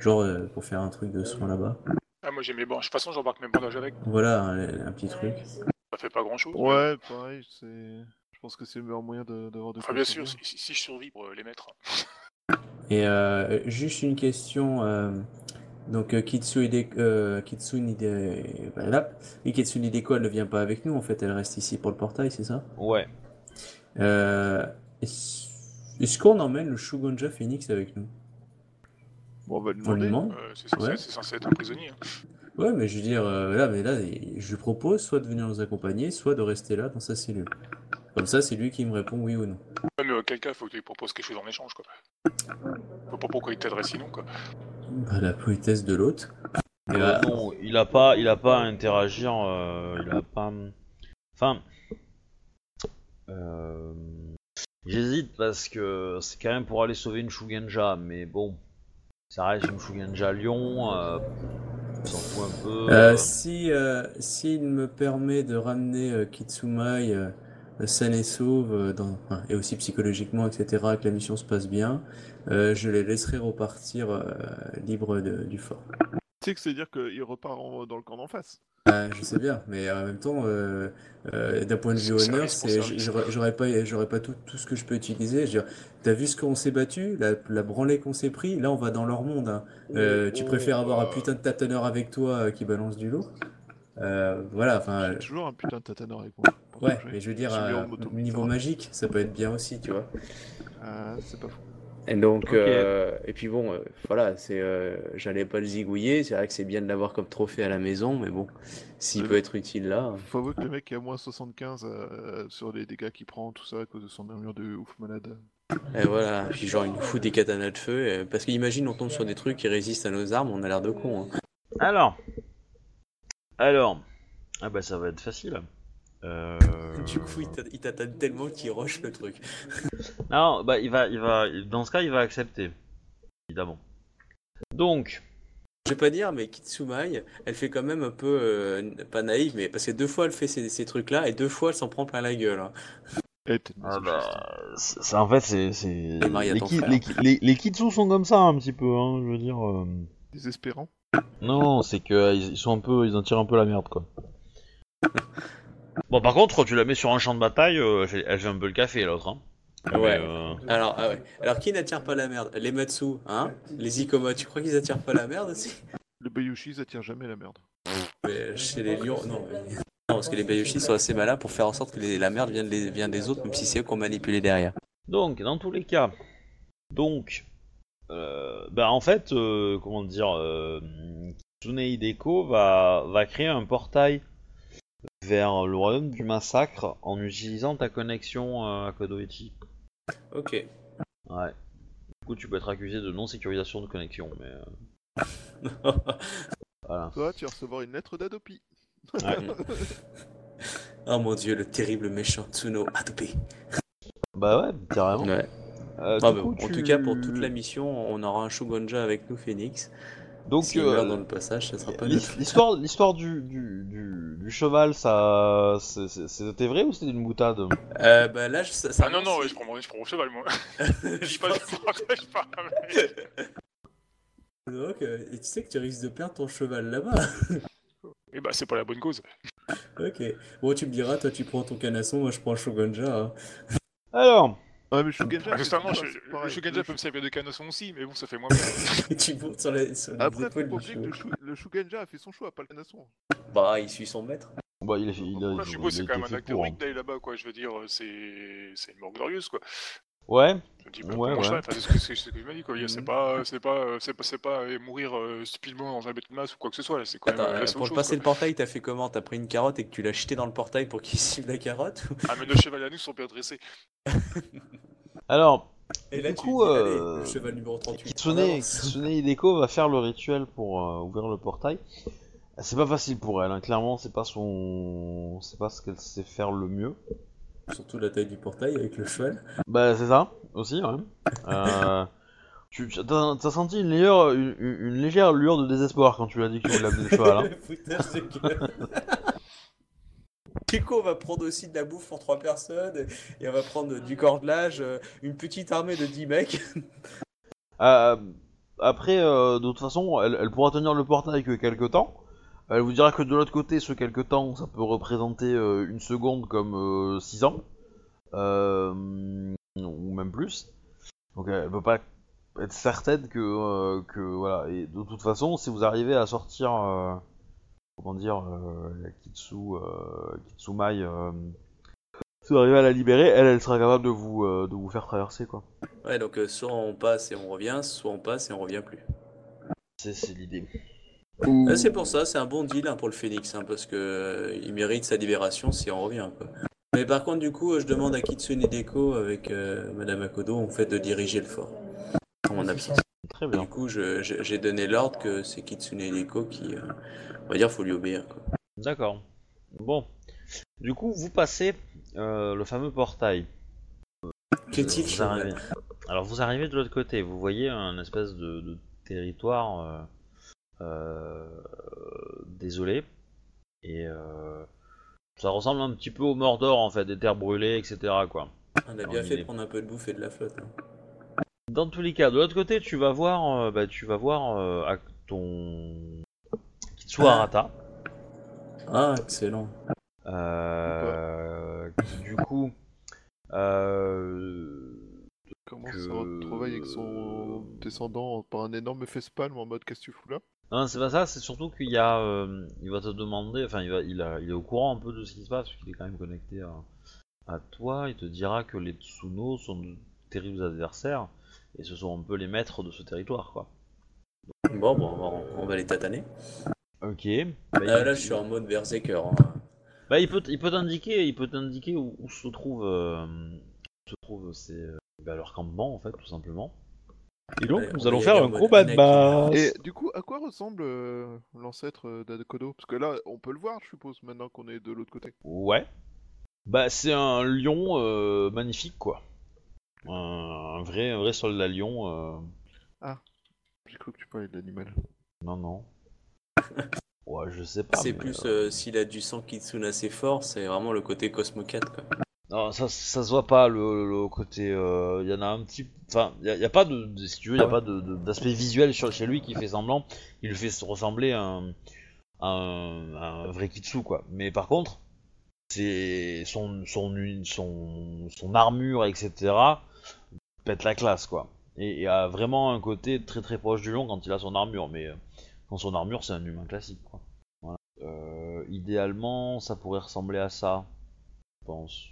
genre pour faire un truc de soin là-bas. Ah, moi j'ai mes bandages. De toute façon, j'embarque mes bandages avec. Voilà, un, un petit truc. Ça fait pas grand chose. Ouais, pareil, c'est. Je pense que c'est le meilleur moyen de- d'avoir de Enfin, quoi bien sûr, si, je survis pour euh, les mettre. Et euh, juste une question. euh, donc Kitsu Hide- euh. Et elle ne vient pas avec nous en fait, elle reste ici pour le portail, c'est ça? Ouais. Euh, Est-ce est-ce qu'on emmène le Shugonja Phoenix avec nous? Bon, on va lui On lui demander. demande Euh, c'est censé, Ouais. c'est censé être un prisonnier. hein. Ouais, mais je veux dire, euh, là, mais là, je lui propose soit de venir nous accompagner, soit de rester là dans sa cellule. Comme ça, c'est lui qui me répond oui ou non. Ouais, mais euh, quelqu'un, faut que tu lui proposes quelque chose en échange, quoi. Je vois pas pourquoi il t'aiderait sinon, quoi. Bah, la politesse de l'autre. Euh, bah, non, il a pas, il a pas à interagir. euh, il a pas. Enfin. euh, J'hésite parce que c'est quand même pour aller sauver une Shugenja, mais bon, ça reste une Shugenja Lyon. Euh, on s'en fout un peu. Euh, si euh, s'il me permet de ramener euh, Kitsumai euh, saine et sauve, euh, dans, enfin, et aussi psychologiquement, etc., que la mission se passe bien, euh, je les laisserai repartir euh, libres de- du fort. Tu sais que c'est dire qu'il repart en- dans le camp d'en face. Ah, je sais bien, mais en même temps, euh, euh, d'un point de vue honneur, c'est, j'aurais pas, j'aurais pas tout, tout ce que je peux utiliser. Je veux dire, t'as vu ce qu'on s'est battu, la, la branlée qu'on s'est pris, là on va dans leur monde. hein. Euh, tu préfères avoir un putain de tâtonneur avec toi euh, qui balance du lourd? Euh, voilà, enfin, J'ai toujours un putain de tataneur avec moi. pour ouais, mais je veux dire, en euh, moto. niveau magique, ça peut être bien aussi, tu vois. Ah, c'est pas fou. Et donc, euh, et puis bon, euh, voilà, c'est, euh, j'allais pas le zigouiller, c'est vrai que c'est bien de l'avoir comme trophée à la maison, mais bon, s'il Euh, peut être utile là. Faut avouer que le mec est à moins 75 euh, sur les dégâts qu'il prend, tout ça, à cause de son armure de ouf malade. Et voilà, puis genre il nous fout des katanas de feu, euh, parce qu'imagine on tombe sur des trucs qui résistent à nos armes, on a l'air de con. hein. Alors. Alors. Ah bah ça va être facile. Euh... [laughs] Du coup, il t'a- il t'attend tellement qu'il rush le truc. [laughs] Non, bah il va, il va, dans ce cas, il va accepter, évidemment. Donc, Je vais pas dire, mais Kitsumai, elle fait quand même un peu, euh, pas naïve, mais parce que deux fois elle fait ces, ces trucs-là, et deux fois elle s'en prend plein la gueule. hein. Eh, ah bah, c'est- en fait, c'est, les, ki- frère. les, ki- les, les kitsu sont comme ça un petit peu, hein, je veux dire. euh, Désespérant. Non, c'est que euh, ils sont un peu, ils en tirent un peu la merde, quoi. [laughs] Bon, par contre, quand tu la mets sur un champ de bataille, euh, elle fait- un peu le café, l'autre. Hein. Ouais. Mais, euh, Alors, ah ouais. Alors qui n'attire pas la merde? Les Matsu, hein? Les Ikoma, tu crois qu'ils attirent pas la merde aussi? Le Bayushi, tire jamais la merde. Mais chez les lions, non. mais- Non, parce que les Bayushi sont assez malins pour faire en sorte que les- la merde vienne, des- vienne des autres, même si c'est eux qui ont manipulé derrière. Donc, dans tous les cas, donc, euh, bah en fait, euh, comment dire, euh, Kitsune Hideko va, va créer un portail vers le royaume du massacre en utilisant ta connexion euh, à Kodoichi. Ok. Ouais. Du coup, tu peux être accusé de non-sécurisation de connexion, mais euh, [laughs] voilà. Toi, tu vas recevoir une lettre d'Adopi. Ouais. [laughs] oh mon dieu, le terrible méchant Tsuno Adobe. Bah ouais, carrément. Ouais. Euh, Ah, coup, bon, En tu- tout cas, pour toute la mission, on aura un Shugonja avec nous, Phoenix. Donc, euh, dans le passage, ça sera pas l'histoire, [laughs] l'histoire du, du, du, du cheval, ça, c'était vrai ou c'était une boutade? Euh, bah là, je- ça, ça Ah non, non, ouais, je prends mon, je prends mon cheval, moi. [laughs] [laughs] je dis pas, pense- je parle, je parle. Donc, euh, et tu sais que tu risques de perdre ton cheval là-bas. Et bah, c'est pas la bonne cause. ok. Bon, tu me diras, toi tu prends ton canasson, moi je prends un Shogunja. hein. Alors, Ouais, mais Shugenja. Justement, je, pas pareil. le Shugenja Le peut me servir de canasson aussi, mais bon, ça fait moins [laughs] bien. Et tu montes sur, la, sur les Après, faut épaules pas du oublier que le. Shu- le Shugenja a fait son choix, pas le canasson. Bah, il suit son maître. bah, il, a, il, a, Là, je suppose c'est quand même un acte héroïque hein. d'aller là-bas, quoi. Je veux dire, c'est c'est une mort glorieuse, quoi. Ouais, dis, bah, c'est ce que, c'est ce que je me dis, quoi. C'est pas, c'est pas, c'est pas, c'est pas euh, mourir euh, stupidement dans un bête de masse ou quoi que ce soit. là, C'est quand même. Attends, là, euh, c'est pour chose, passer le portail, t'as fait comment? T'as pris une carotte et que tu l'as jeté dans le portail pour qu'il [laughs] suive la carotte Ah, mais nos chevaliers à nous sont bien dressés. [laughs] alors, Et là, Du coup, dis, euh, le cheval numéro 38. en Kitsune. Kitsune Hideko va faire le rituel pour euh, ouvrir le portail. C'est pas facile pour elle, hein. clairement, c'est pas son. C'est pas ce qu'elle sait faire le mieux. Surtout la taille du portail avec le cheval. Bah, c'est ça, aussi, ouais. Euh, tu t'as t'as senti une légère, une, une légère lueur de désespoir quand tu l'as dit que tu voulais amener le cheval, hein. [laughs] Foutage de gueule. [laughs] Kiko on va prendre aussi de la bouffe pour 3 personnes et on va prendre du cordelage, euh, une petite armée de 10 mecs. Euh, après, euh, de toute façon, elle, elle pourra tenir le portail que quelques temps. Elle vous dira que de l'autre côté, ce quelques temps, ça peut représenter euh, une seconde comme 6 ans. Euh, ou même plus. Donc elle peut pas être certaine que, euh, que voilà. Et de toute façon, si vous arrivez à sortir, euh, comment dire, euh, la Kitsu, euh, Kitsumai euh, Si vous arrivez à la libérer, elle, elle sera capable de vous, euh, de vous faire traverser, quoi. Ouais, donc euh, soit on passe et on revient, soit on passe et on revient plus. C'est l'idée. Euh, c'est pour ça, c'est un bon deal hein, pour le Phoenix, hein, parce que euh, il mérite sa libération si on revient. Quoi. Mais par contre, du coup, euh, je demande à Kitsune Deko avec euh, Madame Akodo en fait de diriger le fort en mon absence. Très Et bien. Du coup, j'ai donné l'ordre que c'est Kitsune Deko qui, euh, on va dire, faut lui obéir. Quoi. D'accord. Bon. Du coup, vous passez euh, le fameux portail. Vous arrivez- Alors vous arrivez de l'autre côté, vous voyez un espèce de, de territoire désolé et euh, ça ressemble un petit peu au Mordor en fait, des terres brûlées, etc. quoi. On a bien Alors, fait de prendre un peu de bouffe et de la flotte. hein. Dans tous les cas, de l'autre côté, tu vas voir, euh, bah, tu vas voir euh, à ton Kitsu Arata, Ah, excellent. euh, qui, du coup. Euh, Comment que- se retrouver avec son descendant par un énorme facepalm en mode qu'est-ce que tu fous là? Non, c'est pas ça, c'est surtout qu'il y a. euh, il va te demander, enfin, il, va, il, a, il est au courant un peu de ce qui se passe, parce qu'il est quand même connecté à, à toi. Il te dira que les Tsuno sont de terribles adversaires, et ce sont un peu les maîtres de ce territoire, quoi. Bon, bon, on va, on va les tataner. Ok. Bah, Ah, là, je suis en mode berserker. hein. bah, il peut, il peut t'indiquer, il peut t'indiquer où, où se trouve, euh, où se trouve c'est euh, bah, leur campement, en fait, tout simplement. Et donc, nous allons faire un combat de base. Et du coup, à quoi ressemble euh, l'ancêtre euh, d'Adakodo Parce que là, on peut le voir, je suppose, maintenant qu'on est de l'autre côté. Ouais. Bah c'est un lion euh, magnifique quoi. Un, un vrai un vrai soldat lion. euh, J'ai cru que tu parlais de l'animal. Non non. [laughs] Ouais je sais pas. c'est mais, plus euh, euh, s'il a du sang Kitsune assez fort, c'est vraiment le côté Cosmo 4. Quoi. Non ça ça se voit pas le, le côté. Il y en a un petit. Enfin il y, a- pas de, si tu veux y a Ouais. pas de- de- d'aspect visuel sur, chez lui qui fait semblant. Il le fait ressembler à un, à un, à un vrai Kitsu quoi. Mais par contre c'est son son son son armure etc. pète la classe quoi. Et, et a vraiment un côté très très proche du lion quand il a son armure, mais euh, quand son armure c'est un humain classique quoi. Voilà. Euh, idéalement ça pourrait ressembler à ça, je pense.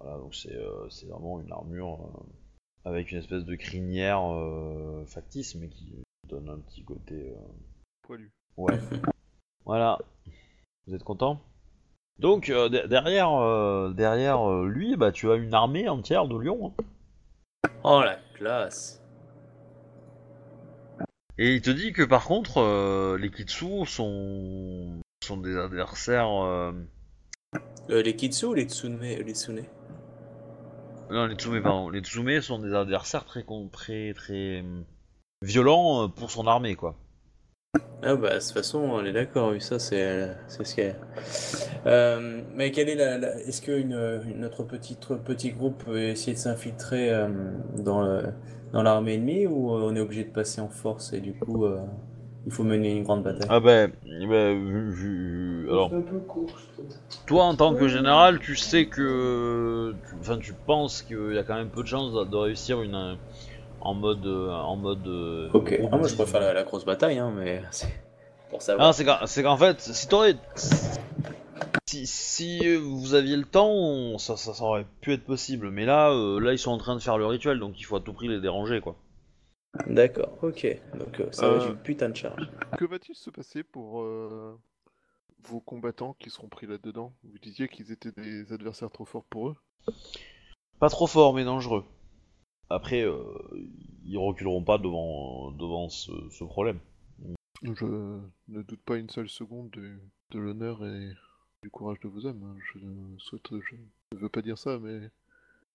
Voilà donc c'est euh, c'est vraiment une armure euh, avec une espèce de crinière euh, factice mais qui donne un petit côté. euh, Poilu. Ouais. [laughs] voilà. Vous êtes content? Donc euh, de- derrière euh, derrière euh, lui bah tu as une armée entière de lions. hein. Oh la classe Et il te dit que par contre, euh, les Kitsu sont, sont des adversaires. euh, Euh, Les Kitsu ou les Tsune les Tsune? Non, les Tsume, pardon. Les Tsume sont des adversaires très, très, très euh, violents euh, pour son armée, quoi. Ah bah de toute façon on est d'accord, oui ça c'est c'est ce qu'il y a. Euh, mais quelle est la, la- est-ce que une, notre petit petit groupe peut essayer de s'infiltrer euh, dans l'armée ennemie ou euh, on est obligé de passer en force et du coup euh, il faut mener une grande bataille? Ah ben, ben, vu, vu- alors, toi en tant que général, tu sais que, tu- enfin, tu penses qu'il y a quand même peu de chances de, de réussir une en mode, en mode. euh, Ok, ah, moi je préfère la, la grosse bataille hein, mais [laughs] c'est pour savoir. Ah, c'est qu'en c'est qu'en fait, si t'aurais. Si, si vous aviez le temps, on- ça, ça, ça aurait pu être possible. Mais là, euh, là, ils sont en train de faire le rituel, donc il faut à tout prix les déranger, quoi. D'accord, ok. Donc euh, ça va être Euh, une putain de charge. Que va-t-il se passer pour euh, vos combattants qui seront pris là-dedans? Vous disiez qu'ils étaient des adversaires trop forts pour eux? Pas trop fort, mais dangereux. Après, euh, ils reculeront pas devant, devant ce, ce problème. Je ne doute pas une seule seconde de, de l'honneur et du courage de vos hommes. hein. Je ne souhaite, je ne veux pas dire ça, mais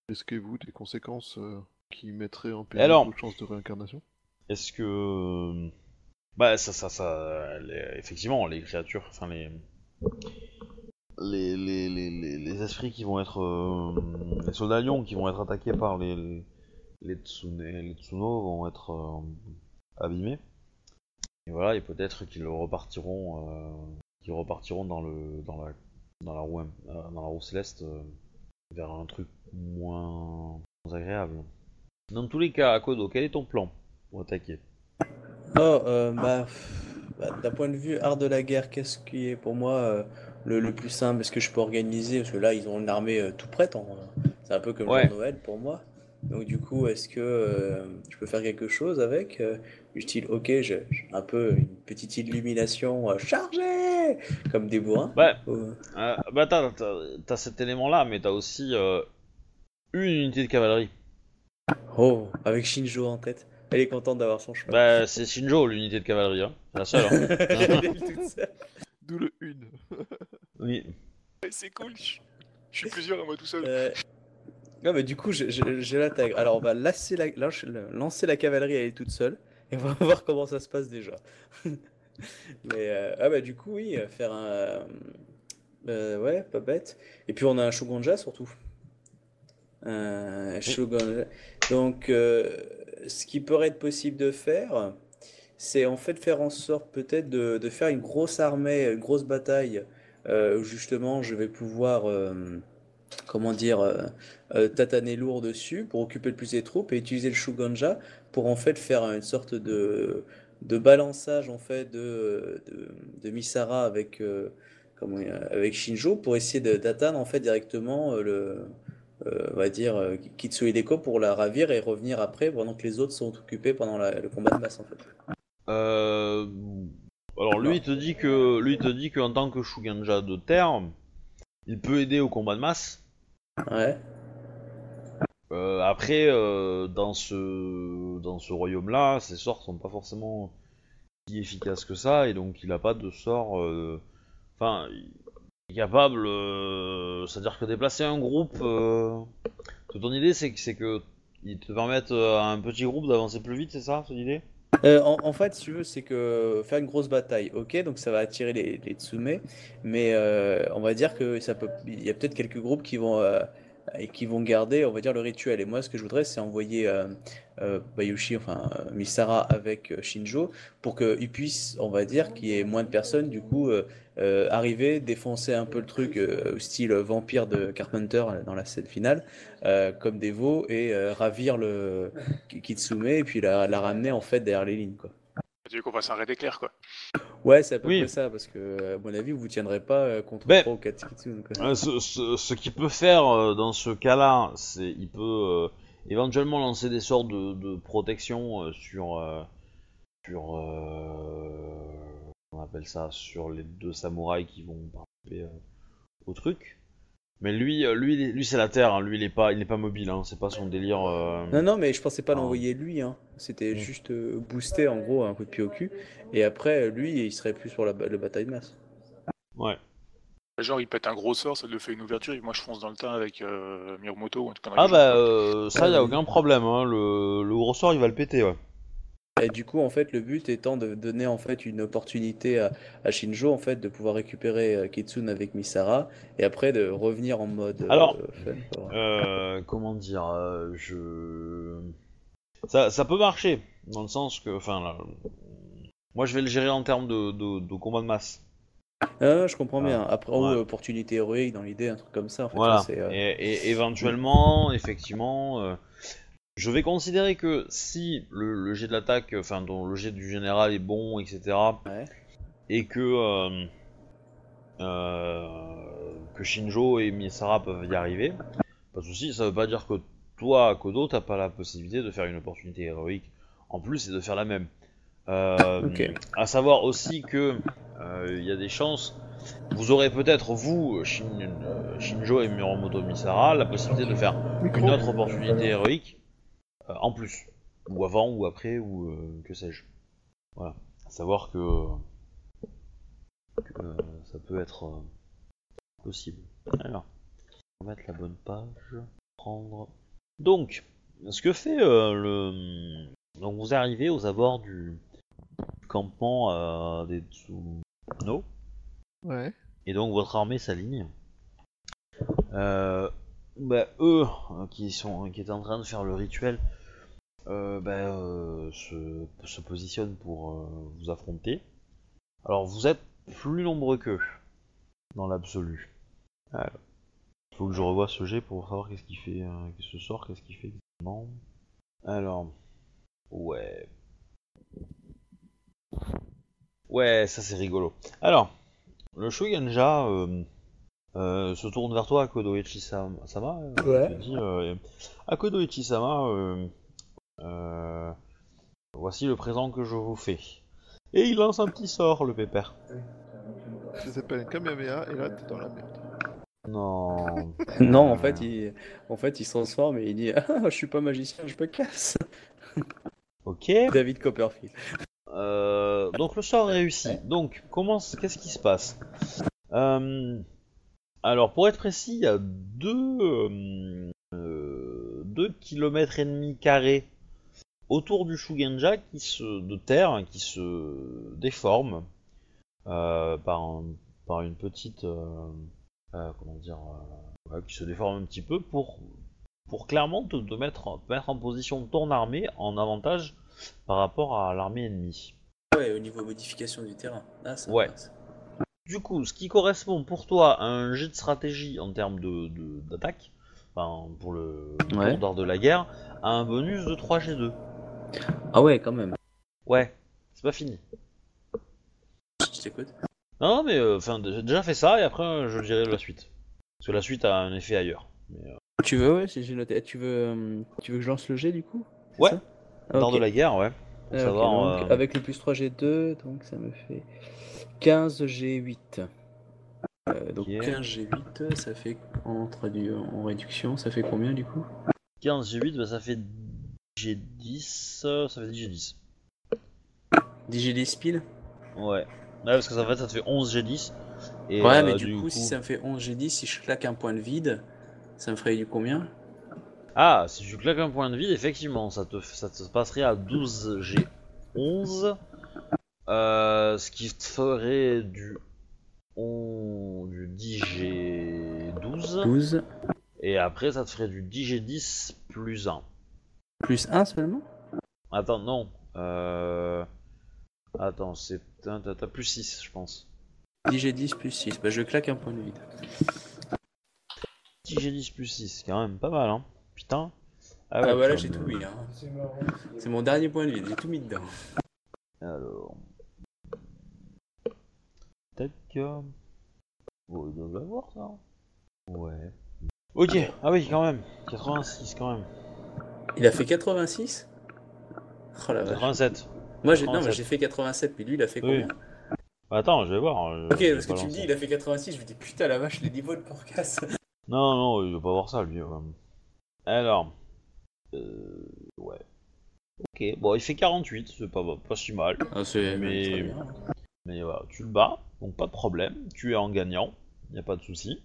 risquez-vous des conséquences euh, qui mettraient en péril alors vos chances de réincarnation Est-ce que. Bah, ça, ça, ça. les- effectivement, les créatures, enfin, les. Les, les, les, esprits qui vont être. euh, les soldats lions qui vont être attaqués par les. Les, les, tsune- les Tsuno vont être euh, abîmés. Et voilà, et peut-être qu'ils repartiront. euh, qu'ils repartiront dans le. dans la. dans la roue, dans la roue céleste vers un truc moins, moins agréable. Dans tous les cas, Akodo, quel est ton plan pour attaquer? Oh, euh, bah, bah, d'un point de vue art de la guerre, qu'est-ce qui est pour moi euh, le, le plus simple? Est-ce que je peux organiser? Parce que là, ils ont une armée euh, tout prête. C'est un peu comme Ouais. le Noël pour moi. Donc du coup, est-ce que je peux faire quelque chose avec style, ok, j'ai un peu une petite illumination chargée Comme des bourrins? Ouais, euh, bah t'as, cet élément-là, mais t'as aussi une unité de cavalerie. Oh, avec Shinjo en tête. Elle est contente d'avoir son cheval. Bah c'est Shinjo, l'unité de cavalerie, hein. c'est la seule. Hein. [laughs] Elle est toute seule. D'où le une. Oui. C'est cool. Je suis plusieurs à moi tout seul. Euh, Non, mais du coup, je, je, je l'attaque. Alors, on va lasser la, lancer lancer la cavalerie, elle est toute seule. Et on va [laughs] voir comment ça se passe déjà. [laughs] mais, euh, ah bah, du coup, oui, faire un. euh, euh, ouais, pas bête. Et puis, on a un Shogunja surtout. Un Shogunja. Donc, euh, ce qui pourrait être possible de faire, c'est en fait faire en sorte peut-être de, faire une grosse armée, une grosse bataille. euh, où justement, je vais pouvoir. euh, comment dire, tataner lourd dessus pour occuper le plus des troupes et utiliser le Shugonja pour en fait faire une sorte de, de balançage en fait de, de, Misara avec, avec Shinjo pour essayer d'atteindre en fait directement le, euh, on va dire, euh, Kitsue Deko pour la ravir et revenir après pendant que les autres sont occupés pendant la- le combat de masse en fait. Euh, alors lui il te dit que lui il te dit qu'en tant que Shuganja de terre, il peut aider au combat de masse. Ouais. Après, dans ce dans ce royaume-là, ses sorts sont pas forcément si efficaces que ça, et donc il a pas de sort. Enfin, il capable. euh, C'est-à-dire que déplacer un groupe. euh, ton idée, c'est que c'est que il te permettent euh, à un petit groupe d'avancer plus vite, c'est ça, ton idée? En, fait, si tu veux, c'est que faire une grosse bataille, ok, donc ça va attirer les, les mais on va dire que ça peut, il y a peut-être quelques groupes qui vont, et qui vont garder, on va dire, le rituel. Et moi, ce que je voudrais, c'est envoyer euh, euh, Bayushi, enfin euh, Misara avec euh, Shinjo, pour qu'ils puissent, on va dire, qu'il y ait moins de personnes, du coup, arriver, défoncer un peu le truc, style vampire de Carpenter dans la scène finale, comme des veaux, et ravir le Kitsume, et puis la, la ramener en fait derrière les lignes, quoi. Tu veux qu'on fasse un raid éclair, quoi. Ouais, c'est à peu Oui. près ça, parce que, à mon avis, vous tiendrez pas euh, contre Ben, 3 ou 4 Kitsune, quoi. Euh, ce, ce- ce qu'il peut faire euh, dans ce cas-là, c'est il peut euh, éventuellement lancer des sorts de, de protection euh, sur euh, sur euh, on appelle ça sur les deux samouraïs qui vont participer euh, au truc. Mais lui, lui, il est- lui c'est la terre. hein. Lui, il est pas, il est pas mobile. Hein. C'est pas son délire. euh. Non, non, mais je pensais pas Ah. l'envoyer lui, hein. C'était Mm. juste euh, booster, en gros, un coup de pied au cul. Et après, lui, il serait plus sur la, le bataille de masse. Ouais. Genre, il pète un gros sort, ça lui fait une ouverture, et moi je fonce dans le tas avec euh, Mirumoto ou un truc comme Ah bah euh, ça, y a aucun problème. Hein. Le, le gros sort, il va le péter. Ouais. Et du coup, en fait, le but étant de donner en fait une opportunité à, à Shinjo en fait de pouvoir récupérer euh, Kitsune avec Misara et après de revenir en mode Alors. Euh, comment dire, euh, je... Ça, ça peut marcher, dans le sens que, enfin, moi je vais le gérer en termes de, de, de combat de masse. Ah, je comprends bien. Après, ou Ouais. opportunité héroïque dans l'idée, un truc comme ça. En fait, Voilà. euh, Et, et éventuellement, effectivement, euh, je vais considérer que si le, le jet de l'attaque, enfin, dont le jet du général est bon, etc., Ouais. et que euh, que Shinjo et Misara peuvent y arriver, pas de souci. Ça veut pas dire que toi, Kodo, t'as pas la possibilité de faire une opportunité héroïque en plus et de faire la même. Euh, [laughs] Ok. À savoir aussi que euh, il y a des chances. Vous aurez peut-être vous, Shin- euh, Shinjo et Miromoto Misara, la possibilité de faire une autre opportunité héroïque euh, en plus, ou avant, ou après, ou que sais-je. Voilà. À savoir que, que, ça peut être possible. Alors, on va mettre la bonne page. Prendre. Donc, ce que fait euh, le. Donc, vous arrivez aux abords du campement euh, des Tsuno. Ouais. Et donc votre armée s'aligne. Euh, bah, eux, euh, qui, sont, qui étaient en train de faire le rituel, euh, bah, euh, se, se positionnent pour vous affronter. Alors vous êtes plus nombreux qu'eux, dans l'absolu. Alors, faut que je revoie ce jet pour savoir qu'est-ce qu'il fait, euh, qu'est-ce que ce sort, qu'est-ce qu'il fait exactement. Alors, ouais. Ouais, ça c'est rigolo. Alors, le Shugenja euh, euh, se tourne vers toi, Akodo Ichisama. Sama, euh, Ouais. il te dit, euh, Akodo Ichisama, euh, euh, voici le présent que je vous fais. Et il lance un petit sort, le pépère. Ça s'appelle Kamehameha et là t'es dans la merde. Non. [laughs] Non, en fait, il, en fait, il se transforme et il dit Ah, je suis pas magicien, je me casse. [laughs] Ok. David Copperfield. Euh, donc le sort réussi. Ouais. Donc comment, qu'est-ce qui se passe? Euh, Alors pour être précis, il y a deux, euh, euh, deux kilomètres et demi carrés autour du Shugenja qui se, de terre hein, qui se déforme euh, par, un- par une petite, euh, euh, comment dire, euh, ouais, qui se déforme un petit peu pour pour clairement te, te mettre, te mettre en position de ton armée en avantage par rapport à l'armée ennemie. Ouais, au niveau modification du terrain. Ah, ça Ouais. passe. Du coup, ce qui correspond pour toi à un jet de stratégie en termes de, de- d'attaque, enfin pour le Ouais. de la guerre, a un bonus de 3 G2. Ah ouais, quand même. Ouais, c'est pas fini. Je t'écoute. Non, mais euh, enfin, j'ai déjà fait ça et après euh, je dirai la suite. Parce que la suite a un effet ailleurs. Mais, euh, Tu veux, ouais, j'ai noté. Tu veux, tu veux que je lance le jet du coup? Ouais. Ok. de la guerre, ouais. Ah, donc, Avec le plus 3 G2, donc ça me fait 15 G8. Euh, donc Ok. 15 G8, ça fait en, tradu- en réduction, ça fait combien du coup? 15 G8, bah, ça fait G10, euh, ça fait 10 G10. 10 G10 pile? Ouais. Ouais, parce que ça, en fait, ça te fait 11 G10. Et, Ouais, euh, mais du, coup, si ça me fait 11 G10, si je claque un point de vide, ça me ferait du combien? Ah, si tu claques un point de vide, effectivement, ça te, ça te passerait à 12 G11. Euh, ce qui te ferait du, on, du 10 G12. 12 Et après, ça te ferait du 10 G10 plus 1. plus 1 seulement? Attends, non. Euh... Attends, c'est. T'as plus 6, je pense. 10 G10 plus 6, bah je claque un point de vide. 10 G10 plus 6, quand même pas mal, hein. Putain. Ah, ouais, bah là putain, j'ai tout mis, hein. c'est mon dernier point de vide, j'ai tout mis dedans. Alors. Peut-être que. Bon, ils doivent l'avoir ça. Ouais. Ok, ah oui, quand même. 86 quand même. Il a fait 86 Oh la vache. 87. Moi j'ai non, mais 87. j'ai fait 87, mais lui il a fait combien? Bah, Attends, je vais voir. je- Ok, je vais parce que tu me dis il a fait 86, je me dis putain la vache, les niveaux de porcasse. [laughs] [laughs] Non, non, il va pas voir ça lui. Alors. Euh. Ouais. Ok, bon, il fait 48, c'est pas, pas si mal. Ah, c'est Mais- bien. Mais voilà, tu le bats, donc pas de problème. Tu es en gagnant, y a pas de souci.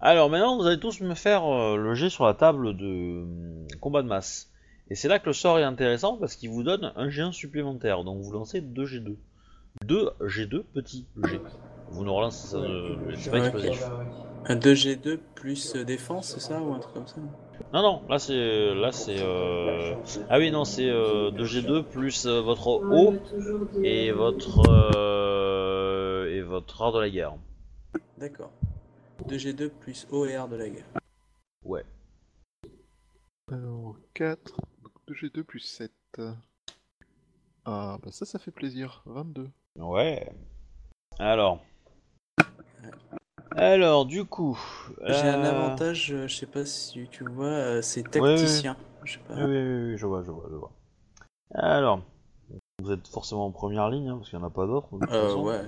Alors maintenant, vous allez tous me faire euh, le jet sur la table de hum, combat de masse. Et c'est là que le sort est intéressant parce qu'il vous donne un G1 supplémentaire. Donc vous lancez 2 G2. 2 G2 petit G. Vous ne relancez ça, c'est pas explosif. Un 2G2 plus euh, défense, c'est ça ou un truc comme ça Non, non, là c'est. Là c'est. euh, Ah oui, non, c'est euh, 2G2 plus euh, votre O et votre. euh, et votre art de la guerre. D'accord. 2G2 plus O et R de la guerre. Ouais. Alors 4, 2G2 plus 7. Ah bah ça ça fait plaisir, 22. Ouais. Alors. Alors, du coup. J'ai un euh, avantage, euh, je sais pas si tu vois, euh, c'est Ouais, ouais, tacticien. Je sais pas. Oui, oui, oui, je vois, je vois, je vois. Alors. Vous êtes forcément en première ligne, hein, parce qu'il n'y en a pas d'autres. de toute Euh, façon. ouais.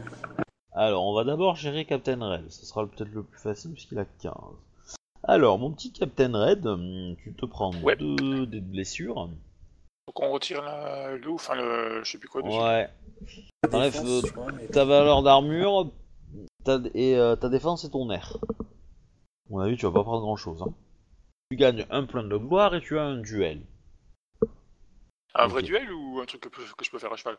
Alors, on va d'abord gérer Captain Red. Ce sera peut-être le plus facile, puisqu'il a 15. Alors, mon petit Captain Red, hum, tu te prends Ouais. deux des blessures. Donc on retire la loup, enfin le. je sais plus quoi dessus. Ouais. Enlève, Défense, euh, Ta valeur d'armure ta, et euh, ta défense et ton air. À mon avis, tu vas pas prendre grand chose. Hein. Tu gagnes un point de gloire et tu as un duel. Un vrai duel ou un truc que, que je peux faire à cheval?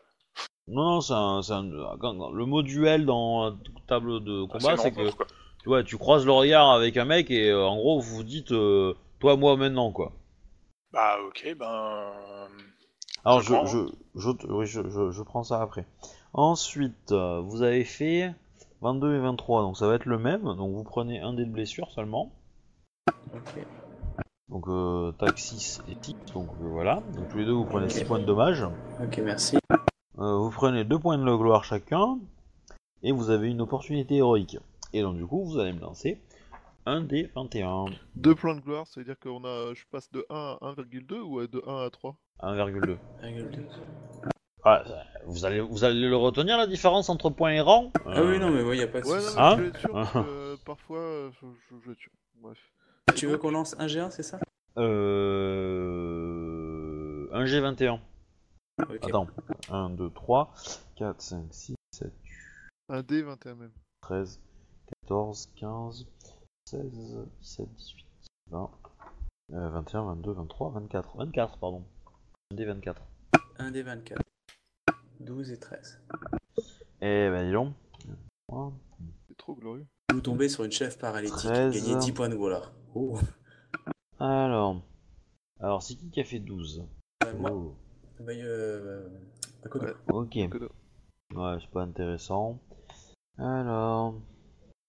Non, non, c'est un, c'est un- le mot duel dans table de Ah, combat, c'est que quoi. Tu vois, tu croises le regard avec un mec et euh, en gros, vous vous dites euh, toi, moi, maintenant, quoi. Bah ok, ben. Alors, Je je, prends, je, je, oui, je, je, je prends ça après. Ensuite, euh, vous avez fait 22 et 23, donc ça va être le même. Donc, vous prenez un dé de blessure seulement. Ok. Donc euh, tac 6 et 6, donc euh, voilà. Donc tous les deux vous prenez 6 points de dommage. Ok, merci. Euh, vous prenez 2 points de gloire chacun. et vous avez une opportunité héroïque. Et donc du coup, vous allez me lancer un des 21. Deux points de gloire, ça veut dire qu'on a, je passe de 1 à 1,2 ou de 1 à 3 1,2. 1,2. Ah, vous, allez, vous allez le retenir la différence entre point et rang? Ah oui, non, mais ouais, y a pas de Ouais, non, souci. mais Hein je sûr, [laughs] que, euh, parfois, euh, je, je, je. Bref. Tu veux qu'on lance un G1, c'est ça? Euh... Un G21. Ok. Attends. 1, 2, 3, 4, 5, 6, 7, Un D 21 même. 13, 14, 15, 16, 17, 18, 20, euh, 21, 22, 23, 24. 24, pardon. Un des 24. Un des 24. 12 et 13. Eh ben dis donc. Voilà. C'est trop glorieux. Vous tombez sur une chef paralytique. 13. Gagnez 10 points de gloire. Oh. Alors. Alors, c'est qui qui a fait 12 Euh, moi, Oh. bah, euh. Ouais. Ok. Ouais, c'est pas intéressant. Alors.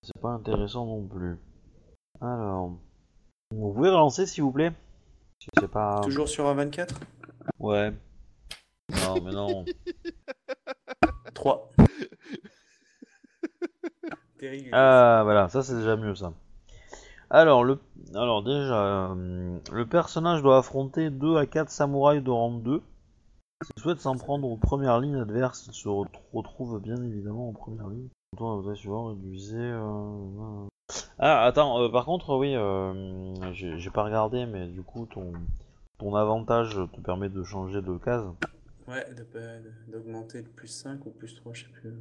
C'est pas intéressant non plus. Alors. Vous pouvez relancer s'il vous plaît? Pas. Toujours sur un 24 Ouais. Non, mais non. [laughs] 3. Terrible. Ah, voilà, ça c'est déjà mieux ça. Alors, le... Alors déjà, euh, le personnage doit affronter 2 à 4 samouraïs de rang 2. S'il souhaite s'en prendre aux premières lignes adverses, il se re- retrouve bien évidemment en première ligne. Euh, Ah, attends, euh, par contre, oui, euh, j'ai j'ai pas regardé, mais du coup, ton, ton avantage te permet de changer de case. Ouais, de- de- d'augmenter de plus 5 ou plus 3, je sais plus.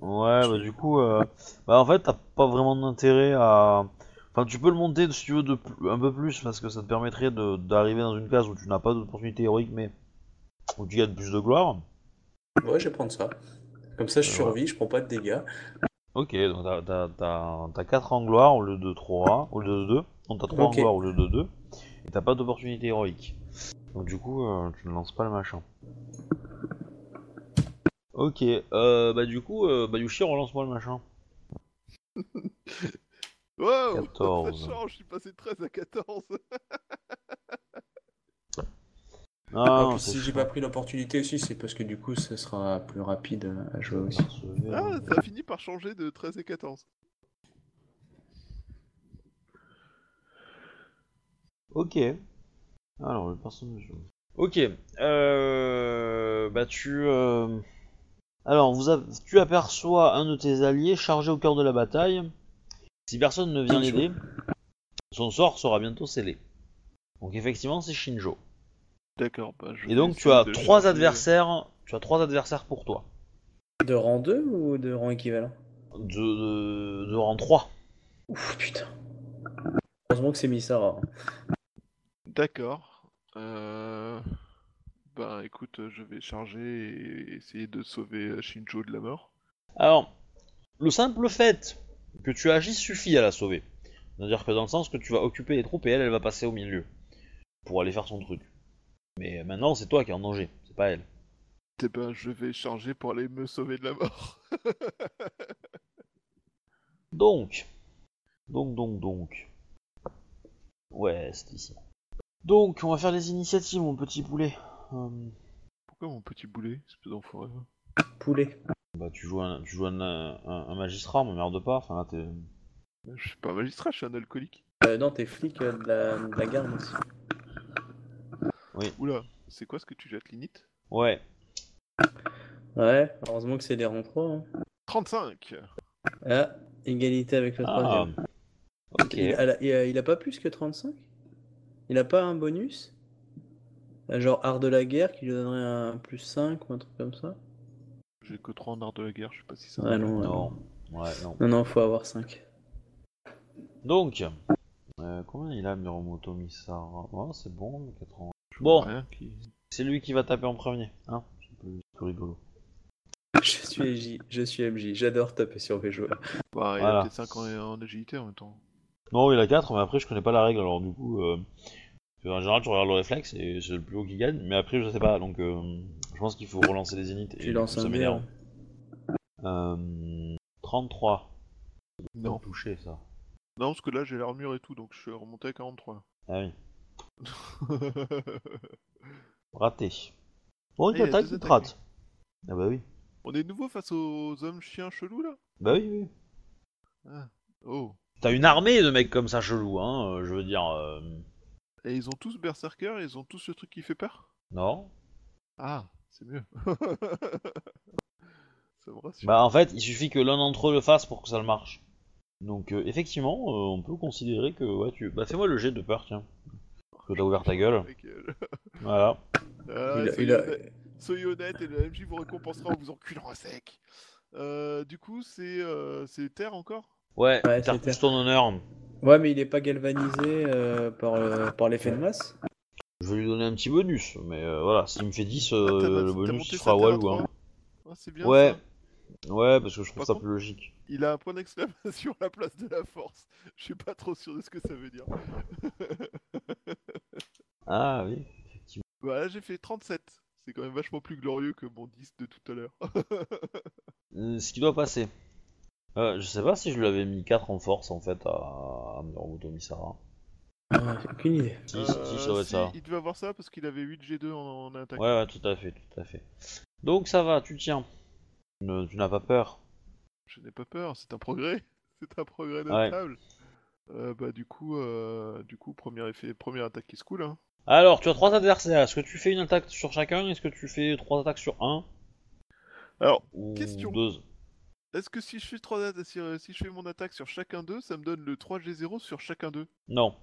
Ouais, bah du coup, euh, bah en fait, t'as pas vraiment d'intérêt à. Enfin, tu peux le monter si tu veux de pl- un peu plus parce que ça te permettrait de- d'arriver dans une case où tu n'as pas d'opportunité héroïque, mais où tu gagnes plus de gloire. Ouais, je vais prendre ça. Comme ça, je survis, je prends pas de dégâts. Ok, donc t'as- t'as- t'as t'as 4 en gloire au lieu de 3, au lieu de 2. Donc t'as 3 Ok. en gloire au lieu de 2. Et t'as pas d'opportunité héroïque. Donc du coup, euh, tu ne lances pas le machin. Ok, euh, bah du coup, euh, bah Yushi, relance-moi le machin. [laughs] Wow 14. Ça change, je suis passé de 13 à 14. [laughs] Ah, non, si j'ai pas pris l'opportunité aussi, c'est parce que du coup, ce sera plus rapide à jouer aussi. Ah, ça a fini par changer de 13 et 14. Ok. Alors, le personnage. Ok. Euh... Bah, tu. euh, Alors, vous a- tu aperçois un de tes alliés chargé au cœur de la bataille. Si personne ne vient l'aider, son sort sera bientôt scellé. Donc, effectivement, c'est Shinjo. D'accord, bah je Et donc, tu as trois adversaires. Tu as trois adversaires pour toi. De rang 2 ou de rang équivalent De, de, de rang 3. Ouf, putain. Heureusement que c'est Misara. hein. D'accord. Euh... Bah écoute, je vais charger et essayer de sauver euh, Shinjo de la mort. Alors, le simple fait que tu agisses suffit à la sauver. C'est-à-dire que dans le sens que tu vas occuper les troupes et elle, elle va passer au milieu. Pour aller faire son truc. Mais maintenant, c'est toi qui es en danger, c'est pas elle. Eh ben, je vais charger pour aller me sauver de la mort. [laughs] Donc. Donc, donc, donc. Ouais, c'est ici. Donc, on va faire les initiatives, mon petit poulet. Euh, Pourquoi mon petit boulet, espèce d'enfoiré Poulet. bah, tu joues, un, tu joues un, un- un magistrat, me merde pas. Enfin, là, t'es. Je suis pas un magistrat, je suis un alcoolique. Euh, non, t'es flic euh, de, la, de la garde aussi. Oula, c'est quoi ce que tu jettes, Linit Ouais. Ouais, heureusement que c'est des rangs 3. hein. 35 Ah, égalité avec le Ah. troisième. Ok. Il, a, il a- il a pas plus que 35 Il a pas un bonus? Euh, Genre art de la guerre qui lui donnerait un plus 5 ou un truc comme ça? J'ai que 3 en art de la guerre, je sais pas si ça... Ouais, non, ouais. Non. Ouais, non. Non, non, faut avoir 5. Donc. euh, combien il a, Miromoto Misara? Ouais, c'est bon, 80. Bon. qui... C'est lui qui va taper en premier, hein C'est c'est plus rigolo. [laughs] Je suis MJ, je suis MJ, j'adore taper sur mes joueurs. Bah, il Voilà. a peut-être 5 en, en agilité en même temps. Non, il a 4, mais après je connais pas la règle, alors du coup, euh, en général tu regardes le réflexe et c'est le plus haut qui gagne, mais après je sais pas, donc euh, je pense qu'il faut relancer les zéniths. Tu et lances ça un dé. m'énerve. hein. Euh, 33. Non. touché ça. Non, parce que là j'ai l'armure et tout, donc je suis remonté à 43. Ah oui, [laughs] raté. Bon, il Ah, il te rate. Ah bah oui. On est de nouveau face aux hommes chiens chelous là? Bah oui, oui. Oh. T'as une armée de mecs comme ça chelous, hein, euh, je veux dire. euh, Et ils ont tous Berserker, ils ont tous ce truc qui fait peur? Non Ah, c'est mieux. [laughs] ça me rassure. Bah en fait, il suffit que l'un d'entre eux le fasse pour que ça le marche. Donc euh, effectivement, euh, on peut considérer que ouais, tu. Bah fais-moi le jet de peur, tiens. Parce que t'as ouvert ta gueule. Euh, [laughs] Voilà. ah, Il a- soyez, il a- honnête, soyez honnête et le MJ vous récompensera en vous enculant à sec. Euh, du coup, c'est euh, c'est Terre encore? Ouais, Ouais, t'as c'était- ton honneur. Ouais, mais il est pas galvanisé euh, par, euh, par l'effet de masse. Je vais lui donner un petit bonus, mais euh, voilà, s'il me fait 10, euh, Ah, t'as- t'as le bonus sa il sera Terre à Walou. trois Hein. Ah, c'est bien Ouais. ça. Ouais, parce que je trouve Par ça contre- plus logique. Il a un point d'exclamation à la place de la force. Je suis pas trop sûr de ce que ça veut dire. [laughs] Ah oui, effectivement. Voilà, j'ai fait 37. C'est quand même vachement plus glorieux que mon 10 de tout à l'heure. [laughs] Euh, Ce qui doit passer. Euh, je sais pas si je lui avais mis 4 en force en fait à, à Miromoto Misara. Ah, aucune idée. Si, ça doit être si, ça. Il devait avoir ça parce qu'il avait 8 G2 en, en attaque. Ouais, ouais, tout à fait, tout à fait. Donc ça va, tu tiens. Tu ne- tu n'as pas peur. Je n'ai pas peur, c'est un progrès. [laughs] C'est un progrès Ouais. notable. Euh, bah du coup, euh, du coup, premier effet, première attaque qui se coule. Hein. Alors, tu as trois adversaires. Est-ce que tu fais une attaque sur chacun? Est-ce que tu fais trois attaques sur un? Alors, Ou Question. deux? Est-ce que si je fais trois atta- si, euh, si je fais mon attaque sur chacun d'eux, ça me donne le 3G0 sur chacun d'eux? Non.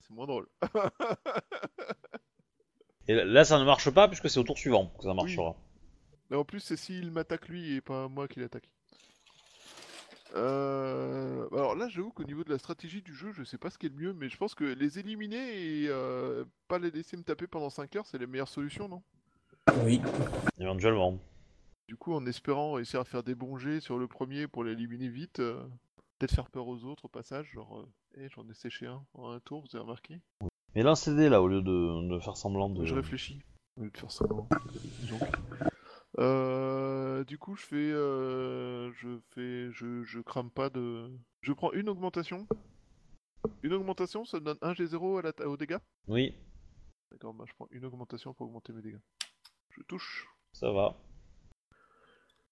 C'est moins drôle. [laughs] Et là- ça ne marche pas puisque c'est au tour suivant que ça marchera. Mais en plus, c'est s'il m'attaque lui et pas moi qui l'attaque. Euh... Alors là, j'avoue qu'au niveau de la stratégie du jeu, je sais pas ce qui est le mieux, mais je pense que les éliminer et euh, pas les laisser me taper pendant 5 heures, c'est la meilleure solution, non? Oui. Éventuellement. Du coup, en espérant réussir à faire des bons jets sur le premier pour l'éliminer vite, euh, peut-être faire peur aux autres au passage, genre, euh, Eh, j'en ai séché un en un tour, vous avez remarqué? Mais lance des dés là au lieu de, de faire semblant de. Je réfléchis, au lieu de faire semblant. donc. Euh, du coup, je fais, euh, je fais, je, je crame pas de. Je prends une augmentation. Une augmentation, ça me donne 1 G0 à la ta- aux dégâts? Oui, D'accord, bah je prends une augmentation pour augmenter mes dégâts. Je touche. ça va.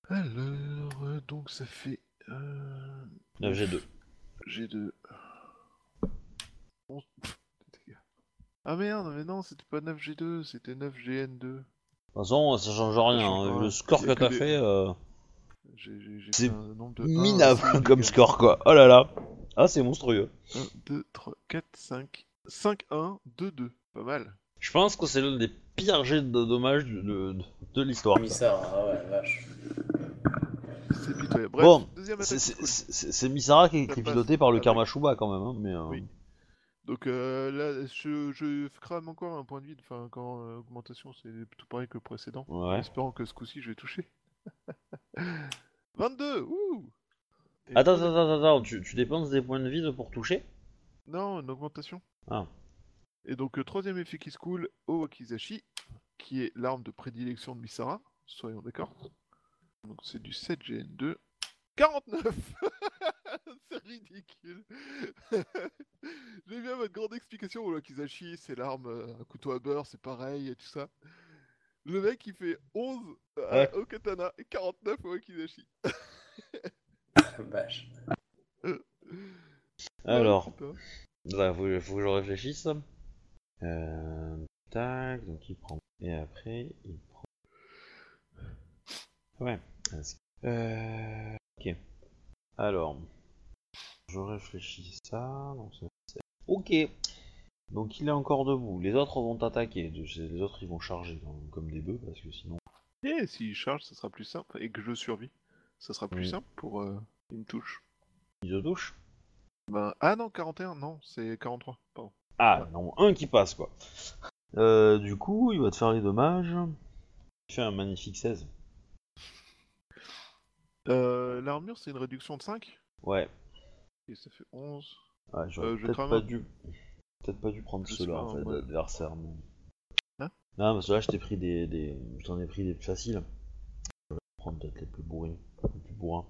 Alors, euh, donc ça fait. Euh... 9 G2. G2. 11 de dégâts. Ah merde, mais non, c'était pas 9G2, c'était 9GN2. De toute façon, ça change rien. Hein. pas. Le score que t'as des- fait, euh, C'est de. minable comme score quoi. Oh là là. Ah, c'est monstrueux. 1, 2, 3, 4, 5. 5, 1, 2, 2. Pas mal. Je pense que c'est l'un des pires jets de dommages de, de, de l'histoire. Mis ça, ah ouais, vache. C'est pitoyable. Bref, Bon, deuxième C'est- attaque. C'est qui est piloté par le Ah, Karmashuba quand même. hein, mais, euh, Oui. Donc euh, là, je, je crame encore un point de vide. Enfin, quand euh, augmentation, c'est tout pareil que le précédent. En Ouais. espérant que ce coup-ci, je vais toucher. [laughs] 22 Ouh Et Attends, le- attends, attends, attends, tu, tu dépenses des points de vide pour toucher? Non, une augmentation. Ah. Et donc, euh, troisième effet qui se coule, au Wakizashi, qui est l'arme de prédilection de Misara, soyons d'accord. Donc, c'est du 7GN2. 49 [laughs] C'est ridicule [laughs] J'aime bien votre grande explication au Wakizashi, c'est l'arme, euh, un couteau à beurre, c'est pareil et tout ça. Le mec, il fait 11 euh, Ouais. au katana et 49 au Wakizashi. Vache. [laughs] Alors, Oh, là, faut, faut que je réfléchisse. Euh, tac, donc il prend. Et après, il prend. Ouais. Euh, ok. Alors, je réfléchis ça. Donc ok. Donc il est encore debout. Les autres vont attaquer. Les autres ils vont charger comme, des bœufs parce que sinon. Et s'il charge, ça sera plus simple. Et que je survis, ça sera plus Oui. simple pour euh, une touche. Ils se touchent. Ben, ah non, 41, non, c'est 43, pardon. Ah, non, un qui passe quoi. Euh, du coup, il va te faire les dommages. Il fait un magnifique 16. Euh, L'armure, c'est une réduction de 5 Ouais. Et ça fait 11. Ouais, j'aurais Euh, peut-être pas dû. Peut-être pas dû prendre ceux-là en en fait. Hein non, parce que là je t'ai pris des. ai pris des plus faciles. Je vais prendre peut-être les plus bourrins. Les plus bourrins.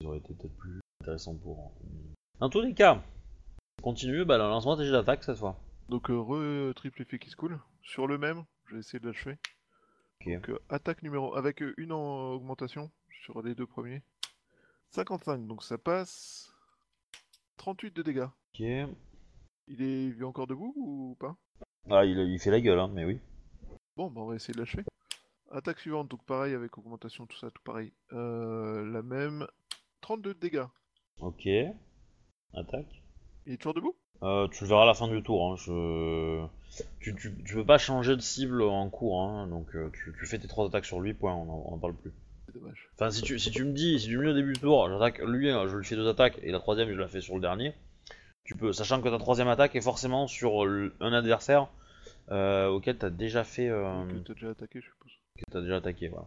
Ils auraient été peut-être plus intéressants pour. Dans tous les cas, continue, bah lance-moi tes d'attaque cette fois. Donc, euh, re triple effet qui se coule. Sur le même, je vais essayer de l'achever. Donc, euh, attaque numéro avec euh, une en augmentation sur les deux premiers. 55, donc ça passe. 38 de dégâts. Ok. Il est, il est encore debout ou pas? Ah, il, il fait la gueule, hein, mais oui. Bon, bah on va essayer de l'achever. Attaque suivante, donc pareil avec augmentation, tout ça, tout pareil. Euh, la même. 32 de dégâts. Ok. Attaque. Il est toujours debout? Euh, tu le verras à la fin du tour. Hein. Je... Tu, tu, tu peux pas changer de cible en cours, hein. donc euh, tu, tu fais tes trois attaques sur lui, point, on en, on en parle plus. C'est dommage. Enfin, si tu, si tu me dis, si tu me dis au début du tour, j'attaque lui, hein, je lui fais deux attaques, et la troisième, je la fais sur le dernier, tu peux, sachant que ta troisième attaque est forcément sur un adversaire euh, auquel t'as déjà fait. euh, Que t'as déjà attaqué, je suppose. que t'as déjà attaqué, voilà.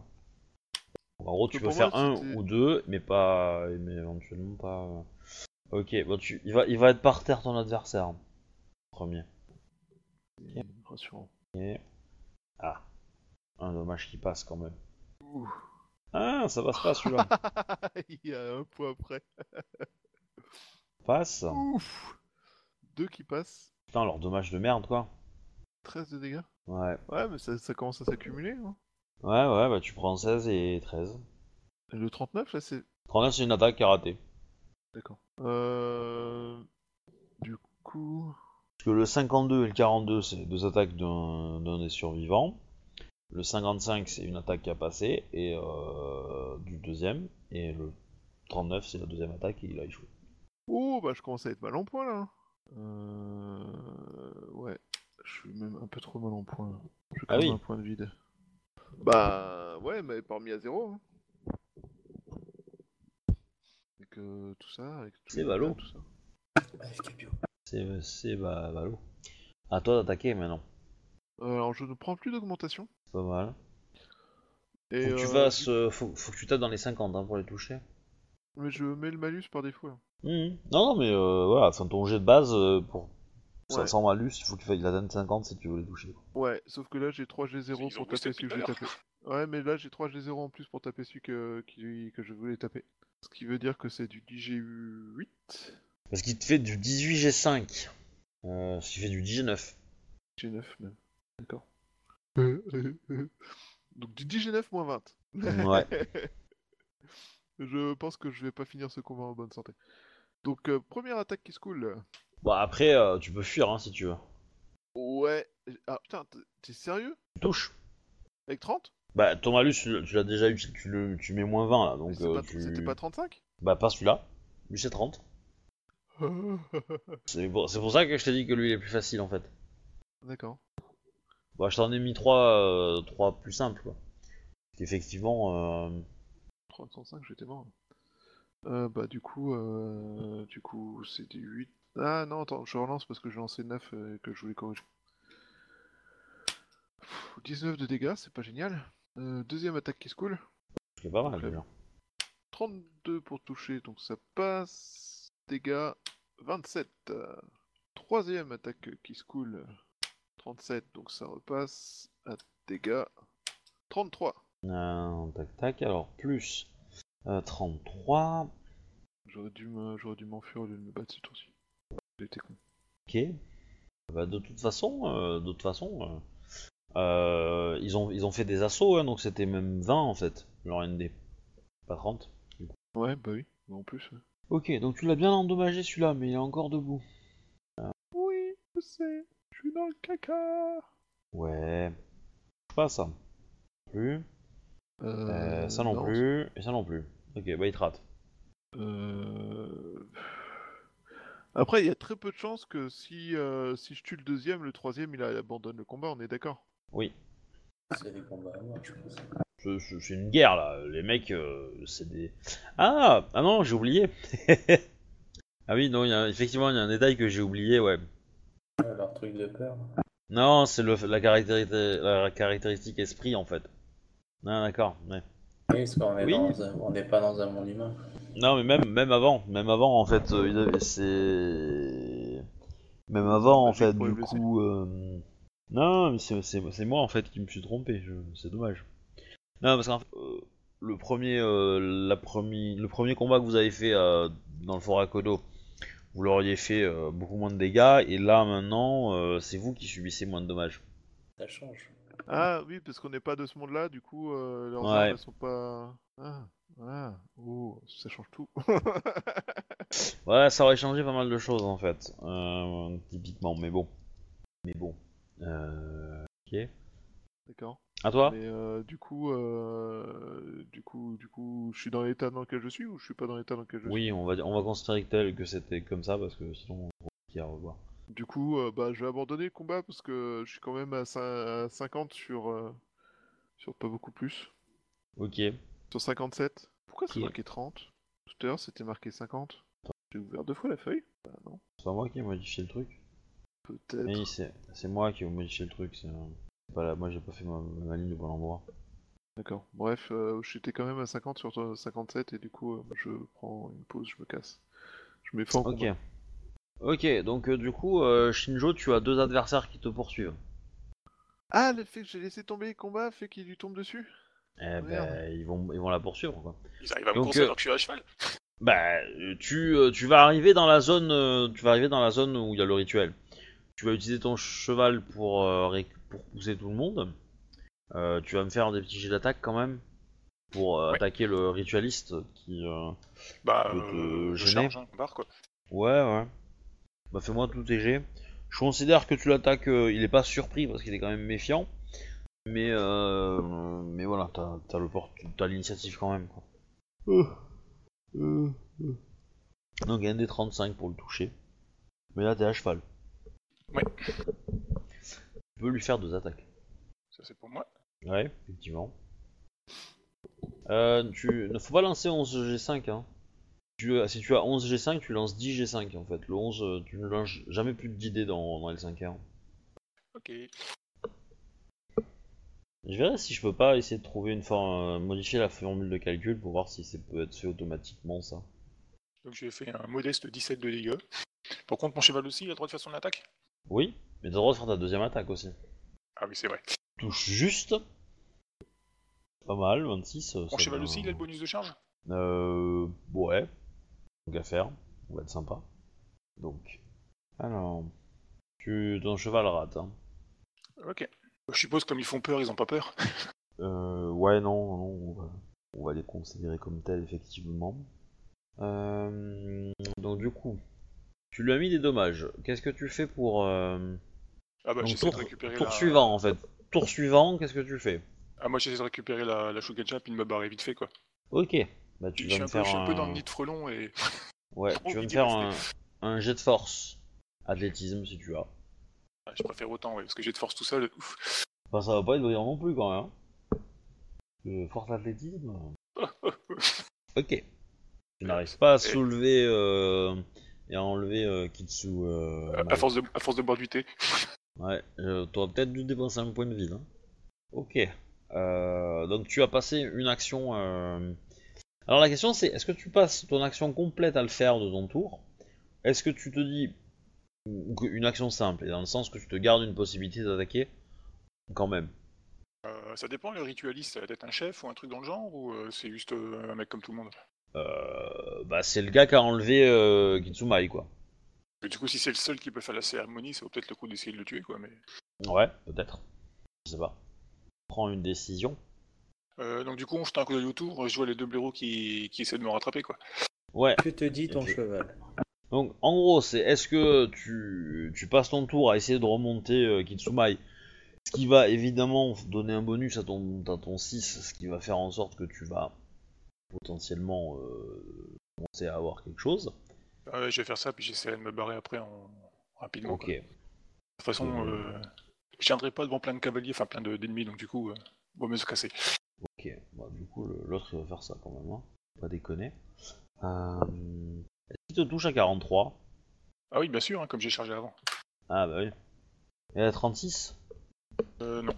Donc, en gros, tu peux pour faire un c'était- ou deux, mais pas, mais éventuellement pas. euh. Ok, bon, tu, il va, il va être par terre ton adversaire. Premier. Rassurant. Et... Ah, un dommage qui passe quand même. Ouh. Ah, ça passe pas celui-là. [laughs] il y a un point après. [laughs] passe. Ouf Deux qui passent. Putain, alors dommage de merde quoi. 13 de dégâts. Ouais. Ouais, mais ça, ça commence à s'accumuler. Hein. Ouais, ouais, bah tu prends 16 et 13. Et Le 39, là, c'est. 39, c'est une attaque qui a raté. D'accord. Euh... Du coup. Parce que le 52 et le 42, c'est deux attaques d'un d'un des survivants. Le 55, c'est une attaque qui a passé, et euh, du deuxième. Et le 39, c'est la deuxième attaque et il a échoué. Oh, bah je commence à être mal en point là. Euh... Ouais. Je suis même un peu trop mal en point. là. Je Ah oui. un point de vide. Bah ouais, mais pas remis à zéro. Hein. Avec euh, tout ça, avec tout C'est dégâts, Tout ça. C'est c'est bah, ballot. À toi d'attaquer maintenant. Euh, alors je ne prends plus d'augmentation. C'est pas mal. Et, Faut que tu euh, fasses, euh, faut, faut que tu tapes dans les 50 hein, pour les toucher. Mais je mets le malus par défaut. là. Mhm. Non, non, mais euh, voilà, enfin ton jet de base, euh, pour ça Ouais. sans malus, il faut qu'il faille atteindre 50 si tu veux les toucher. Ouais, sauf que là j'ai 3 G0 Ils ont pour taper celui que vais taper. Ouais, mais là j'ai 3 G0 en plus pour taper celui que, qui- que je voulais taper. Ce qui veut dire que c'est du 10G8. Parce qu'il te fait du 18G5. Euh, ce qui fait du 10G9. G9 même. D'accord. [laughs] Donc du 10G9 moins 20. Ouais. [laughs] je pense que je vais pas finir ce combat en bonne santé. Donc euh, première attaque qui se coule. Bon, après, euh, tu peux fuir hein, si tu veux. Ouais. Ah putain, t'es- sérieux? Tu touches. Avec 30 Bah, ton malus, tu l'as déjà eu, tu, le, tu mets moins 20 là, donc c'est euh, pas- tu... C'était pas 35 Bah, pas celui-là. Lui, c'est 30. [laughs] C'est pour, c'est pour ça que je t'ai dit que lui, il est plus facile en fait. D'accord. Bah, je t'en ai mis 3, trois plus simples quoi. Parce qu'effectivement, euh... 35, j'étais mort. Euh, bah du coup, euh, du coup, du 8. Ah non, attends, je relance parce que j'ai lancé 9 et que je voulais corriger. Pff, 19 de dégâts, c'est pas génial. Euh, deuxième attaque qui se coule. c'est pas mal déjà. 32 pour toucher, donc ça passe. Dégâts 27. Euh, Troisième attaque qui se coule. 37, donc ça repasse. À dégâts 33. Euh, tac tac, alors plus euh, 33. J'aurais dû me- j'aurais dû m'enfuir au lieu de me battre ce tour-ci. J'étais con. Ok. Bah, de toute façon, euh, de toute façon, euh, euh, ils ont ils ont fait des assauts, hein, donc c'était même 20 en fait leur ND, pas 30. Ouais, bah oui, mais en plus. ouais. Ok, donc tu l'as bien endommagé celui-là, mais il est encore debout. Oui, je sais, suis dans le caca. Ouais. Pas ça. Plus. Euh, ça non, plus. Et ça non plus. Ok, bah il te rate. Euh... Après, il y a très peu de chances que si, euh, si je tue le deuxième, le troisième, il abandonne le combat, on est d'accord? C'est des combats à mort, je pense. Je- je- C'est une guerre là. Les mecs, euh, c'est des. Ah, ah non, j'ai oublié. [laughs] ah oui, non, il y a, effectivement, il y a un détail que j'ai oublié, ouais. Leur truc de peur. Non, c'est le, la, caractéristique, la caractéristique esprit en fait. Ah, d'accord, ouais. Oui, parce qu'on est Oui. dans un- on n'est pas dans un monde humain. Non, mais même, même avant, même avant en fait, euh, c'est. Même avant en fait, du coup. euh, Non, mais c'est- moi en fait qui me suis trompé, je- c'est dommage. Non, parce qu'en fait, euh, le, premier, euh, la le premier combat que vous avez fait euh, dans le fort Akodo, vous l'auriez fait euh, beaucoup moins de dégâts, et là maintenant, euh, c'est vous qui subissez moins de dommages. Ça change. Ah oui, parce qu'on n'est pas de ce monde-là, du coup, euh, leurs Ouais. armes, elles sont pas... Ah, ah, oh, ça change tout. [laughs] Ouais, ça aurait changé pas mal de choses en fait, euh, typiquement, mais bon. Mais bon. Euh... Ok. D'accord. À toi Mais euh, du coup, euh, du coup, du coup, je suis dans l'état dans lequel je suis ou je suis pas dans l'état dans lequel je suis? Oui, on va, on va considérer que, tel, que c'était comme ça parce que sinon, on va à revoir. Du coup, euh, bah, je vais abandonner le combat parce que je suis quand même à, cin- à 50 sur, euh, sur pas beaucoup plus. Ok. Sur 57. Pourquoi c'est marqué 30 Tout à l'heure, c'était marqué 50. J'ai ouvert deux fois la feuille Bah non. C'est pas moi qui ai modifié le truc. Peut-être. Oui, c'est c'est moi qui ai modifié le truc. C'est c'est pas là. Moi, j'ai pas fait ma, ma ligne au bon endroit. D'accord. Bref, euh, j'étais quand même à 50 sur euh, 57 et du coup, euh, je prends une pause, je me casse. Je mets fin au Ok. combat. Ok, donc euh, du coup, euh, Shinjo, tu as deux adversaires qui te poursuivent. Ah, le fait que j'ai laissé tomber le combat fait qu'il lui tombe dessus? Eh ben, ils vont, ils vont la poursuivre quoi. Ils arrivent à me Donc, courser euh, alors que je suis à cheval. Bah, euh, tu, euh, tu vas arriver dans la zone, euh, tu vas arriver dans la zone où il y a le rituel. Tu vas utiliser ton cheval pour, euh, pour pousser tout le monde. Euh, tu vas me faire des petits jets d'attaque quand même pour euh, Ouais. attaquer le ritualiste qui. euh, Bah, peut te euh, je gêner. charge, hein, barre quoi. Ouais, ouais. Bah fais-moi tous tes jets. Je considère que tu l'attaques, euh, il est pas surpris parce qu'il est quand même méfiant. Mais euh, mais voilà, t'as t'as le port- t'as l'initiative quand même quoi. Donc il y a un des 35 pour le toucher. Mais là t'es à cheval. Ouais. Tu peux lui faire deux attaques. Ça c'est pour moi. Ouais, effectivement. Euh, tu ne faut pas lancer 11 G5 hein. Tu, si tu as 11 G5, tu lances 10 G5 en fait. Le 11, euh, tu ne lances jamais plus de 10 dés dans, dans L5R. Ok. Je verrai si je peux pas essayer de trouver une forme, euh, modifier la formule de calcul pour voir si ça peut être fait automatiquement ça. Donc j'ai fait un modeste 17 de dégâts. Par contre, mon cheval aussi, il a le droit de faire son attaque? Oui, mais t'as le droit de faire ta deuxième attaque aussi. Ah oui, c'est vrai. Touche juste. Pas mal, 26. Mon cheval aussi, il a le bonus de charge? Euh. Ouais. Donc à faire. On va être sympa. Donc. Alors. Tu, ton cheval rate. Hein. Ok. Je suppose comme ils font peur, ils ont pas peur. [laughs] Euh. Ouais, non, non. On va, on va les considérer comme tels, effectivement. Euh. Donc du coup. Tu lui as mis des dommages. Qu'est-ce que tu fais pour. euh, Ah bah donc, j'essaie de récupérer tour la... suivant en fait. Tour suivant, qu'est-ce que tu fais? Ah moi j'essaie de récupérer la, la Shugenja puis de me barrer vite fait quoi. Ok. Bah tu Je vas me un peu, faire je suis un peu un- dans le nid de frelon et... [laughs] Ouais, [laughs] tu vas me faire un, un jet de force. Athlétisme si tu as. Ah, je préfère autant ouais, parce que j'ai de force tout seul. Ouf. Enfin, ça va pas être brillant non plus quand même. Euh, force athlétisme. [laughs] Ok. Tu n'arrives pas à soulever euh, et à enlever euh, Kitsu. Euh, à, force de, à force de boire du thé. [laughs] Ouais, t'aurais peut-être dû dépenser un point de vie. Hein. Ok. Euh, donc tu as passé une action. Alors la question c'est est-ce que tu passes ton action complète à le faire de ton tour? Est-ce que tu te dis une action simple, et dans le sens que tu te gardes une possibilité d'attaquer quand même? Euh, ça dépend, le ritualiste, ça va être un chef ou un truc dans le genre, ou euh, c'est juste euh, un mec comme tout le monde? Bah c'est le gars qui a enlevé euh, Kitsumai quoi. Et Du coup, si c'est le seul qui peut faire la cérémonie, ça vaut peut-être le coup d'essayer de le tuer, quoi. Mais... Ouais, peut-être. Je sais pas. Prends une décision. Euh, donc du coup, on jette un coup d'œil autour, je vois les deux blaireaux qui, qui essaient de me rattraper, quoi. Ouais. Que te dit ton cheval? Donc en gros, c'est est-ce que tu, tu passes ton tour à essayer de remonter euh, Kitsumai, ce qui va évidemment donner un bonus à ton, à ton 6, ce qui va faire en sorte que tu vas potentiellement euh, commencer à avoir quelque chose. Ah je vais faire ça, puis j'essaierai de me barrer après en... rapidement. Ok. quoi. De toute façon, euh, je tiendrai pas devant plein de cavaliers, enfin plein de- d'ennemis, donc du coup, euh, vaut mieux se casser. Ok. Bah, du coup, l'autre il va faire ça quand même. Hein. Pas déconner. Est-ce qu'il te touche à 43 Ah oui, bien sûr, hein, comme j'ai chargé avant. Ah bah oui. Et à 36 Euh, non.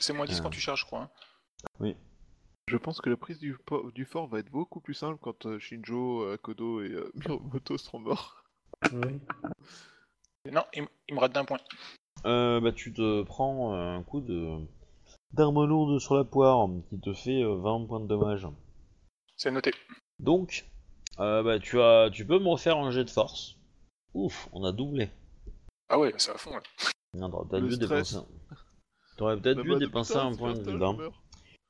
C'est- moins 10 Ah. quand tu charges, je crois. hein. Je pense que la prise du, fort va être beaucoup plus simple quand euh, Shinjo, euh, Akodo et euh, [laughs] Miromoto seront morts. Oui. Non, il, me rate d'un point. Euh, bah, tu te prends euh, un coup de d'arme lourde sur la poire qui te fait euh, 20 points de dommage. C'est noté. Donc, euh, bah, tu as, tu peux me refaire un jet de force. Ouf, on a doublé. Ah ouais, c'est à fond, dépenser. T'aurais peut-être Bah, dû bah, dépenser putain, un c'est point de putain,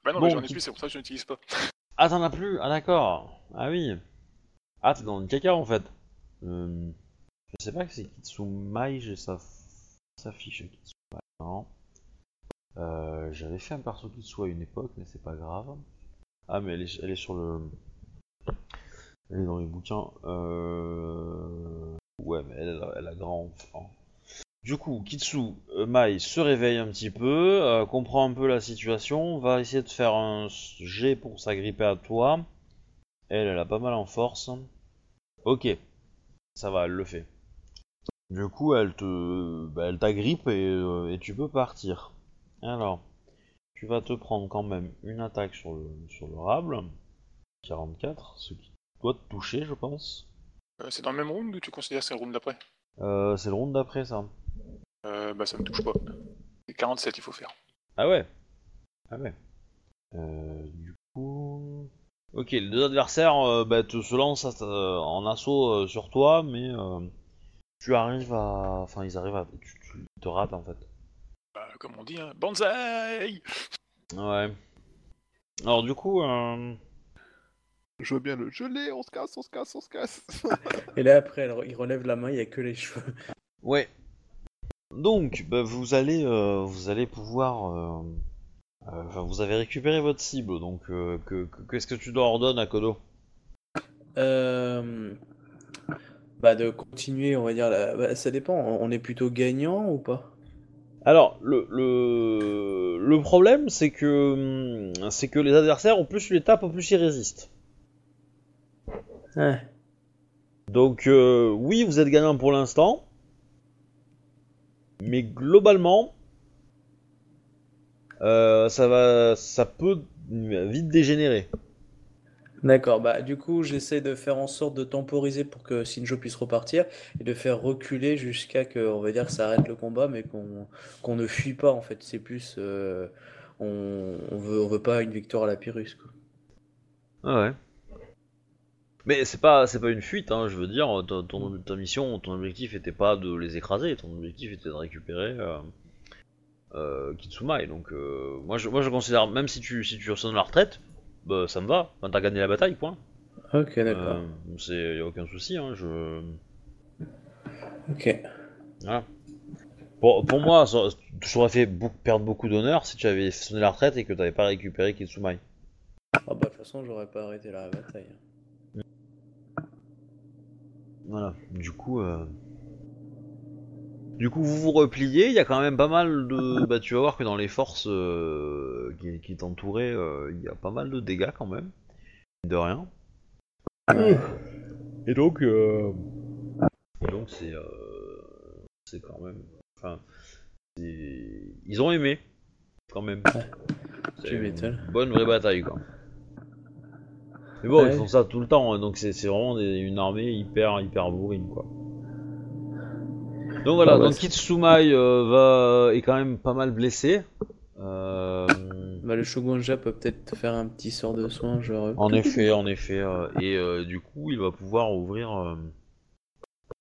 Bah non, Bon, mais j'en ai plus, c'est pour ça que je n'utilise pas. Ah, t'en as plus Ah, d'accord. Ah oui. Ah, t'es dans le caca en fait. Euh, je sais pas que c'est Kitsumai, j'ai sa, sa fiche Kitsumai. Non. Euh, J'avais fait un perso Kitsu à une époque, mais c'est pas grave. Ah, mais elle est, elle est sur le. Elle est dans les bouquins. Euh... Ouais, mais elle, elle a grand enfant. Du coup, Kitsu euh, Mai se réveille un petit peu, euh, comprend un peu la situation, va essayer de faire un jet pour s'agripper à toi. Elle, elle a pas mal en force. Ok, ça va, elle le fait. Du coup, elle te, bah, elle t'agrippe et, euh, et tu peux partir. Alors, tu vas te prendre quand même une attaque sur le, sur le rable. 44, ce qui doit te toucher, je pense. Euh, c'est dans le même round ou tu considères que c'est le round d'après? C'est le round d'après, ça. Euh, Bah ça me touche pas. C'est 47 il faut faire. Ah ouais Ah ouais. Euh, du coup... Ok, les deux adversaires euh, bah, te se lancent euh, en assaut euh, sur toi, mais euh, tu arrives à... Enfin, ils arrivent à... Tu, tu te rates, en fait. Bah comme on dit, hein, Banzai Ouais. Alors du coup... Euh... Je vois bien le je l'ai, on se casse, on se casse, on se casse. Et là, après, re- il relève la main, il n'y a que les cheveux. Ouais. Donc, bah, vous allez, euh, vous allez pouvoir... euh, euh, Enfin, vous avez récupéré votre cible, donc que- que- qu'est-ce que tu leur ordonnes à Kodo? Euh, Bah, de continuer, on va dire. la- bah, ça dépend, on est plutôt gagnant ou pas? Alors, le, le, le problème, c'est que, hum, c'est que les adversaires, au plus tu les tapes, au plus ils résistent. Ouais. Donc, euh, oui, vous êtes gagnant pour l'instant, mais globalement, euh, ça va, ça peut vite dégénérer. D'accord, bah du coup j'essaie de faire en sorte de temporiser pour que Sinjo puisse repartir et de faire reculer jusqu'à que, on va dire que ça arrête le combat, mais qu'on qu'on ne fuit pas en fait. C'est plus, euh, on, on veut, on veut pas une victoire à la Pyrrhus quoi. Ah ouais. Mais c'est pas, c'est pas une fuite, hein, je veux dire, ton, ton- ta mission, ton objectif était pas de les écraser, ton objectif était de récupérer euh, euh, Kitsumai. Donc, euh, moi, je, moi je considère, même si tu, si tu sonnes la retraite, bah, ça me va, enfin, t'as gagné la bataille, point. Ok, d'accord. Euh, c'est y a aucun souci, hein, je. Ok. Voilà. Pour, pour moi, ça, ça aurais fait beaucoup- perdre beaucoup d'honneur si tu avais sonné la retraite et que t'avais pas récupéré Kitsumai. Ah bah de toute façon j'aurais pas arrêté la bataille. Voilà, du coup, euh... du coup, vous vous repliez. Il y a quand même pas mal de. Bah, tu vas voir que dans les forces euh, qui, qui t'entouraient, euh, il y a pas mal de dégâts quand même, de rien. Et donc, euh... et donc c'est, euh... c'est quand même, enfin, c'est- ils ont aimé quand même. C'est une bonne vraie bataille quoi. Mais bon, Ouais. ils font ça tout le temps, hein, donc c'est vraiment des- une armée hyper hyper bourrine quoi. Donc voilà, Ah bah, donc Kitsumai euh, va est quand même pas mal blessé. Euh, Bah le Shogunja peut peut-être faire un petit sort de soin genre. en [laughs] effet, en effet, euh, et euh, du coup, il va pouvoir ouvrir, euh,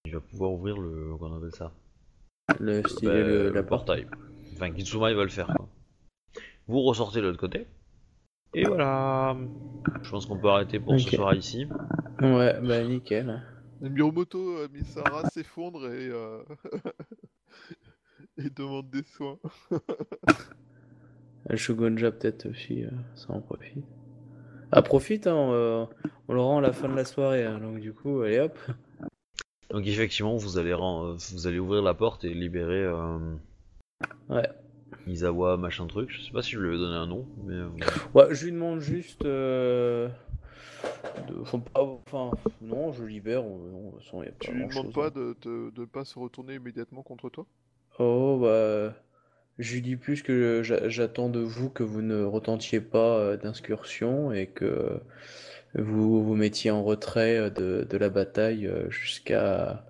il va pouvoir ouvrir le, qu'on appelle ça, Le style, Bah, le, le la porte. portail. Enfin, Kitsumai va le faire. Quoi. Vous ressortez de l'autre côté. Et voilà. Je pense qu'on peut arrêter pour ce soir ici. Ouais, bah nickel. Miromoto euh, Misara s'effondre et, euh... [laughs] et demande des soins. [laughs] Shogunja peut-être aussi, euh, ça en profite. Ah profite, hein, euh, on le rend à la fin de la soirée, hein, donc du coup, allez hop. Donc effectivement, vous allez, ren- euh, vous allez ouvrir la porte et libérer euh, Ouais. Isawa, machin truc. Je sais pas si je lui avais donné un nom, mais euh, [laughs] Ouais, je lui demande juste. euh, de- enfin, pas- enfin, non, je libère. on- on- de toute façon, y a pas Tu lui demandes pas hein. de, de, de pas se retourner immédiatement contre toi? Oh, bah. Je lui dis plus que j'a- j'attends de vous que vous ne retentiez pas euh, d'incursion et que vous vous mettiez en retrait euh, de, de la bataille euh, jusqu'à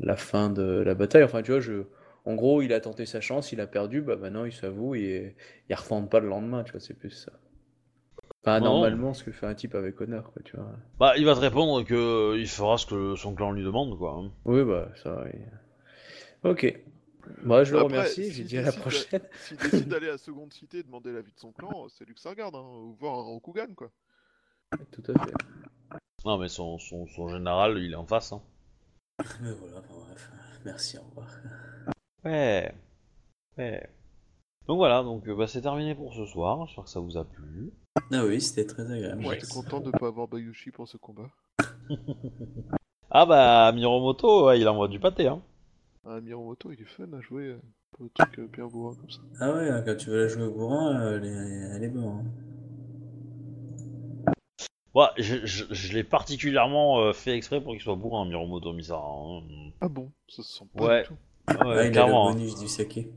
la fin de la bataille. Enfin, tu vois, je. En gros, il a tenté sa chance, il a perdu, bah maintenant il s'avoue et il refente pas le lendemain, tu vois, c'est plus ça. Enfin, Non. normalement, ce que fait un type avec honneur, quoi, tu vois. bah, il va te répondre que euh, il fera ce que son clan lui demande, quoi. hein. Oui, bah, ça. oui. Ok. Moi, je le remercie, lui dis à la prochaine. S'il décide d'aller à [laughs] seconde cité demander l'avis de son clan, c'est lui que ça regarde, hein, ou voir un Rokugan, quoi. Tout à fait. Non, mais son, son, son général, il est en face. Hein. Mais [laughs] voilà, bon, bref. Merci, au revoir. Ouais. Ouais. Donc voilà, donc euh, bah, c'est terminé pour ce soir. J'espère que ça vous a plu. Ah oui, c'était très agréable. J'étais content de pas avoir Bayushi pour ce combat. [laughs] Ah bah, Miromoto, ouais, il envoie du pâté. Hein. Un Miromoto, il est fun à jouer euh, pour trucs euh, bien bourrins comme ça. Ah ouais, quand tu veux la jouer au bourrin, euh, elle est, elle est bonne. hein. Ouais, je, je, je l'ai particulièrement euh, fait exprès pour qu'il soit bourrin, Miromoto Misara. hein. Ah bon Ça se sent pas Ouais. du tout. Ouais, il a le hein. bonus du saké.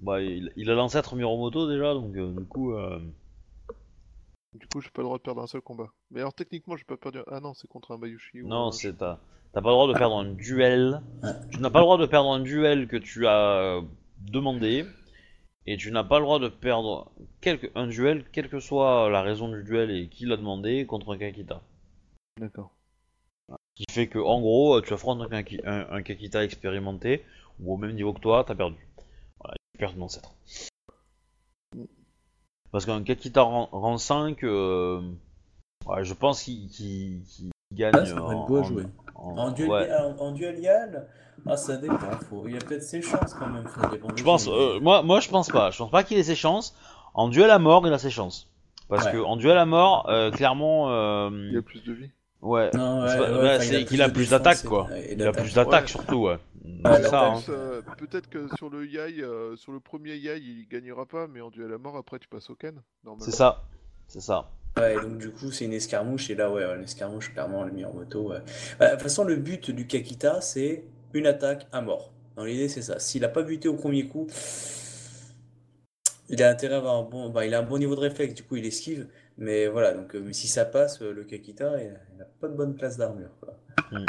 Bah, il, il a l'ancêtre Miromoto déjà, donc euh, du coup. euh, Du coup, j'ai pas le droit de perdre un seul combat. Mais alors, techniquement, j'ai pas perdu. Ah non, c'est contre un Bayushi. ou Non, c'est t'as t'as pas le droit de perdre un duel. Ouais. Tu n'as pas le droit de perdre un duel que tu as euh, demandé. Et tu n'as pas le droit de perdre quelque, un duel, quelle que soit la raison du duel et qui l'a demandé, contre un Kakita. D'accord. Qui fait que, en gros, tu affrontes un, Kaki- un- un Kakita expérimenté, ou au même niveau que toi, t'as perdu. Voilà, tu perds ton ancêtre. Parce qu'un Kakita rang, rang 5, euh, ouais, je pense qu'il gagne. Ah, ça va être beau à en- jouer. en- En duel, ouais. en, en ah, ça dépend. Faut... Il a peut-être ses chances quand même. Je pense, qui. euh, moi, moi je pense pas. Je pense pas qu'il ait ses chances. En duel à mort, il a ses chances. Parce Ouais. que en duel à mort, euh, clairement, euh, Il a plus de vie. Ouais, Non, ouais, c'est ouais, qu'il a plus d'attaque quoi. Il a plus d'attaque Ouais. surtout, ouais. Ouais, c'est ça. l'attaque, hein. Euh, Peut-être que sur le Yai, euh, sur le premier Yai, il gagnera pas, mais en duel à mort, après, tu passes au Ken. C'est ça, c'est ça. Ouais, donc du coup, c'est une escarmouche, et là, ouais, une escarmouche, clairement, le mis en moto. ouais. Bah, de toute façon, le but du Kakita, c'est une attaque à mort. Dans l'idée, c'est ça. S'il a pas buté au premier coup, il a intérêt à avoir un bon. Bah, il a un bon niveau de réflexe, du coup, il esquive. Mais voilà, donc euh, si ça passe, euh, le Kakita, il n'a pas de bonne place d'armure. Mm.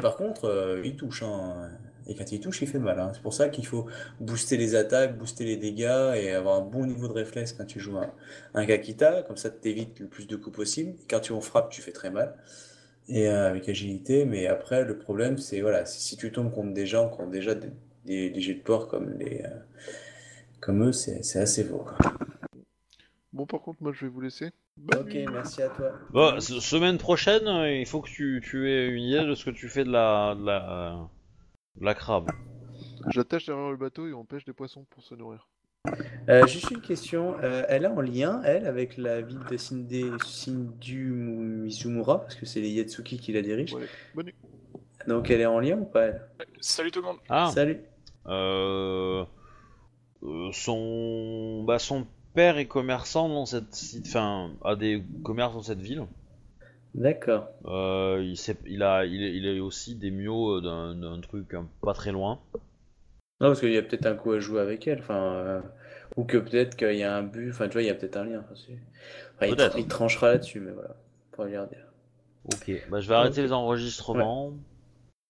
Par contre, euh, il touche. hein. Et quand il touche, il fait mal. hein. C'est pour ça qu'il faut booster les attaques, booster les dégâts et avoir un bon niveau de réflexe quand tu joues un, un Kakita. Comme ça, t'évites le plus de coups possible. Quand tu en frappes, tu fais très mal. Et euh, avec agilité. Mais après, le problème, c'est voilà, si, tu tombes contre des gens qui ont déjà des, des, des jets de port comme, les, euh, comme eux, c'est c'est assez faux. quoi. Bon, par contre, moi, je vais vous laisser. Ok, merci à toi. Bon, se- semaine prochaine, euh, il faut que tu, tu aies une idée de ce que tu fais de la, de la, de la crabe. J'attache derrière le bateau et on pêche des poissons pour se nourrir. Euh, juste une question, euh, elle a en lien, elle, avec la ville de Sinde, Shindu Mizumura, parce que c'est les Yatsuki qui la dirigent. Ouais. Bonne nuit. Donc elle est en lien ou pas, elle? Salut tout le monde. Ah, Salut. euh, euh, son, bah, son père est commerçant dans cette, site- enfin, a des commerces dans cette ville. D'accord. Euh, il, sait- il a, il, est- il a aussi des mios d'un d'un truc hein, pas très loin. Non, parce qu'il y a peut-être un coup à jouer avec elle, enfin, euh, ou que peut-être qu'il y a un but, enfin, tu vois, il y a peut-être un lien. Enfin, c'est- enfin, il, Peut-être. il tranchera là-dessus, mais voilà, pour regarder. Ok, bah, je vais arrêter les enregistrements.